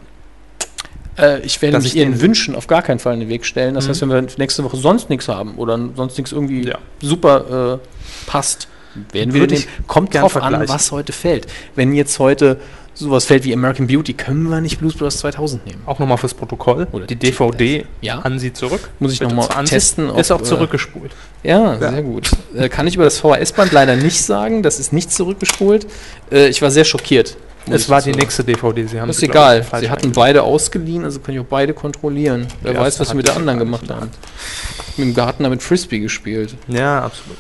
S3: Äh, ich werde
S1: Dass
S3: mich
S1: ich
S3: Ihren Wünschen auf gar keinen Fall in den Weg stellen. Das
S1: Mhm.
S3: heißt, wenn wir nächste Woche sonst nichts haben oder sonst nichts irgendwie
S1: Ja.
S3: super äh, passt, werden wir den. Kommt drauf an, was heute fällt. Wenn jetzt heute sowas fällt wie American Beauty, können wir nicht Blues Brothers 2000 nehmen.
S1: Auch nochmal fürs Protokoll.
S3: Oder
S1: die DVD
S3: Ja.
S1: an Sie zurück.
S3: Muss ich
S1: Bitte
S3: noch mal
S1: zur Ansicht.
S3: testen, ob,
S1: Ist auch
S3: äh,
S1: zurückgespult.
S3: Ja,
S1: Ja.
S3: sehr gut. Äh, kann ich über das VHS-Band leider nicht sagen. Das ist nicht zurückgespult. Äh, ich war sehr schockiert.
S1: Es war die
S3: sagen.
S1: nächste DVD. Sie haben
S3: ist egal.
S1: ich,
S3: Sie hatten beide ausgeliehen, also kann ich auch beide kontrollieren. Wer weiß, was sie mit der anderen gemacht haben. Mit dem Garten mit Frisbee gespielt.
S1: Ja, absolut.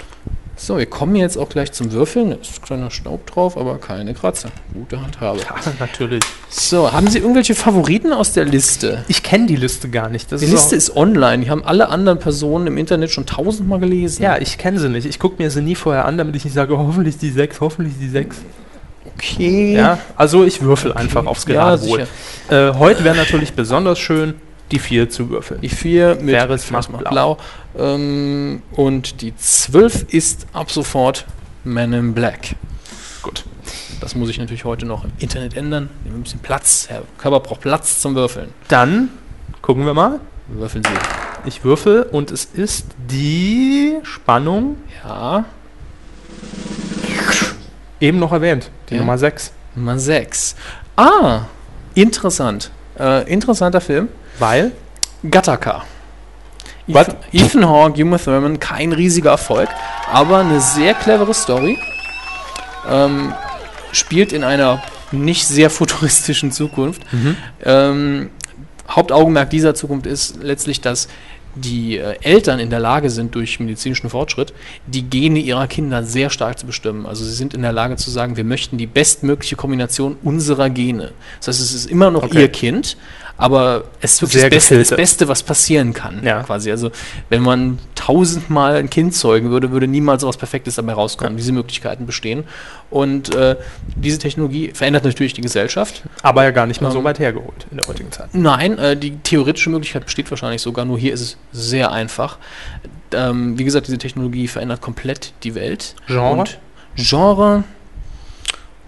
S3: So, wir kommen jetzt auch gleich zum Würfeln. Da ist ein kleiner Staub drauf, aber keine Kratzer. Gute Handhabe.
S1: natürlich.
S3: So, haben Sie irgendwelche Favoriten aus der Liste?
S1: Ich kenne die Liste gar nicht. Das
S3: Die
S1: ist
S3: Liste ist online. Die haben alle anderen Personen im Internet schon tausendmal gelesen.
S1: Ja, ich kenne sie nicht. Ich gucke mir sie nie vorher an, damit ich nicht sage, oh, hoffentlich die 6, hoffentlich die 6.
S3: okay.
S1: Ja, also ich würfel einfach aufs
S3: Ja,
S1: Geratewohl. äh, heute wäre natürlich besonders schön, die 4 zu würfeln.
S3: Die 4 mit
S1: mal
S3: macht blau. Ähm, und die 12 ist ab sofort Man in Black.
S1: Gut.
S3: Das muss ich natürlich heute noch im Internet ändern. Nehmen wir ein bisschen Platz. Herr Körper braucht Platz zum Würfeln.
S1: Dann gucken wir mal.
S3: Würfeln Sie.
S1: Ich würfel und es ist die Spannung,
S3: Ja.
S1: eben noch erwähnt, die
S3: Ja.
S1: Nummer 6.
S3: Nummer 6. Ah, interessant. Äh, interessanter Film.
S1: Weil?
S3: Gattaca. Ethan, Ethan Hawke, Uma Thurman, kein riesiger Erfolg, aber eine sehr clevere Story. Ähm, spielt in einer nicht sehr futuristischen Zukunft. Ähm, Hauptaugenmerk dieser Zukunft ist letztlich, dass die äh, Eltern in der Lage sind, durch medizinischen Fortschritt, die Gene ihrer Kinder sehr stark zu bestimmen. Also sie sind in der Lage zu sagen, wir möchten die bestmögliche Kombination unserer Gene. Das heißt, es ist immer noch
S1: Okay.
S3: ihr Kind, aber es ist wirklich das Beste, das. Beste, was passieren kann.
S1: Ja.
S3: Quasi. Also wenn man tausendmal ein Kind zeugen würde, würde niemals sowas Perfektes dabei rauskommen. Diese Möglichkeiten bestehen. Und äh, diese Technologie verändert natürlich die Gesellschaft.
S1: Aber ja gar nicht mal so
S3: Ähm,
S1: weit hergeholt in der heutigen Zeit.
S3: Nein, äh, die theoretische Möglichkeit besteht wahrscheinlich sogar, nur hier ist es sehr einfach. Ähm, wie gesagt, diese Technologie verändert komplett die Welt.
S1: Genre?
S3: Und Genre,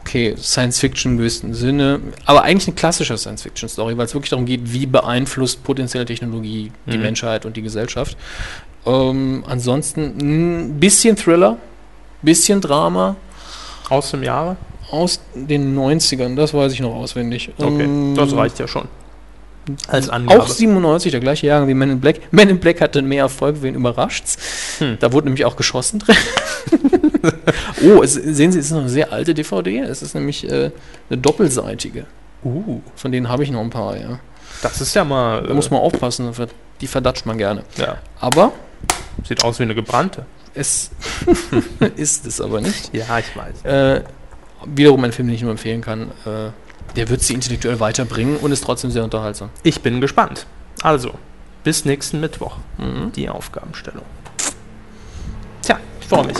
S3: okay, Science Fiction im gewissen Sinne, aber eigentlich eine klassische Science Fiction Story, weil es wirklich darum geht, wie beeinflusst potenzielle Technologie die
S1: Mhm.
S3: Menschheit und die Gesellschaft. Ähm, ansonsten ein bisschen Thriller, bisschen Drama
S1: Aus dem Jahre?
S3: aus den 90ern, das weiß ich noch auswendig.
S1: Okay,
S3: Ähm,
S1: das reicht ja schon. Als Angabe.
S3: Auch 97, der gleiche Jahrgang wie Men in Black. Men in Black hatte mehr Erfolg, wen überrascht's.
S1: Hm.
S3: Da wurde nämlich auch geschossen drin. oh, es, sehen Sie, es ist noch eine sehr alte DVD. Es ist nämlich äh, eine doppelseitige.
S1: Uh,
S3: Von denen habe ich noch ein paar, ja.
S1: das ist ja mal.
S3: Da muss man aufpassen, die verdatscht man gerne.
S1: Ja,
S3: Aber
S1: sieht aus wie eine gebrannte.
S3: es ist es aber nicht.
S1: Ja, ich weiß.
S3: Äh, wiederum ein Film, den ich nur empfehlen kann. Äh, der wird sie intellektuell weiterbringen und ist trotzdem sehr unterhaltsam.
S1: Ich bin gespannt. Also, bis nächsten Mittwoch.
S3: Mhm.
S1: Die Aufgabenstellung. Tja, ich freue mich.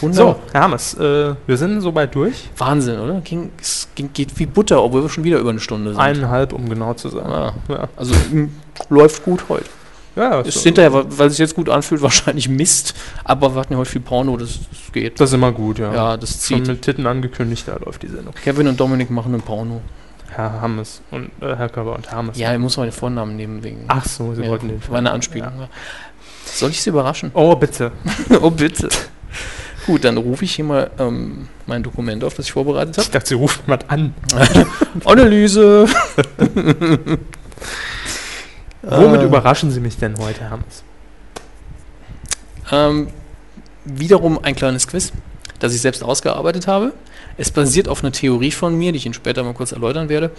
S3: Wunderbar.
S1: So, Herr Hammes, äh, wir sind soweit durch.
S3: Wahnsinn, oder? Ging, es ging, geht wie Butter, obwohl wir schon wieder über eine Stunde sind.
S1: Eineinhalb, um genau zu sein.
S3: Ah,
S1: Ja,
S3: also läuft gut heute.
S1: Ja
S3: Ist
S1: so-
S3: hinterher, weil es sich jetzt gut anfühlt, wahrscheinlich Mist. Aber wir hatten ja heute viel Porno, das, das geht.
S1: das ist immer gut, ja.
S3: ja, das
S1: Schon
S3: zieht.
S1: mit Titten angekündigt, da läuft die Sendung.
S3: Kevin und Dominik machen ein Porno.
S1: Herr Hammes und äh, Herr Körber und Hammes.
S3: Ja, ich muss mal den Vornamen nehmen wegen.
S1: Ach so, Sie
S3: ja,
S1: wollten den.
S3: war eine Anspielung. Ja. Soll ich Sie überraschen?
S1: Oh, bitte.
S3: oh, bitte. Gut, dann rufe ich hier mal ähm, mein Dokument auf, das ich vorbereitet habe.
S1: Ich dachte, sie ruft mal an.
S3: Analyse.
S1: Womit überraschen Sie mich denn heute, Hans?
S3: Ähm, wiederum ein kleines Quiz, das ich selbst ausgearbeitet habe. Es basiert auf einer Theorie von mir, die ich Ihnen später mal kurz erläutern werde.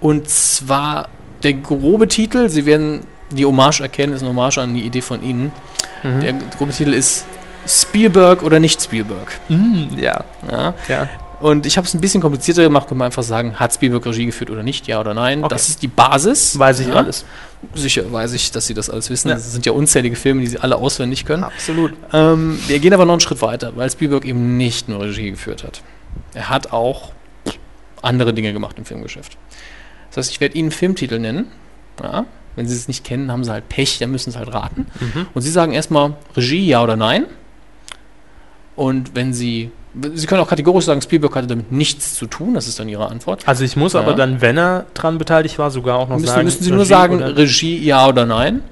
S3: Und zwar der grobe Titel, Sie werden die Hommage erkennen, ist eine Hommage an die Idee von Ihnen.
S1: Mhm.
S3: Der grobe Titel ist Spielberg oder nicht Spielberg.
S1: Mm, ja.
S3: Ja.
S1: Ja.
S3: Und ich habe es ein bisschen komplizierter gemacht, kann man einfach sagen, hat Spielberg Regie geführt oder nicht, ja oder nein.
S1: Okay.
S3: Das ist die Basis.
S1: Weiß ich
S3: ja.
S1: alles.
S3: Sicher weiß ich, dass Sie das alles wissen.
S1: Ja.
S3: Das sind ja unzählige Filme, die Sie alle auswendig können.
S1: Absolut.
S3: Ähm, wir gehen aber noch einen Schritt weiter, weil Spielberg eben nicht nur Regie geführt hat. Er hat auch andere Dinge gemacht im Filmgeschäft. Das heißt, ich werde Ihnen Filmtitel nennen. Ja, wenn Sie es nicht kennen, haben Sie halt Pech, dann müssen Sie halt raten.
S1: Mhm.
S3: Und Sie sagen erstmal Regie, ja oder nein. Und wenn Sie, Sie können auch kategorisch sagen, Spielberg hatte damit nichts zu tun, das ist dann Ihre Antwort.
S1: Also ich muss
S3: Ja.
S1: aber dann, wenn er dran beteiligt war, sogar auch noch
S3: Müssen,
S1: sagen.
S3: müssen Sie nur
S1: Regie
S3: sagen,
S1: oder-
S3: Regie, ja oder nein.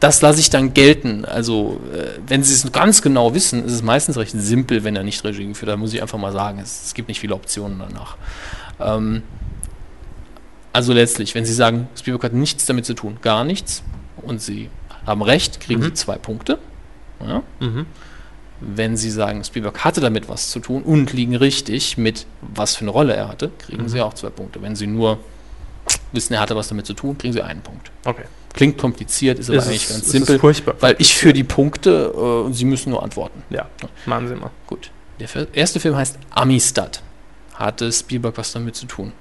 S3: Das lasse ich dann gelten. Also, äh, wenn Sie es ganz genau wissen, ist es meistens recht simpel, wenn er nicht Regie geführt hat. Muss ich einfach mal sagen, es, es gibt nicht viele Optionen danach. Ähm, also letztlich, wenn Sie sagen, Spielberg hat nichts damit zu tun, gar nichts, und Sie haben recht, kriegen Sie zwei Punkte. Ja.
S1: Mhm.
S3: Wenn Sie sagen, Spielberg hatte damit was zu tun und liegen richtig mit, was für eine Rolle er hatte, kriegen
S1: Mhm.
S3: Sie auch zwei Punkte. Wenn Sie nur wissen, er hatte was damit zu tun, kriegen Sie einen Punkt.
S1: Okay.
S3: Klingt kompliziert, ist aber
S1: Es
S3: eigentlich
S1: ist-
S3: ganz
S1: es
S3: simpel,
S1: ist furchtbar
S3: weil ich für die Punkte äh, und Sie müssen nur antworten.
S1: Ja, machen Sie mal.
S3: Gut. Der erste Film heißt Amistad. Hatte Spielberg was damit zu tun?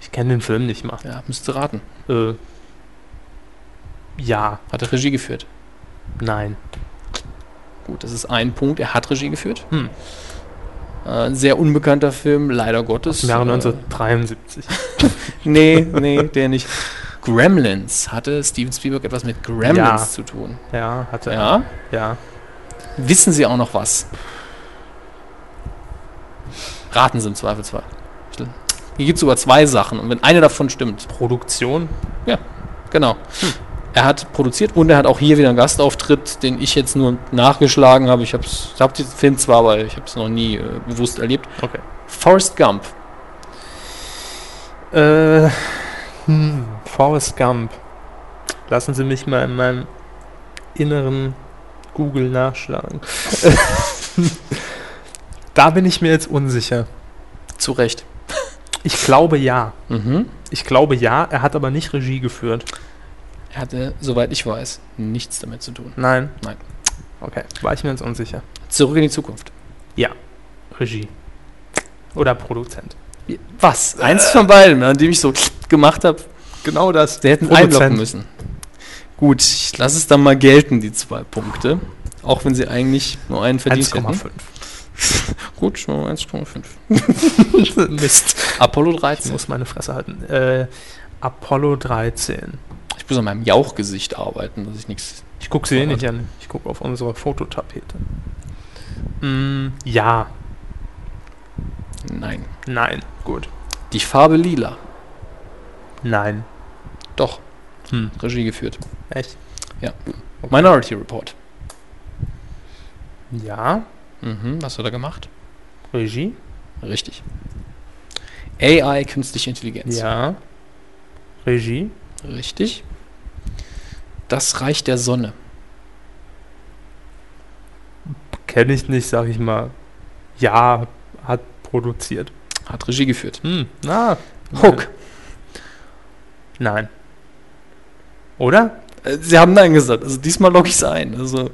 S1: Ich kenne den Film nicht mal.
S3: Ja, müsste raten.
S1: Äh, ja,
S3: Hat er Regie geführt?
S1: nein.
S3: Gut, das ist ein Punkt. Er hat Regie geführt.
S1: Hm.
S3: Äh, ein sehr unbekannter Film, leider Gottes.
S1: Im Jahre
S3: Äh,
S1: 1973.
S3: Nee, nee, der nicht. Gremlins. Hatte Steven Spielberg etwas mit Gremlins
S1: Ja.
S3: zu tun?
S1: Ja, hatte er.
S3: Ja.
S1: Ja.
S3: Wissen Sie auch noch was? Raten Sie im Zweifelsfall. Hier gibt es sogar zwei Sachen. Und wenn eine davon stimmt,
S1: Produktion.
S3: ja, genau. Er hat produziert und er hat auch hier wieder einen Gastauftritt, den ich jetzt nur nachgeschlagen habe. Ich habe ich hab den Film zwar, aber ich habe es noch nie äh, bewusst erlebt.
S1: Okay.
S3: Forrest Gump.
S1: Äh, hm, Forrest Gump. Lassen Sie mich mal in meinem inneren Google nachschlagen. da bin ich mir jetzt unsicher.
S3: Zu Recht.
S1: Ich glaube ja.
S3: Mhm.
S1: Ich glaube ja, er hat aber nicht Regie geführt.
S3: Er hatte, soweit ich weiß, nichts damit zu tun.
S1: Nein.
S3: Nein.
S1: Okay, war ich mir jetzt unsicher.
S3: Zurück in die Zukunft.
S1: Ja, Regie. Oder Produzent.
S3: Was? Eins von beiden, an dem ich so gemacht habe.
S1: Genau das.
S3: Der hätten einloggen müssen. Gut, ich lasse es dann mal gelten, die zwei Punkte. Auch wenn sie eigentlich nur einen verdient hätten.
S1: 1,5.
S3: Gut, nur 1,5.
S1: Mist.
S3: Apollo
S1: Ich
S3: 13.
S1: muss meine Fresse halten. Äh, Apollo 13.
S3: Ich muss an meinem Jauchgesicht arbeiten, dass ich nichts.
S1: Ich gucke sie eh nicht an. Ich gucke auf unsere Fototapete. Mm, ja.
S3: Nein.
S1: Nein. Gut.
S3: Die Farbe lila.
S1: Nein.
S3: Doch.
S1: Hm.
S3: Regie geführt.
S1: Echt?
S3: Ja. Minority Report.
S1: Ja.
S3: Mhm, was hat er gemacht?
S1: Regie?
S3: Richtig. AI, künstliche Intelligenz.
S1: Ja. Regie?
S3: Richtig. Das Reich der Sonne.
S1: Kenne ich nicht, sag ich mal. Ja, hat produziert.
S3: Hat Regie geführt.
S1: Hm. Na.
S3: Hook.
S1: Nein. Oder?
S3: Äh, Sie haben Nein gesagt. Also diesmal logge ich es ein. Also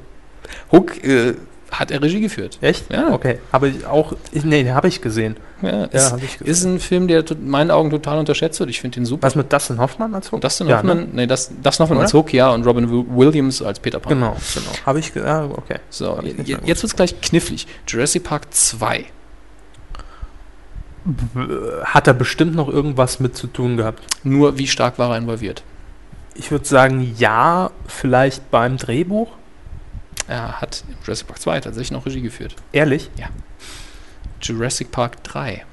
S3: Hook äh, hat er Regie geführt.
S1: Echt?
S3: Ja.
S1: Okay. Aber ich auch. Nee, den habe ich gesehen.
S3: Ja, ist,
S1: hab ich gesehen.
S3: ist ein Film, der in meinen Augen total unterschätzt wird. Ich finde den super.
S1: Was mit Dustin Hoffmann als Hook?
S3: Dustin
S1: Ja,
S3: Hoffmann,
S1: ne?
S3: nee, das, Dustin Hoffmann
S1: Oder?
S3: als Hook, ja, und Robin Wi- Williams als Peter Pan.
S1: Genau, genau. Habe ich. ge- Ah, okay.
S3: So, je- jetzt wird es gleich knifflig. Jurassic Park 2.
S1: Hat er bestimmt noch irgendwas mit zu tun gehabt?
S3: Nur wie stark war er involviert?
S1: Ich würde sagen, ja, vielleicht beim Drehbuch.
S3: Er hat im Jurassic Park 2 tatsächlich noch Regie geführt.
S1: Ehrlich?
S3: Jurassic Park 3.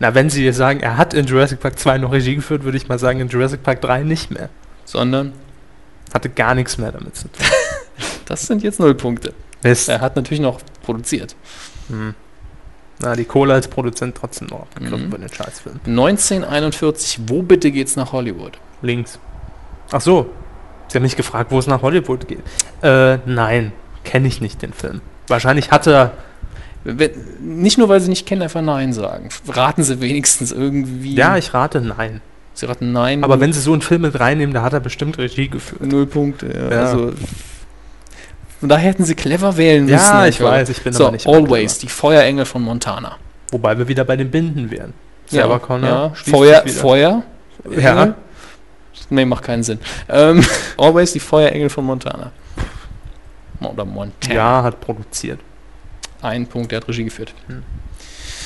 S1: Na, wenn Sie jetzt sagen, er hat in Jurassic Park 2 noch Regie geführt, würde ich mal sagen, in Jurassic Park 3 nicht mehr.
S3: Sondern,
S1: Hatte gar nichts mehr damit zu tun.
S3: das sind jetzt null Punkte.
S1: Mist.
S3: Er hat natürlich noch produziert.
S1: Na, die Kohle als Produzent trotzdem noch abgegriffen
S3: Mhm.
S1: bei den Scheißfilmen.
S3: 1941, wo bitte geht's nach Hollywood?
S1: Links. Ach so. Sie haben mich gefragt, wo es nach Hollywood geht. Äh, nein. Kenne ich nicht den Film. Wahrscheinlich hatte er.
S3: Nicht nur, weil sie nicht kennen, einfach Nein sagen. Raten sie wenigstens irgendwie.
S1: Ja, ich rate nein.
S3: Sie raten Nein.
S1: Aber wenn sie so einen Film mit reinnehmen, da hat er bestimmt Regie geführt.
S3: Null Punkte, ja.
S1: Ja.
S3: Also, von daher hätten sie clever wählen müssen.
S1: Ja, ich
S3: einfach.
S1: weiß, ich bin
S3: so,
S1: aber nicht
S3: Always,
S1: clever.
S3: die Feuerengel von Montana.
S1: Wobei wir wieder bei den Binden wären. Sarah Connor.
S3: Ja. Feuer. Feuer.
S1: Ja.
S3: Engel? Nee, macht keinen Sinn. Ähm, Always die Feuerengel von Montana. Oder Montana.
S1: Ja, hat produziert.
S3: Ein Punkt, der hat Regie geführt.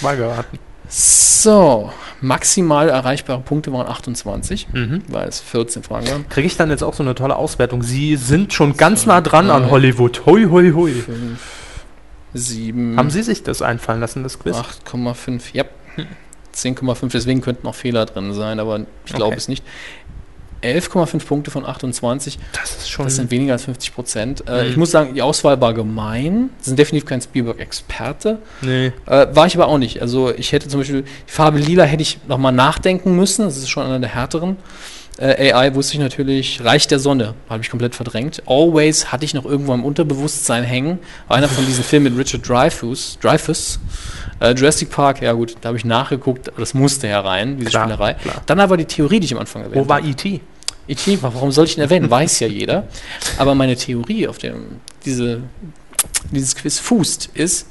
S1: War geraten.
S3: So, maximal erreichbare Punkte waren 28,
S1: Mhm.
S3: weil es 14 Fragen waren.
S1: Kriege ich dann jetzt auch so eine tolle Auswertung? Sie sind schon ganz nah dran
S3: drei,
S1: an Hollywood. Hui, hui, hui.
S3: 5, 7,
S1: Haben Sie sich das einfallen lassen, das Quiz?
S3: 8,5, ja. 10,5, deswegen könnten auch Fehler drin sein, aber ich glaube
S1: Okay.
S3: es nicht. 11,5 Punkte von 28,
S1: Das ist schon.
S3: das sind weniger als 50 Prozent. Äh,
S1: Mhm.
S3: Ich muss sagen, die Auswahl war gemein. Sie sind definitiv kein Spielberg-Experte.
S1: nee.
S3: Äh, war ich aber auch nicht. Also ich hätte zum Beispiel, die Farbe Lila hätte ich nochmal nachdenken müssen. Das ist schon einer der härteren. Äh, AI wusste ich natürlich. Reich der Sonne habe ich komplett verdrängt. Always hatte ich noch irgendwo im Unterbewusstsein hängen. War einer von diesen Filmen mit Richard Dreyfuss. Dreyfuss. Äh, Jurassic Park, ja gut, da habe ich nachgeguckt. Das musste ja rein, diese
S1: Klar,
S3: Spielerei.
S1: klar.
S3: Dann aber die Theorie, die ich am Anfang erwähnt
S1: Wo war
S3: habe.
S1: E.T.?
S3: E.T., warum soll ich ihn erwähnen? Weiß ja jeder. Aber meine Theorie, auf dem diese, dieses Quiz fußt, ist,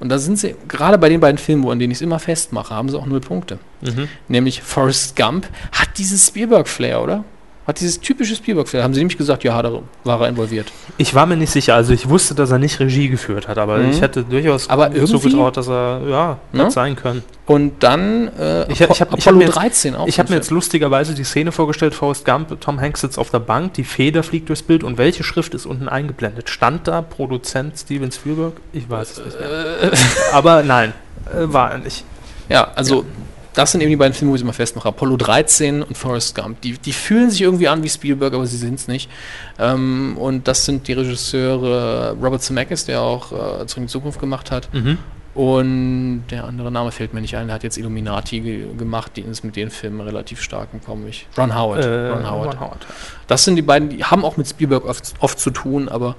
S3: und da sind sie, gerade bei den beiden Filmen, wo- an denen ich es immer festmache, haben sie auch null Punkte.
S1: Mhm.
S3: Nämlich Forrest Gump hat dieses Spielberg-Flair, oder? Hat dieses typische Spielberg-Flair. Haben sie nämlich gesagt, ja, da war er involviert.
S1: Ich war mir nicht sicher. Also ich wusste, dass er nicht Regie geführt hat, aber
S3: Mhm.
S1: ich hätte durchaus
S3: Aber
S1: zugetraut, dass er ja,
S3: Ne?
S1: hat sein können.
S3: Und dann äh,
S1: Ich- ich hab- ich
S3: Apollo
S1: jetzt-
S3: 13 auch.
S1: Ich habe mir jetzt lustigerweise die Szene vorgestellt, Forrest Gump, Tom Hanks sitzt auf der Bank, die Feder fliegt durchs Bild und welche Schrift ist unten eingeblendet? Stand da Produzent Steven Spielberg? Ich weiß es nicht mehr. Aber nein, äh, war er nicht.
S3: Ja, also das sind eben die beiden Filme, wo ich immer festmache. Apollo 13 und Forrest Gump. Die, die fühlen sich irgendwie an wie Spielberg, aber sie sind es nicht. Ähm, und das sind die Regisseure Robert Zemeckis, der auch äh, Zurück in die Zukunft gemacht hat. Und der andere Name fällt mir nicht ein, der hat jetzt Illuminati ge gemacht, die ist mit den Filmen relativ stark im Kommen. Ich- Ron Howard.
S1: Äh,
S3: Ron Howard.
S1: Ron Howard.
S3: Das sind die beiden, die haben auch mit Spielberg oft, oft zu tun, aber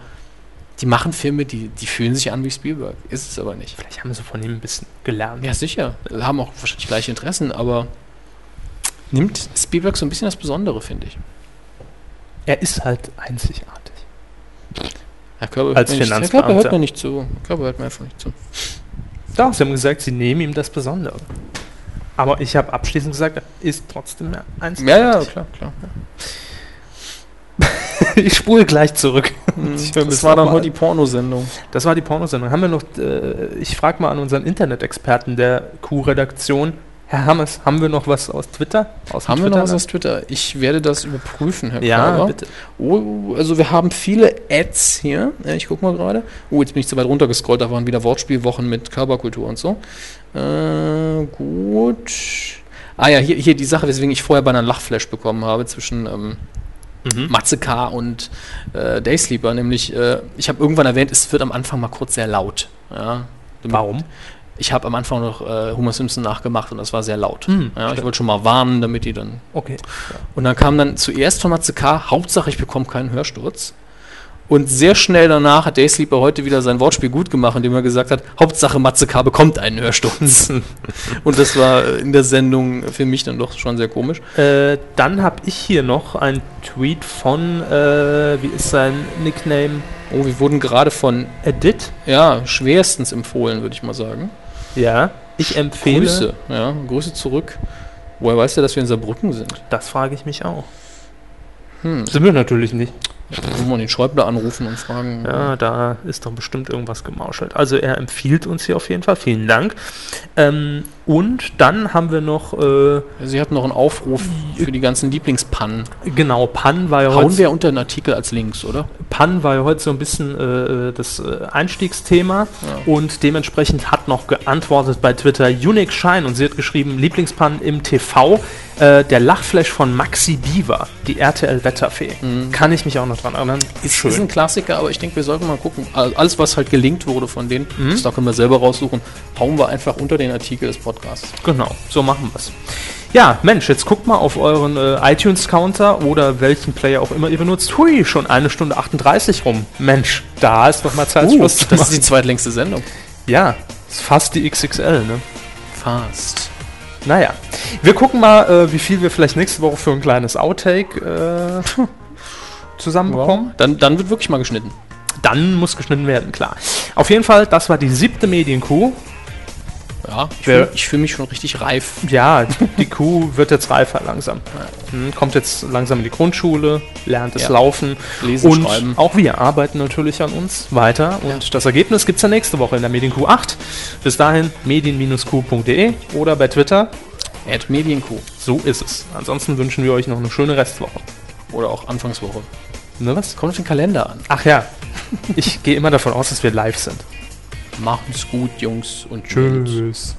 S3: die machen Filme, die, die fühlen sich an wie Spielberg. Ist es aber nicht.
S1: Vielleicht haben sie von ihm ein bisschen gelernt.
S3: Ja, sicher. Haben auch wahrscheinlich gleiche Interessen, aber nimmt Spielberg so ein bisschen das Besondere, finde ich.
S1: Er ist halt einzigartig.
S3: Herr Körber,
S1: Als
S3: nicht, Herr. Körber hört mir nicht zu. Herr Körber hört mir einfach nicht zu.
S1: Doch, sie haben gesagt, sie nehmen ihm das Besondere. Aber ich habe abschließend gesagt, er ist trotzdem mehr
S3: Ja,
S1: einzigartig.
S3: ja, klar, klar.
S1: ich spule gleich zurück. Mir
S3: Das war dann heute die Pornosendung.
S1: Das war die Pornosendung. Haben wir noch, äh, ich frage mal an unseren Internet-Experten der Q-Redaktion. Herr Hammes, haben wir noch was aus Twitter? Aus
S3: Haben wir noch was aus Twitter? Ich werde das überprüfen, Herr
S1: Ja,
S3: Körber.
S1: bitte.
S3: Oh, also wir haben viele Ads hier. Ich gucke mal gerade. Oh, jetzt bin ich zu weit runtergescrollt. Da waren wieder Wortspielwochen mit Körperkultur und so. Äh, gut. Ah ja, hier, hier die Sache, weswegen ich vorher bei einer Lachflash bekommen habe zwischen ähm,
S1: Mhm.
S3: Matze K. und äh, Daysleeper. Nämlich, äh, ich habe irgendwann erwähnt, es wird am Anfang mal kurz sehr laut. Ja,
S1: Warum?
S3: Ich habe am Anfang noch äh, Homer Simpson nachgemacht und das war sehr laut.
S1: Hm,
S3: ja, ich wollte schon mal warnen, damit die dann
S1: Okay.
S3: und dann kam dann zuerst von Matze K. Hauptsache, ich bekomme keinen Hörsturz. Und sehr schnell danach hat Daysleeper heute wieder sein Wortspiel gut gemacht, indem er gesagt hat, Hauptsache Matze K. bekommt einen Hörsturz. und das war in der Sendung für mich dann doch schon sehr komisch.
S1: Äh, dann habe ich hier noch einen Tweet von, äh, wie ist sein Nickname?
S3: Oh, wir wurden gerade von,
S1: Edit.
S3: ja, schwerstens empfohlen, würde ich mal sagen.
S1: Ja. Ich empfehle.
S3: Grüße, ja, Grüße zurück. Woher weiß der, dass wir in Saarbrücken sind?
S1: Das frage ich mich auch.
S3: Hm.
S1: Sind wir natürlich nicht.
S3: Wollen wir den Schäuble anrufen und fragen.
S1: Ja, da ist doch bestimmt irgendwas gemauschelt. Also er empfiehlt uns hier auf jeden Fall. Vielen Dank. Ähm, und dann haben wir noch, äh,
S3: Sie hatten noch einen Aufruf für die ganzen Lieblingspannen.
S1: genau, Pan war ja
S3: Hauen
S1: heute,
S3: wir unter den Artikel als Links, oder?
S1: Pan war ja heute so ein bisschen äh, das äh, Einstiegsthema und dementsprechend hat noch geantwortet bei Twitter Unique Shine und sie hat geschrieben, Lieblingspan im TV. Äh, der Lachflash von Maxi Beaver, die RTL-Wetterfee. Kann ich mich auch noch dran erinnern.
S3: Ist, ist ein Klassiker, aber ich denke, wir sollten mal gucken. Al- Alles, was halt gelingt wurde von denen, das da können wir selber raussuchen, hauen wir einfach unter den Artikel des Podcasts.
S1: Genau, so machen wir's. Ja, Mensch, jetzt guckt mal auf euren äh, iTunes-Counter oder welchen Player auch immer ihr benutzt. Hui, schon eine Stunde 38 rum. Mensch, da ist doch mal Zeit,
S3: Uh, das ist die zweitlängste Sendung.
S1: Ja, ist fast die XXL, ne?
S3: Fast.
S1: Naja, wir gucken mal, äh, wie viel wir vielleicht nächste Woche für ein kleines Outtake äh, zusammenbekommen.
S3: Dann, dann wird wirklich mal geschnitten.
S1: Dann muss geschnitten werden, klar. Auf jeden Fall, das war die siebte Medienkuh.
S3: Ja, ich fühle ich fühl mich schon richtig reif.
S1: Ja, die Kuh wird jetzt reifer langsam. Hm, kommt jetzt langsam in die Grundschule, lernt es
S3: Ja.
S1: laufen.
S3: Lesen,
S1: und
S3: schreiben.
S1: auch wir arbeiten natürlich an uns weiter. Und das Ergebnis gibt es ja nächste Woche in der Medienkuh 8. Bis dahin medien-q.de oder bei Twitter.
S3: Ad Medienkuh.
S1: So ist es. Ansonsten wünschen wir euch noch eine schöne Restwoche.
S3: Oder auch Anfangswoche.
S1: Ne, was?
S3: Kommt auf den Kalender an.
S1: Ach ja, ich gehe immer davon aus, dass wir live sind.
S3: Machen's gut, Jungs und Mädels.
S1: Tschüss.